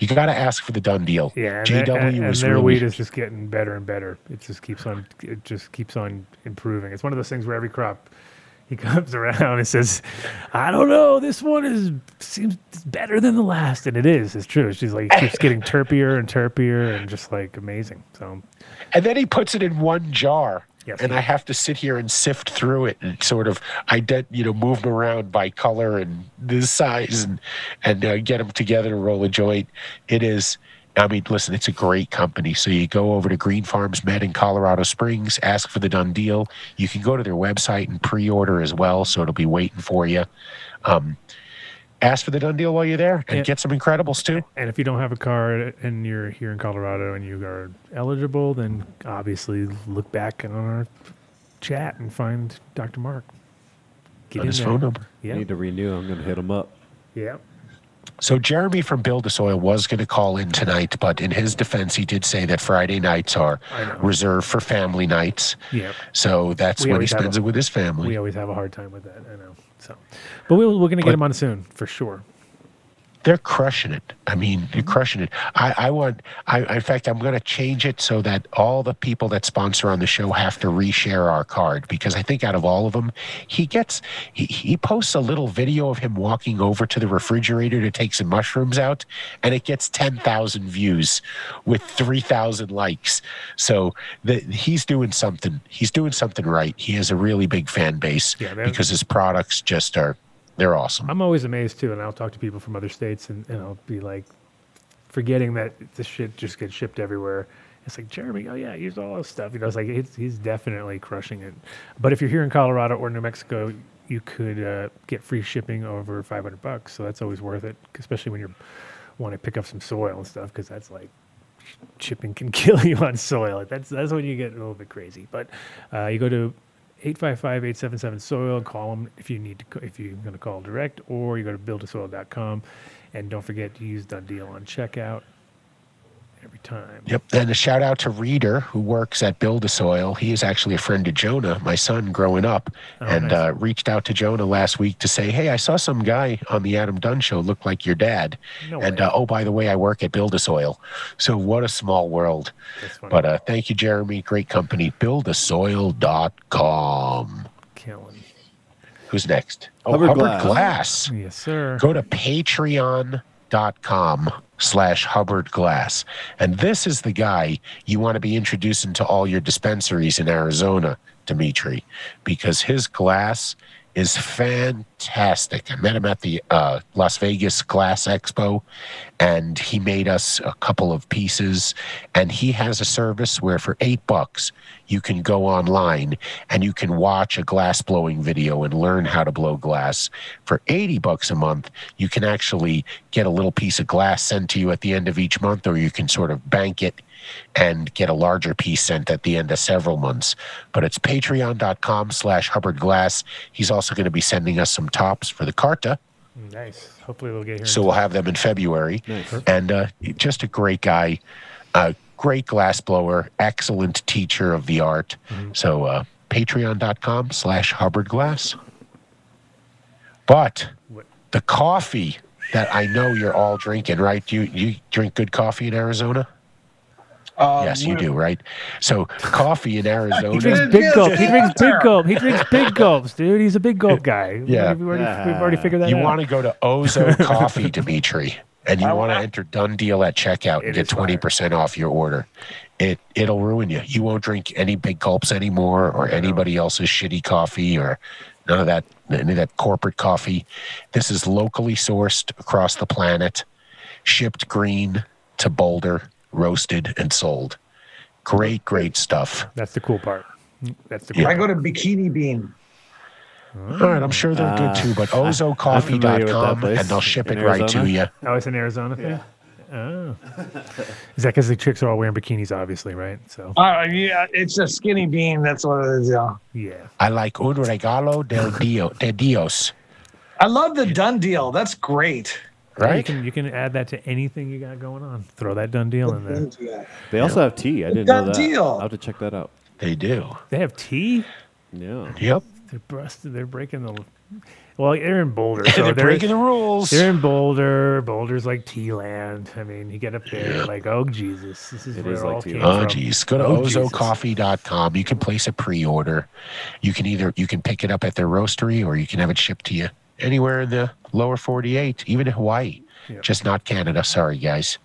You got to ask for the done deal. yeah, and, JW and, and was their really weed is just getting better and better. It just keeps on. It just keeps on improving. It's one of those things where every crop he comes around and says, "I don't know, this one is seems better than the last," and it is. It's true. She's like it keeps getting terpier and terpier and just like amazing. So And then he puts it in one jar. Yes. And I have to sit here and sift through it and sort of ident, you know, move them around by color and the size and and uh, get them together to roll a joint. It is. I mean, listen, it's a great company. So you go over to Green Farms Med in Colorado Springs, ask for the done deal. You can go to their website and pre-order as well, so it'll be waiting for you. Um, ask for the done deal while you're there, and Yeah. get some Incredibles too. And if you don't have a card and you're here in Colorado and you are eligible, then obviously look back on our chat and find Dr. Mark. Get On in his there. phone number. Yeah. Need to renew. I'm going to hit him up. Yeah. So Jeremy from Build a Soil was going to call in tonight, but in his defense, he did say that Friday nights are reserved for family nights. Yeah. So that's We when he spends a- it with his family. We always have a hard time with that. I know. So, but we'll, we're going to get him on soon for sure. They're crushing it. I mean, they're mm-hmm. crushing it. I, I want. I in fact, I'm going to change it so that all the people that sponsor on the show have to reshare our card because I think out of all of them, he gets. He, he posts a little video of him walking over to the refrigerator to take some mushrooms out, and it gets ten thousand views with three thousand likes. So the, he's doing something. He's doing something right. He has a really big fan base Yeah, because his products just are. They're awesome. I'm always amazed too, and I'll talk to people from other states, and, and I'll be like, forgetting that this shit just gets shipped everywhere. It's like Jeremy, oh yeah, here's all this stuff. You know, it's like it's, he's definitely crushing it. But if you're here in Colorado or New Mexico, you could uh, get free shipping over 500 bucks. So that's always worth it, especially when you want to pick up some soil and stuff, because that's like shipping can kill you on soil. That's that's when you get a little bit crazy. But uh, you go to 855-877 soil call them if you need to if you're going to call direct or you go to buildasoil.com and don't forget to use done deal on checkout every time Yep. And a shout out to Reader, who works at Build a Soil. He is actually a friend of Jonah, my son, growing up, Oh, and nice. uh, reached out to Jonah last week to say, "Hey, I saw some guy on the Adam Dunn show look like your dad." No and uh, oh, by the way, I work at Build a Soil. So what a small world. But uh, thank you, Jeremy. Great company. Buildasoil.com. killing Who's next? Oh, Hubbard Hubbard, Glass. Glass. yes sir Go to patreon.com slash Hubbard Glass. And this is the guy you want to be introducing to all your dispensaries in Arizona, Demitri, because his glass is fantastic. I met him at the uh, Las Vegas Glass Expo, and he made us a couple of pieces. And he has a service where for eight bucks, you can go online and you can watch a glass blowing video and learn how to blow glass. For 80 bucks a month, you can actually get a little piece of glass sent to you at the end of each month, or you can sort of bank it and get a larger piece sent at the end of several months. But it's patreon.com slash Hubbard Glass. He's also going to be sending us some tops for the Carta. nice hopefully we'll get here So we'll have them in February. Nice. And uh, just a great guy, a great glass blower, excellent teacher of the art. So uh, patreon.com slash Hubbard Glass. But the coffee that I know you're all drinking, right? You you drink good coffee in Arizona? Um, yes, you do, right? So coffee in He Arizona. drinks big gulp. He drinks big gulp. He drinks big gulps, dude. He's a big gulp guy. Yeah. we've already, we've already figured that You out. You want to go to Ozo Coffee, Demitri, and you want to enter Done Deal at checkout and get twenty percent off your order. It it'll ruin you. You won't drink any big gulps anymore, or anybody else's shitty coffee, or none of that any of that corporate coffee. This is locally sourced across the planet, shipped green to Boulder, roasted and sold. Great, great stuff. That's the cool part. That's the Yeah. cool I go to Bikini Bean. All right, I'm sure they're good too, but ozocoffee.com and they'll ship it in right to Arizona. you. Oh, it's an Arizona thing. Oh, is that because the chicks are all wearing bikinis? Obviously, right? So Uh, yeah, it's a skinny bean. That's what it is. Yeah. yeah. I like un regalo del dio, de Dios. I love the done deal. That's great. You can you can add that to anything you got going on. Throw that done deal in there. They also have tea. I didn't Done know that. deal. I'll have to check that out. They do. They have tea. Yeah. Yep. They're busted. They're breaking the. Well, they're in Boulder. So they're breaking the rules. They're in Boulder. Boulder's like tea land. I mean, you get up there, like, oh Jesus, this is It where is it like all tea came land. Oh from. geez. Go to Oh, Jesus. ozocoffee.com. You can place a pre-order. You can either you can pick it up at their roastery or you can have it shipped to you anywhere in the lower 48, even in Hawaii. Yeah. Just not Canada. Sorry, guys.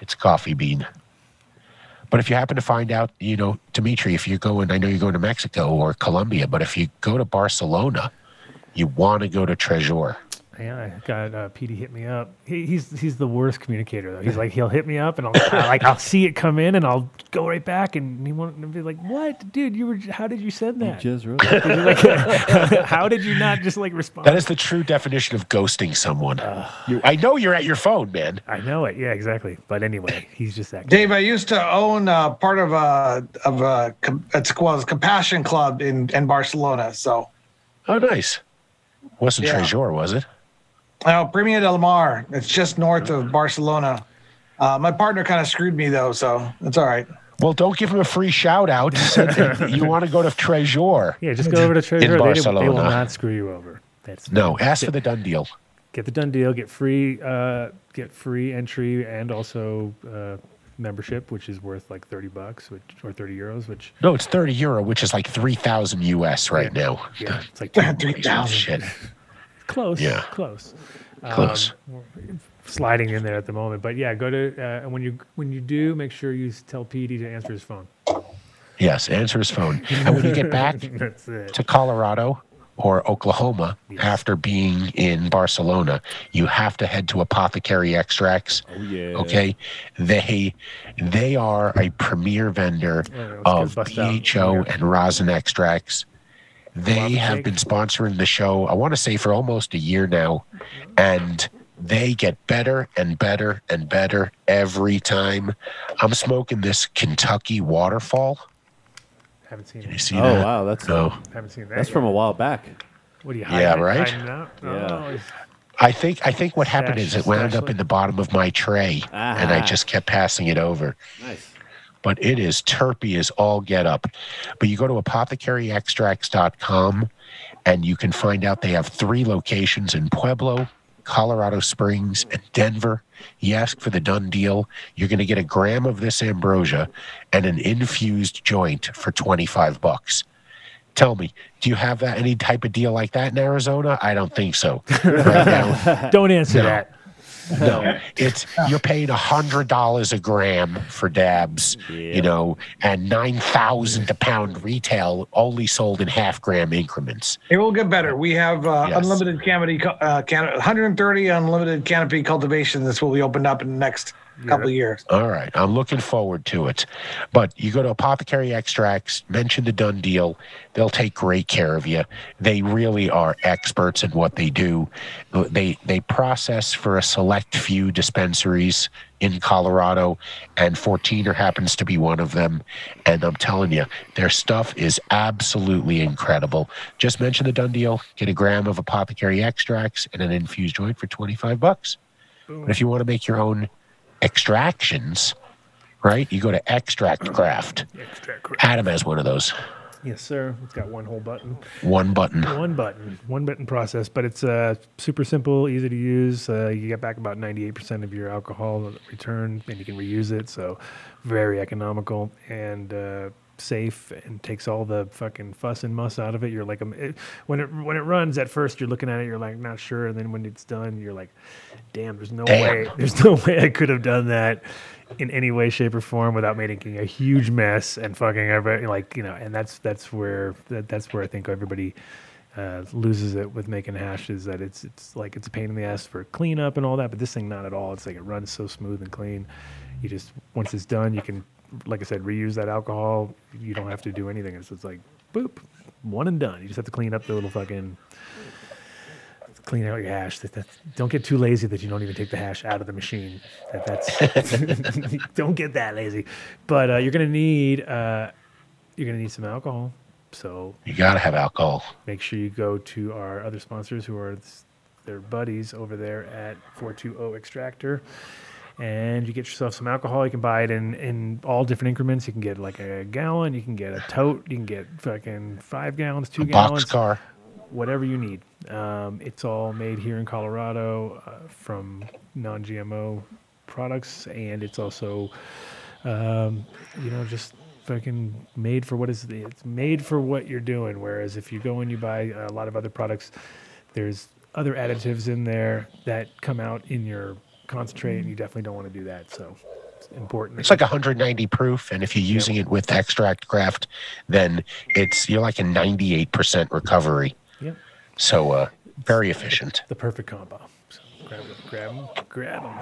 It's coffee bean. But if you happen to find out, you know, Demitri, if you're going, I know you're going to Mexico or Colombia, but if you go to Barcelona, you want to go to Treasure. Yeah, I got uh, Petey hit me up. He, he's he's the worst communicator though. He's like he'll hit me up and I'll I, like I'll see it come in and I'll go right back and he won't be like, "What, dude? You were how did you send that? Just wrote Did you, like, how did you not just like respond?" That is the true definition of ghosting someone. you, I know you're at your phone, man. I know it. Yeah, exactly. But anyway, he's just that. Guy. Dave, I used to own uh, part of a of a com- it's called Compassion Club in in Barcelona. So, Oh, nice. Wasn't Yeah. Treasure, was it? Oh, Premia del Mar. It's just north of Barcelona. Uh, my partner kind of screwed me though, so it's all right. Well, don't give him a free shout out. You want to go to Treasure. Yeah, just go over to Treasure. They, they will not screw you over. That's No, ask for the done deal. get the done deal. Get free. Uh, get free entry and also uh, membership, which is worth like thirty bucks, which or thirty euros, which No, it's 30 euro, which is like 3,000 US right now. yeah, it's like Three thousand. Shit. close. Yeah. close. Close. Um, sliding in there at the moment, but yeah, go to uh, and when you when you do, make sure you tell PD to answer his phone. Yes, answer his phone. And when you get back to Colorado or Oklahoma after being in Barcelona, you have to head to Apothecary Extracts. Oh yeah. Okay, they they are a premier vendor let's of get. BHO Yeah. and rosin extracts. They have cake. been sponsoring the show. I want to say for almost a year now, and they get better and better and better every time. I'm smoking this Kentucky Waterfall. Haven't seen You it. see Oh that? wow, that's No. Haven't seen that. that's yet. from a while back. What do you? Yeah, hiding- right? hiding out? Yeah. Oh, it's- I think I think what happened Stash- is it wound up in the bottom of my tray, and I just kept passing it over. Nice. But it is terpy as all get up. But you go to apothecaryextracts.com and you can find out they have three locations in Pueblo, Colorado Springs, and Denver. You ask for the done deal, you're going to get a gram of this ambrosia and an infused joint for 25 bucks. Tell me, do you have that any type of deal like that in Arizona? I don't think so. Right now, Don't answer No. that. No, it's you're paying a hundred dollars a gram for dabs, you know, and nine thousand a pound retail, only sold in half gram increments. It will get better. We have uh, Yes. unlimited canopy, uh, can- 130 unlimited canopy cultivation. This will be opened up in the next couple of years. All right, I'm looking forward to it. But you go to Apothecary Extracts, mention the done deal. They'll take great care of you. They really are experts in what they do. They they process for a select few dispensaries in Colorado, and 14er happens to be one of them. And I'm telling you, their stuff is absolutely incredible. Just mention the done deal, get a gram of apothecary extracts and an infused joint for 25 bucks. But if you want to make your own extractions, right? You go to Extract Craft. Extract crap. Adam has one of those. Yes, sir. It's got one whole button. One button. One button. One button process, but it's uh, super simple, easy to use. Uh, you get back about 98% of your alcohol return, and you can reuse it. So, very economical and uh, safe, and takes all the fucking fuss and muss out of it. You're like, um, it, when it when it runs at first, you're looking at it, you're like not sure, and then when it's done, you're like, damn, there's no Damn. way, there's no way I could have done that in any way, shape, or form without making a huge mess and fucking everybody. Like you know, and that's that's where that, that's where I think everybody uh, loses it with making hashes that it's it's like it's a pain in the ass for cleanup and all that, but this thing not at all. It's like it runs so smooth and clean. You just once it's done, you can, like I said, reuse that alcohol. You don't have to do anything. It's, it's like boop, one and done. You just have to clean up the little fucking clean out your hash. That, that don't get too lazy that you don't even take the hash out of the machine. That that's don't get that lazy. But uh, you're gonna need uh, you're gonna need some alcohol. So You gotta have alcohol. make sure you go to our other sponsors who are their buddies over there at 420 Extractor. And you get yourself some alcohol. You can buy it in, in all different increments. You can get like a gallon. You can get a tote. You can get fucking five gallons, two A gallons boxcar. whatever you need. Um, it's all made here in Colorado uh, from non-GMO products, and it's also, um, you know, just fucking made for what is it's made for what you're doing. Whereas if you go and you buy a lot of other products, there's other additives in there that come out in your concentrate, and you definitely don't want to do that. So it's important. It's like 190 proof, and if you're using it with extract craft, then it's you're like a 98% recovery. So uh, very efficient. the perfect combo. So grab them, grab them, grab them.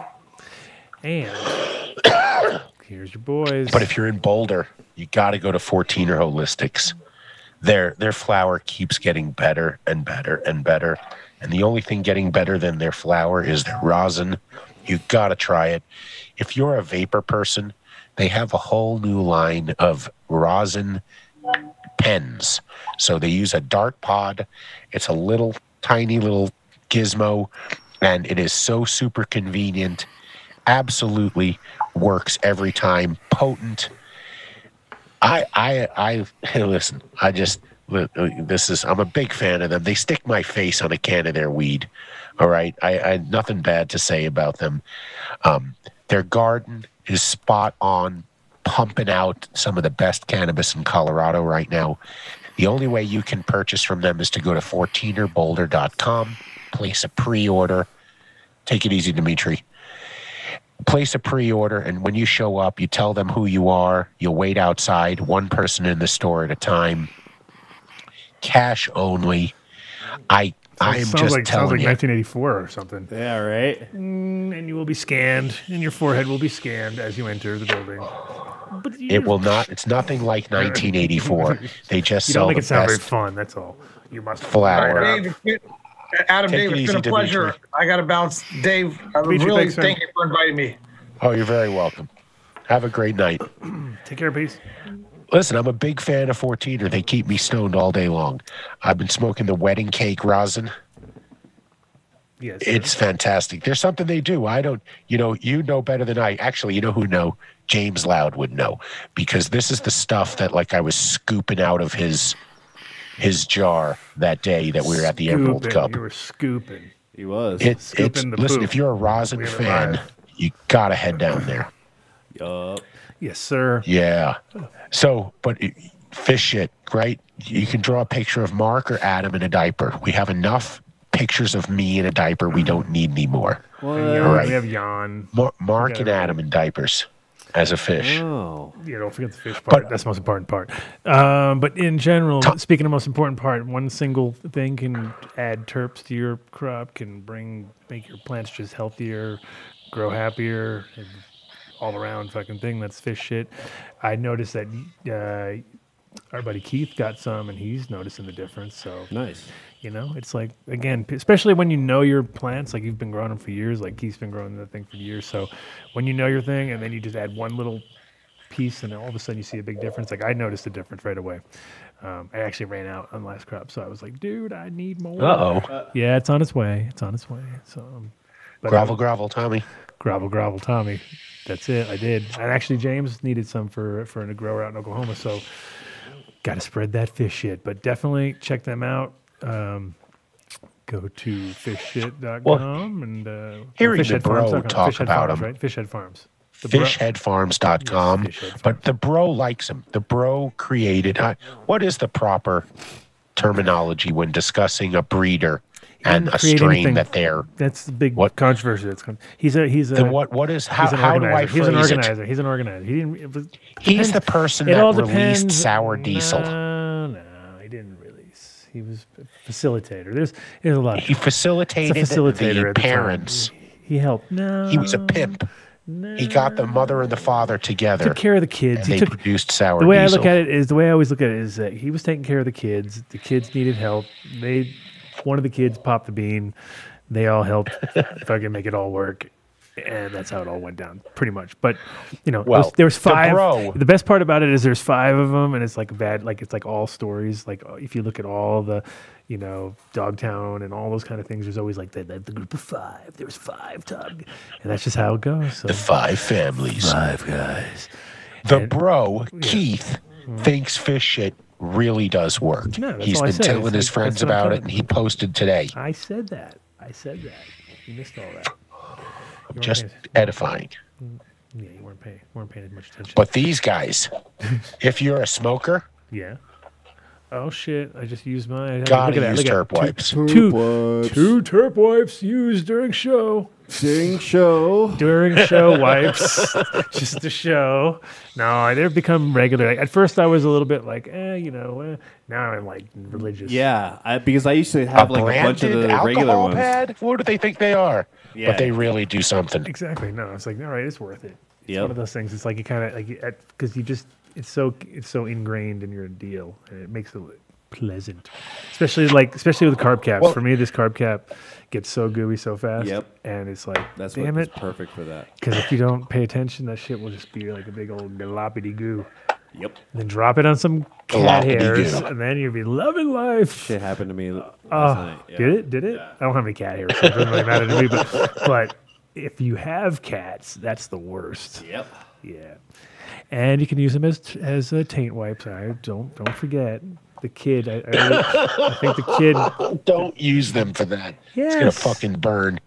And here's your boys. But if you're in Boulder, you got to go to 14er Holistics. Their their flour keeps getting better and better and better, and the only thing getting better than their flour is their rosin. You got to try it. If you're a vapor person, they have a whole new line of rosin pens. So they use a dart pod. It's a little tiny little gizmo, and it is so super convenient. Absolutely works every time. Potent. I I I listen. I just this is I'm a big fan of them. They stick my face on a can of their weed. All right, I, I nothing bad to say about them. Um, their garden is spot on, pumping out some of the best cannabis in Colorado right now. The only way you can purchase from them is to go to 14erboulder.com, place a pre-order. Take it easy, Demitri place a pre-order and when you show up you tell them who you are you'll wait outside one person in the store at a time cash only i i am sounds just like sounds like you 1984 or something. Yeah, right. Mm, and you will be scanned, and your forehead will be scanned as you enter the building. But you, it will not it's nothing like 1984 they just You sell don't make the it sound very best fun. That's all. You must Flour. All right, Dave, Adam, Take Dave, it it's been a pleasure. Demitri. I got to bounce. Dave, I Demitri, really thanks, thank you for inviting me. oh you're very welcome have a great night take care, peace. Listen, I'm a big fan of 14er. They keep me stoned all day long. I've been smoking the wedding cake rosin. Yes, It's fantastic. There's something they do. I don't, you know, you know better than I. Actually, you know who know? James Loud would know because this is the stuff that like I was scooping out of his his jar that day that we were at the Emerald Cup. You were scooping. He was. It, it's scooping the listen, poop. if you're a rosin We fan, live. you gotta head down there. Yup. Yes, sir. Yeah. So, but it- fish shit, right? You can draw a picture of Mark or Adam in a diaper. We have enough pictures of me in a diaper. We don't need any more. What? And Right. We have Jan. Mar- Mark and Adam in diapers as a fish. Oh. Yeah, don't forget the fish part. That's the most important part. Um, but in general, speaking of most important part, one single thing can add terps to your crop, can bring make your plants just healthier, grow happier, and all around fucking thing. That's fish shit. I noticed that uh, our buddy Keith got some, and he's noticing the difference. So Nice. You know, it's like again, especially when you know your plants, like you've been growing them for years, like Keith's been growing that thing for years. So when you know your thing, and then you just add one little piece, and then all of a sudden you see a big difference. Like I noticed a difference right away. Um, I actually ran out on last crop, so I was like, dude, I need more. Uh-oh. Yeah, it's on its way. It's on its way. So um, but Gravel, gravel, Tommy. gravel, gravel, Tommy. That's it. I did. And actually, James needed some for for a grower out in Oklahoma. So got to spread that fish shit. But definitely check them out. Um, go to fishshit.com and uh, hearing the fishheadfarms.com. bro talk Fishhead about Farms, him. right? Fishhead Farms. The bro- fishheadfarms.com but the bro likes him the bro created I, what is the proper terminology when discussing a breeder and a strain anything. that they're That's the big what, controversy. That's con- he's a he's a Then what- what is- how- how do I organizer. He's an phrase it? organizer. He's an organizer. He didn't. Was, He's the person it that released depends- Sour Diesel. No, no, he didn't release. He was facilitator. There's there's a lot. Of He facilitated facilitator the at the parents. He helped. No, He was a pimp. He got the mother and the father together. took care of the kids. And he they took produced Sour The way Diesel. I look at it is the way I always look at it is that he was taking care of the kids. The kids needed help. They one of the kids popped the bean. They all helped fucking make it all work. And that's how it all went down, pretty much. But you know, Well, there was, there was the five. bro- the best part about it is there's five of them, and it's like bad, like it's like all stories. Like if you look at all the, you know, Dogtown and all those kind of things, there's always like the, the, the group of five. There was five, Tug, and that's just how it goes. So. the five families. Five guys. The And- bro, Keith, mm-hmm. thinks fish shit really does work. No, that's He's all I been said. telling It's his like- friends that's what I'm about it, and he posted today. I said that. I said that. You missed all that. You weren't Just paying- edifying. Mm, yeah, you weren't paying weren't paying as much attention. But these guys, if you're a smoker, yeah. Oh shit! I just used my. Gotta look at that, use look at terp wipes. Two, Terp two, wipes. two terp wipes used during show. During show. During show wipes, just to show. No, I didn't become regular. At first, I was a little bit like, eh, you know. Eh. Now I'm like religious. Yeah, I, because I used to have like a bunch of the regular alcohol ones. pad. What do they think they are? Yeah. But they really do something. Exactly. No, it's like all right, it's worth it. It's Yep. one of those things. It's like you kind of like because you just it's so it's so ingrained in your deal, and it makes it pleasant. Especially like especially with carb caps. Well- For me, this carb cap gets so gooey so fast. Yep. And it's like, That's damn it, perfect for that. because if you don't pay attention, that shit will just be like a big old galoppity goo. Yep. Then drop it on some cat hairs, and then you'll be loving life. Shit happened to me uh, last Oh, night. Uh, yeah. did it? Did it? I don't have any cat hairs, so it doesn't really matter to me. But, but if you have cats, that's the worst. Yep. Yeah, and you can use them as as uh, taint wipes. I don't don't forget the kid. I, I, I think the kid. Don't use them for that. It's gonna fucking burn.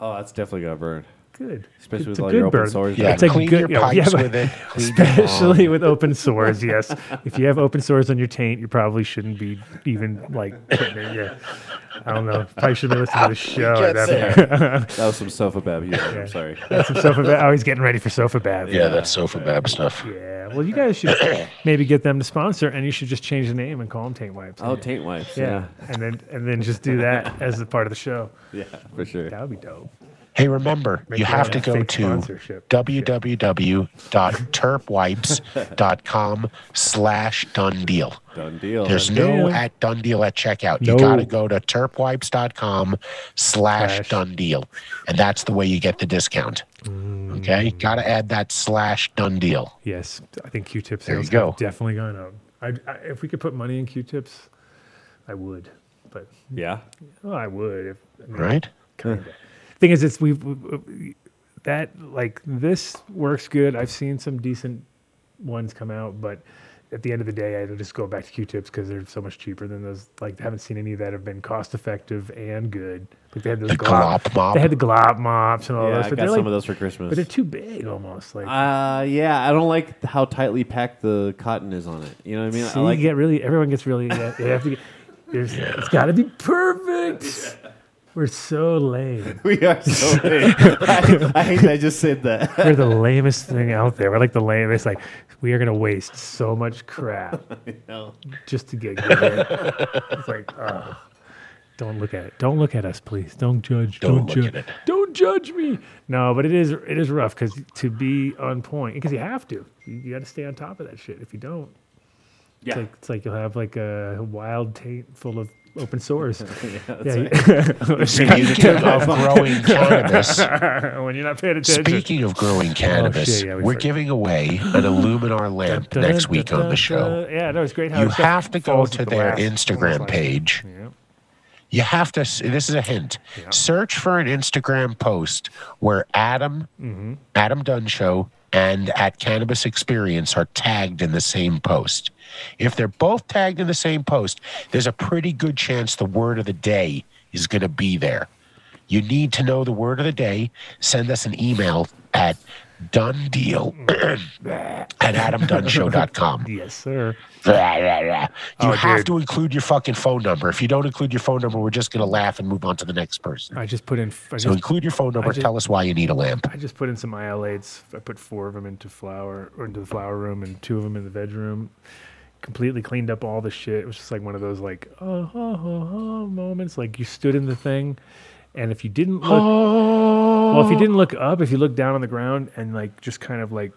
Oh, that's definitely gonna burn. Good. Especially It's with a all good your open burn. sores. Yeah, It's a clean good- your you know, pipes yeah, but with it. Especially with open sores, yes. If you have open sores on your taint, you probably shouldn't be even like putting it. Yeah, I don't know. Probably should be listening to the show. at that That was some sofa bab humor. I'm sorry. That's some sofa bab. Oh, he's getting ready for sofa bab. Yeah, that's sofa bab stuff. Yeah. Well, you guys should maybe get them to sponsor, and you should just change the name and call them Taint Wipes. Oh, taint wipes. Yeah. And then and then just do that as a part of the show. Yeah, for sure. That would be dope. Hey, remember, Make you have to go to www.terpwipes.com slash done deal. Done deal. There's Done no deal. at done deal at checkout. You got to go to terpwipes.com slash done deal. And that's the way you get the discount. Mm. Okay? Got to add that slash done deal. Yes, I think There you sales go. definitely gone up. I, I, if we could put money in Q-tips, I would. But Yeah. well, I would. If, I mean, Right? Kinda. Thing is, it's we've that like this works good. I've seen some decent ones come out, but at the end of the day, I just go back to Q-tips because they're so much cheaper than those. Like, I haven't seen any that have been cost effective and good. Like they had those The glop, glop mop. They had the glop mops and all Yeah, those. I but got they're some like, of those for Christmas. But they're too big almost. Like, Uh, yeah, I don't like how tightly packed the cotton is on it. You know what I mean? see, I like you get really. Everyone gets really. Yeah, you have to get. There's, It's got to be perfect. We're so lame. we are so lame. I, I hate that I just said that. We're the lamest thing out there. We're like the lamest. Like we are gonna waste so much crap know. just to get good. it's like, oh, don't look at it. Don't look at us, please. Don't judge. Don't Don't, look judge. at it. Don't judge me. No, but it is it is rough because to be on point because you have to. You, you got to stay on top of that shit. If you don't, Yeah. it's like it's like you'll have like a wild taint full of open sores. that's yeah, Speaking of growing cannabis, when you're not paying attention. speaking of growing cannabis, Oh, shit, yeah, we we're forgot. giving away an Illuminar lamp next week on the show. Yeah, no, it's great how You it have to go to with their glass. Instagram Almost like- page. Yeah. You have to. This is a hint. Search for an Instagram post where Adam, Mm-hmm. Adam Dunn Show, and at Cannabis Experience are tagged in the same post. If they're both tagged in the same post, there's a pretty good chance the word of the day is going to be there. You need to know the word of the day. Send us an email at done deal at adamdunnshow.com. Yes, sir. You Oh, have dude. to include your fucking phone number. If you don't include your phone number, we're just going to laugh and move on to the next person. I just put in. I So just, include your phone number. just- tell us why you need a lamp. I just put in some iolates. I put four of them into flower or into the flower room and two of them in the bedroom. Completely cleaned up all the shit. It was just like one of those like oh, oh, oh, oh moments. Like you stood in the thing, and if you didn't look, well, if you didn't look up, if you looked down on the ground and like just kind of like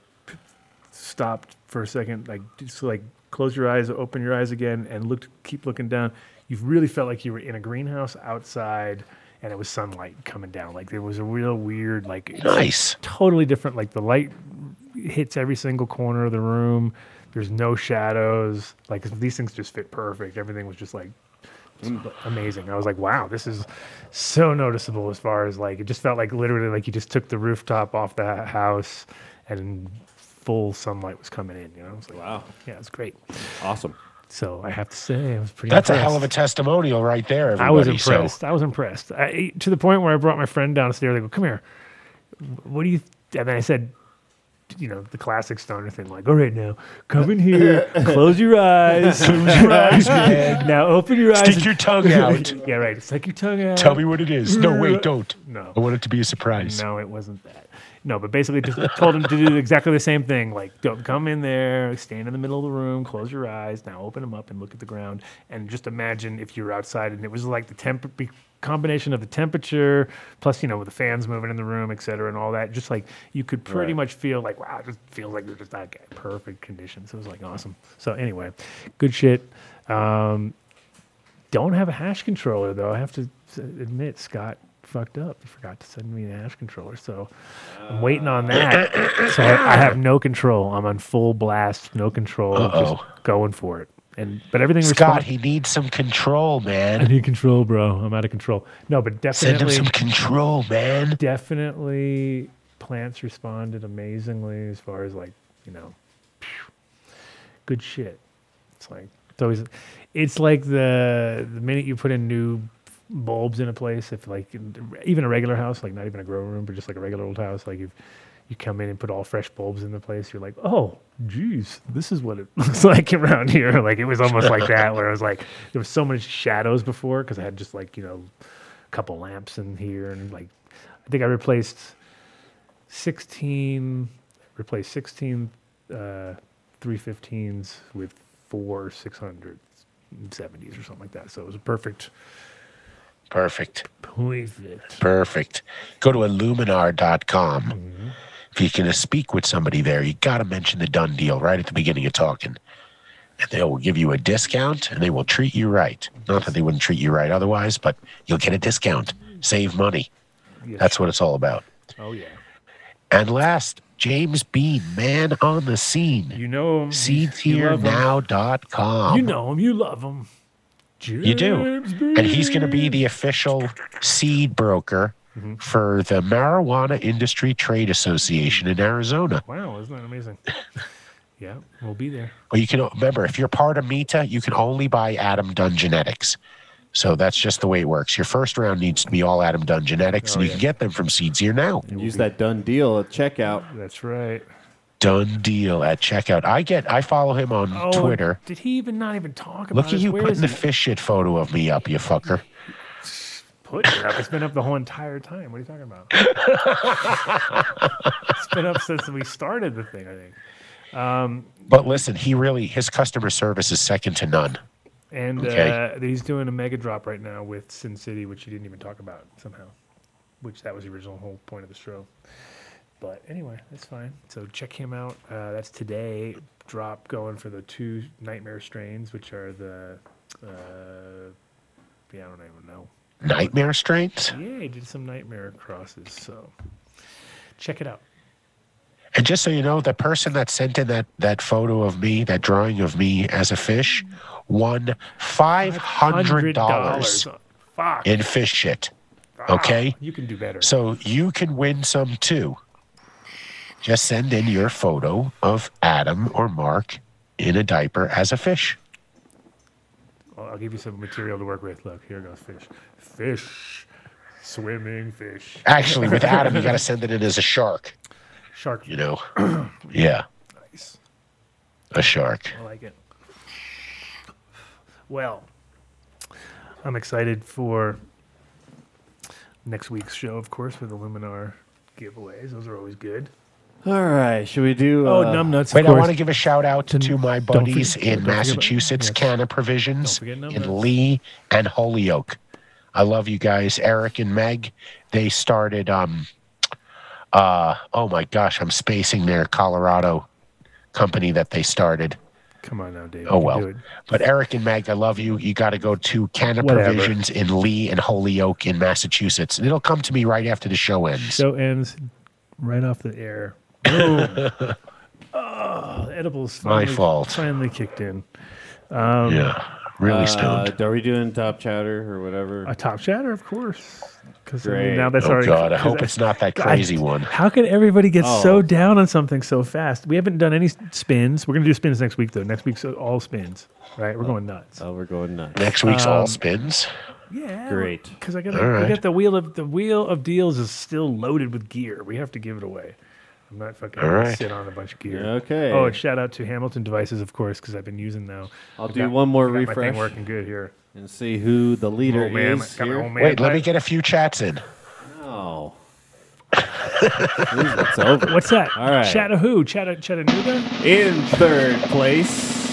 stopped for a second, like just like close your eyes, open your eyes again, and looked, keep looking down. You really felt like you were in a greenhouse outside, and it was sunlight coming down. Like there was a real weird, like Nice. totally different. Like the light hits every single corner of the room. There's no shadows. Like these things just fit perfect. Everything was just like amazing. I was like, wow, this is so noticeable as far as like it just felt like literally like you just took the rooftop off the house and full sunlight was coming in. You know, I was like, Wow. yeah, it's great. Awesome. So I have to say, I was pretty. That's a hell of a testimonial right there. I was everybody. So- impressed. I was impressed. I, to the point where I brought my friend downstairs. I go, "Come here. What do you?" And then I said, "You know, the classic stoner thing. Like, all right, now come in here, close your eyes, close your eyes, man. Now open your eyes. Stick your tongue out. yeah, right. Stick your tongue out. Tell me what it is. No, wait, don't. No. I want it to be a surprise. No, it wasn't that. No, but basically just told him to do exactly the same thing. Like, don't come in there, stand in the middle of the room, close your eyes, now open them up and look at the ground, and just imagine if you're outside and it was like the temp be- combination of the temperature plus you know with the fans moving in the room, et cetera, and all that. Just like you could pretty Right. much feel like wow, it just feels like you're just like perfect conditions. It was like awesome. So anyway, good shit. Um, don't have a hash controller though. I have to admit, Scott fucked up. He forgot to send me the hash controller, so I'm waiting on that. so I, I have no control. I'm on full blast, no control, Uh-oh. just going for it. And but everything. Scott, respond- he needs some control, man. I need control, bro. I'm out of control. No, but definitely Send him some control, man. definitely, plants responded amazingly as far as like you know, good shit. It's like it's always, it's like the the minute you put in new bulbs in a place, if like even a regular house, like not even a grow room, but just like a regular old house, like if you come in and put all fresh bulbs in the place, you're like, oh, geez, this is what it looks like around here. Like it was almost like that, where I was like, there was so much shadows before because I had just like you know, a couple lamps in here and like, I think I replaced 16 replaced 16 uh, 315s with four 670s or something like that so it was a perfect Perfect. perfect Perfect. Go to illuminar.com. Mm-hmm. If you're going to speak with somebody there, you got to mention the done deal right at the beginning of talking. And they will give you a discount and they will treat you right. Not that they wouldn't treat you right otherwise, but you'll get a discount. Save money. Yes. That's what it's all about. oh yeah And last, Jamez Bean, man on the scene. you know him you love him. SeedsHereNow.com. you know him you love him You do. James And he's going to be the official seed broker Mm-hmm. for the Marijuana Industry Trade Association in Arizona. wow isn't that amazing yeah we'll be there Well, you can remember if you're part of Meta, you can only buy Adam Dunn Genetics. So that's just the way it works. Your first round needs to be all Adam Dunn Genetics, and you can get them from Seeds Here Now. And use that done deal at checkout. that's right Done deal at checkout. I get. I follow him on oh Twitter. did he even not even talk about Look at his- you where putting the he? fish shit photo of me up, you fucker. Put it up. It's been up the whole entire time. What are you talking about? it's been up since we started the thing, I think. Um, But listen, he really his customer service is second to none. and Okay. uh, he's doing a mega drop right now with Sin City, which he didn't even talk about somehow, which that was the original whole point of the show. But anyway, that's fine. So check him out. Uh, that's today. Drop going for the two nightmare strains, which are the, uh, yeah, I don't even know. Nightmare strains. Yeah, he did some nightmare crosses. So check it out. And just so you know, the person that sent in that that photo of me, that drawing of me as a fish, won five hundred dollars Fuck. in fish shit. Okay, You can do better. so you can win some too. just send in your photo of Adam or Mark in a diaper as a fish. I'll give you some material to work with. Look, here goes fish. Fish. Swimming fish. Actually, with Adam, you got to send it in as a shark. Shark. You know? yeah. Nice. A shark. I like it. Well, I'm excited for next week's show, of course, with the Luminar giveaways. Those are always good. All right, should we do? Oh, uh, numbnuts. Wait, of I want to give a shout out to my buddies forget- in don't about- Massachusetts, yes. Canna Provisions, in. Lee and Holyoke. I love you guys, Eric and Meg. They started. Um, uh, oh my gosh, I'm spacing their Colorado company that they started. Come on now, Dave. Oh you can do well, but Eric and Meg, I love you. You got to go to Canna Whatever. Provisions in Lee and Holyoke in Massachusetts, and it'll come to me right after the show ends. Show ends right off the air. Oh, edibles. My Finally, fault. Finally kicked in. Um, yeah, really uh, stoned. Are we doing top chatter or whatever? A top chatter, of course. Because Great. now that's Oh already. God, I hope it's not that crazy one. How can everybody get Oh. so down on something so fast? We haven't done any spins. We're gonna do spins next week, though. Next week's all spins, right? We're going nuts. Oh, we're going nuts. Next week's all Um, spins. Yeah, Great. Because I got All I right. got the wheel of the wheel of deals is still loaded with gear. We have to give it away. I'm not fucking All gonna right. sit on a bunch of gear. Okay. Oh, and shout out to Hamilton Devices, of course, because I've been using now. I'll I've do got- one more I got My refresh thing working good here. and see who the oh, leader Oh, man, is got my here. own man Wait, let back. me get a few chats in. Oh. it's over. What's that? All right. Chattahoo, Chatta, Chattanooga. In third place,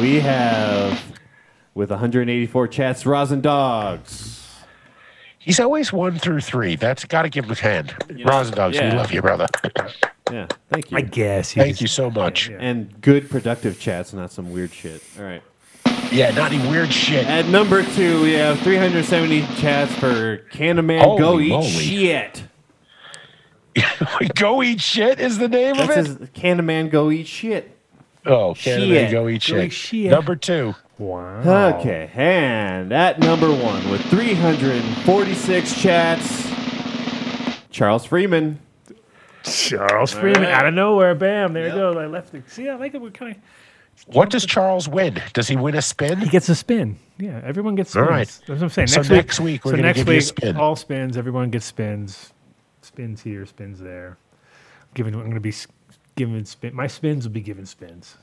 we have with 184 chats, Rosin Dogs. He's always one through three. That's got to give him a hand. Rosin Dogs, yeah. we love you, brother. Yeah, thank you. I guess. Thank you so much. Yeah. And good productive chats, not some weird shit. All right. Yeah, not any weird shit. At number two, we have 370 chats for Canaman Holy Go Eat moly. Shit. go eat shit is the name That's of his it. Canaman Go Eat Shit. Oh, Canada, Shit. go eat Go eat shit. shit. Number two. Wow. Okay, and at number one with 346 chats, Charles Freeman. Charles Freeman right. out of nowhere, bam! There Yep. it goes. I left it. See, I like it. We're kind of. What does Charles win? Does he win a spin? He gets a spin. Yeah, everyone gets spins. All right. That's what I'm saying. So Next week, next week we're so gonna next give you a week, spin. all spins. Everyone gets spins. Spins here, spins there. Giving, I'm going to be s- giving spin. My spins will be given spins.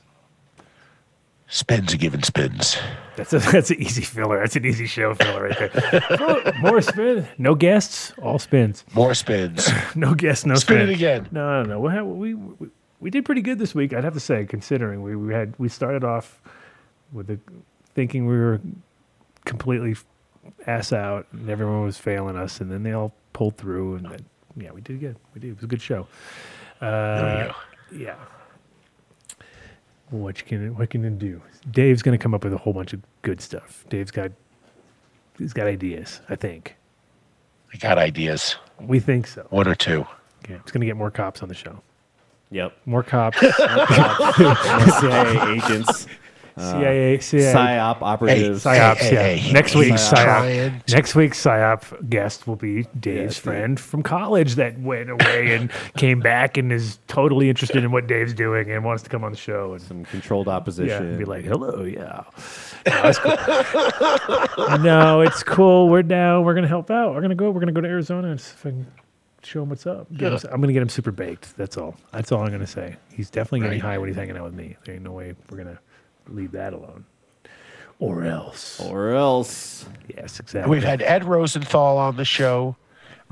Spins are giving spins. That's a, that's an easy filler. That's an easy show filler right there. Oh, More spin. No guests. All spins. More spins. No guests. No Spin spin. it again. No, no, no. We, we we did pretty good this week. I'd have to say, considering we, we had we started off with the thinking we were completely ass out and everyone was failing us, and then they all pulled through, and then, yeah, we did good. We did. It was a good show. Uh, yeah. What you can what can you do? Dave's going to come up with a whole bunch of good stuff. Dave's got he's got ideas. I think I got ideas. we think so. One or two. Yeah, it's going to get more cops on the show. Yep. More cops. CIA agents. CIA, CIA, PSYOP operatives. psyops. Hey, yeah. hey, hey, Next he's week's psyop. trying to- Next week's psyop guest will be Dave's Yes, friend from college that went away and came back and is totally interested in what Dave's doing and wants to come on the show and Some controlled yeah, opposition. and be like, "Hello, yeah." No, it's cool. no, it's cool. We're down. We're gonna help out. We're gonna go. We're gonna go to Arizona and fucking show him what's up. Get him- I'm gonna get him super baked. That's all. That's all I'm gonna say. He's definitely getting Right. high when he's hanging out with me. There ain't no way we're gonna leave that alone. Or else. or else. Yes, exactly. We've had Ed Rosenthal on the show,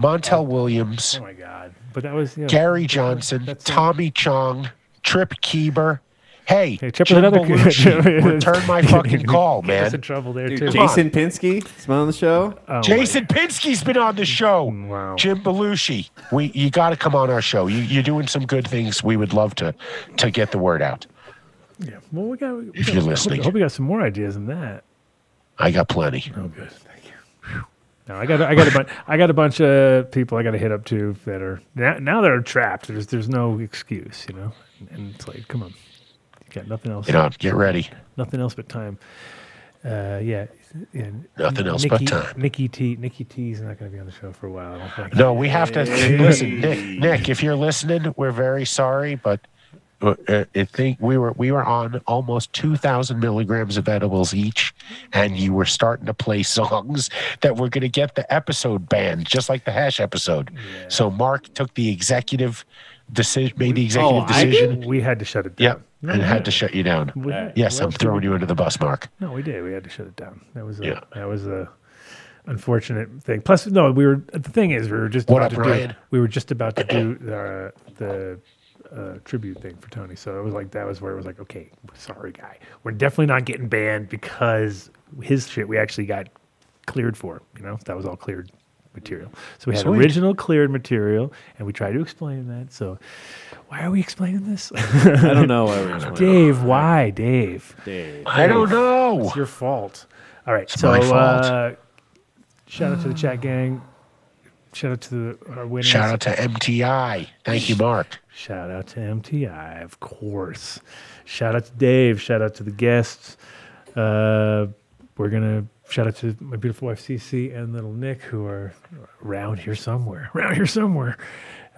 Montel oh, Williams, Oh my god! But that was you know, Gary Johnson, That's- Tommy Chong, Trip Keeber. Hey, Hey, Chip was Jim another Belushi, return my fucking call, Get us man. in trouble there Dude, too. Jason Pinsky, has been on the show. Oh my- Jason Pinsky's been on the show. Wow. Jim Belushi, we you got to come on our show. You, you're doing some good things. We would love to to get the word out. Yeah. Well, we got. We If got you're I hope- listening. I hope we got some more ideas than that. I got plenty. Oh, good. Thank you. Whew. No, I got I got a bunch I got a bunch of people I got to hit up too that are now, now they're trapped. There's there's no excuse, you know. And it's like, come on, you got nothing else, You know, get ready. nothing else but time. Uh, yeah, Yeah, Nothing else Nikki, but time. Nikki T. Nikki T is not going to be on the show for a while. I don't think. No, we have to listen, Nick. Nick, if you're listening, we're very sorry, but I think we were we were on almost two thousand milligrams of edibles each, and you were starting to play songs that were going to get the episode banned, just like the hash episode. So Mark took the executive decision, made the executive Oh, I decision. We had to shut it down. Yep, No, and had had- to shut you down. We yes, what I'm throwing you under the bus, Mark. No, we did. We had to shut it down. That was a, Yeah. that was a unfortunate thing. Plus, no, we were. The thing is, we were just What about up, to do. We were just about to do uh, the uh, tribute thing for Tony. So it was like that was where it was like, okay, sorry, guy, we're definitely not getting banned because his shit we actually got cleared for. You know, that was all cleared material. So we had Sweet. original cleared material, and we tried to explain that. So why are we explaining this? I don't know why we're explaining Dave, why, Dave? Dave. I don't know. It's your fault. All right. It's so my fault. Uh, shout out to the chat gang. Shout out to the, our winners. Shout out to MTI. Thank you, Mark. Shout out to MTI, of course. Shout out to Dave. Shout out to the guests. Uh, we're gonna shout out to my beautiful wife Cece and little Nick, who are around here somewhere. Around here somewhere.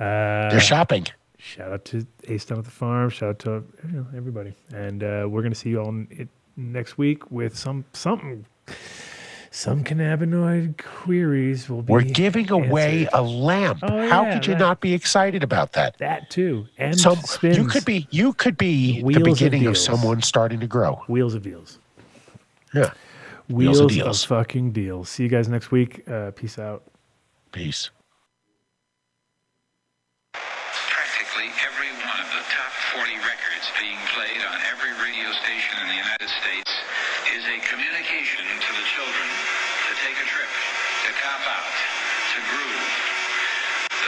Uh, They're shopping. Shout out to Ace down at the farm. Shout out to you know, everybody. And uh, we're gonna see you all n- it, next week with some something. Some cannabinoid queries will be. We're giving away a lamp. Oh, How yeah, could you that- not be excited about that? That too, and Some spins. you could be you could be Wheels the beginning of, deals. someone starting to grow. wheels of deals. Yeah. Wheels, Wheels of of, deals. fucking deals. See you guys next week. Uh, peace out. Peace. Practically every one of the top 40 records being played on every radio station in the United States is a communication to the children to take a trip, to cop out, to groove. The psychedelic jackets on the record albums have their own hidden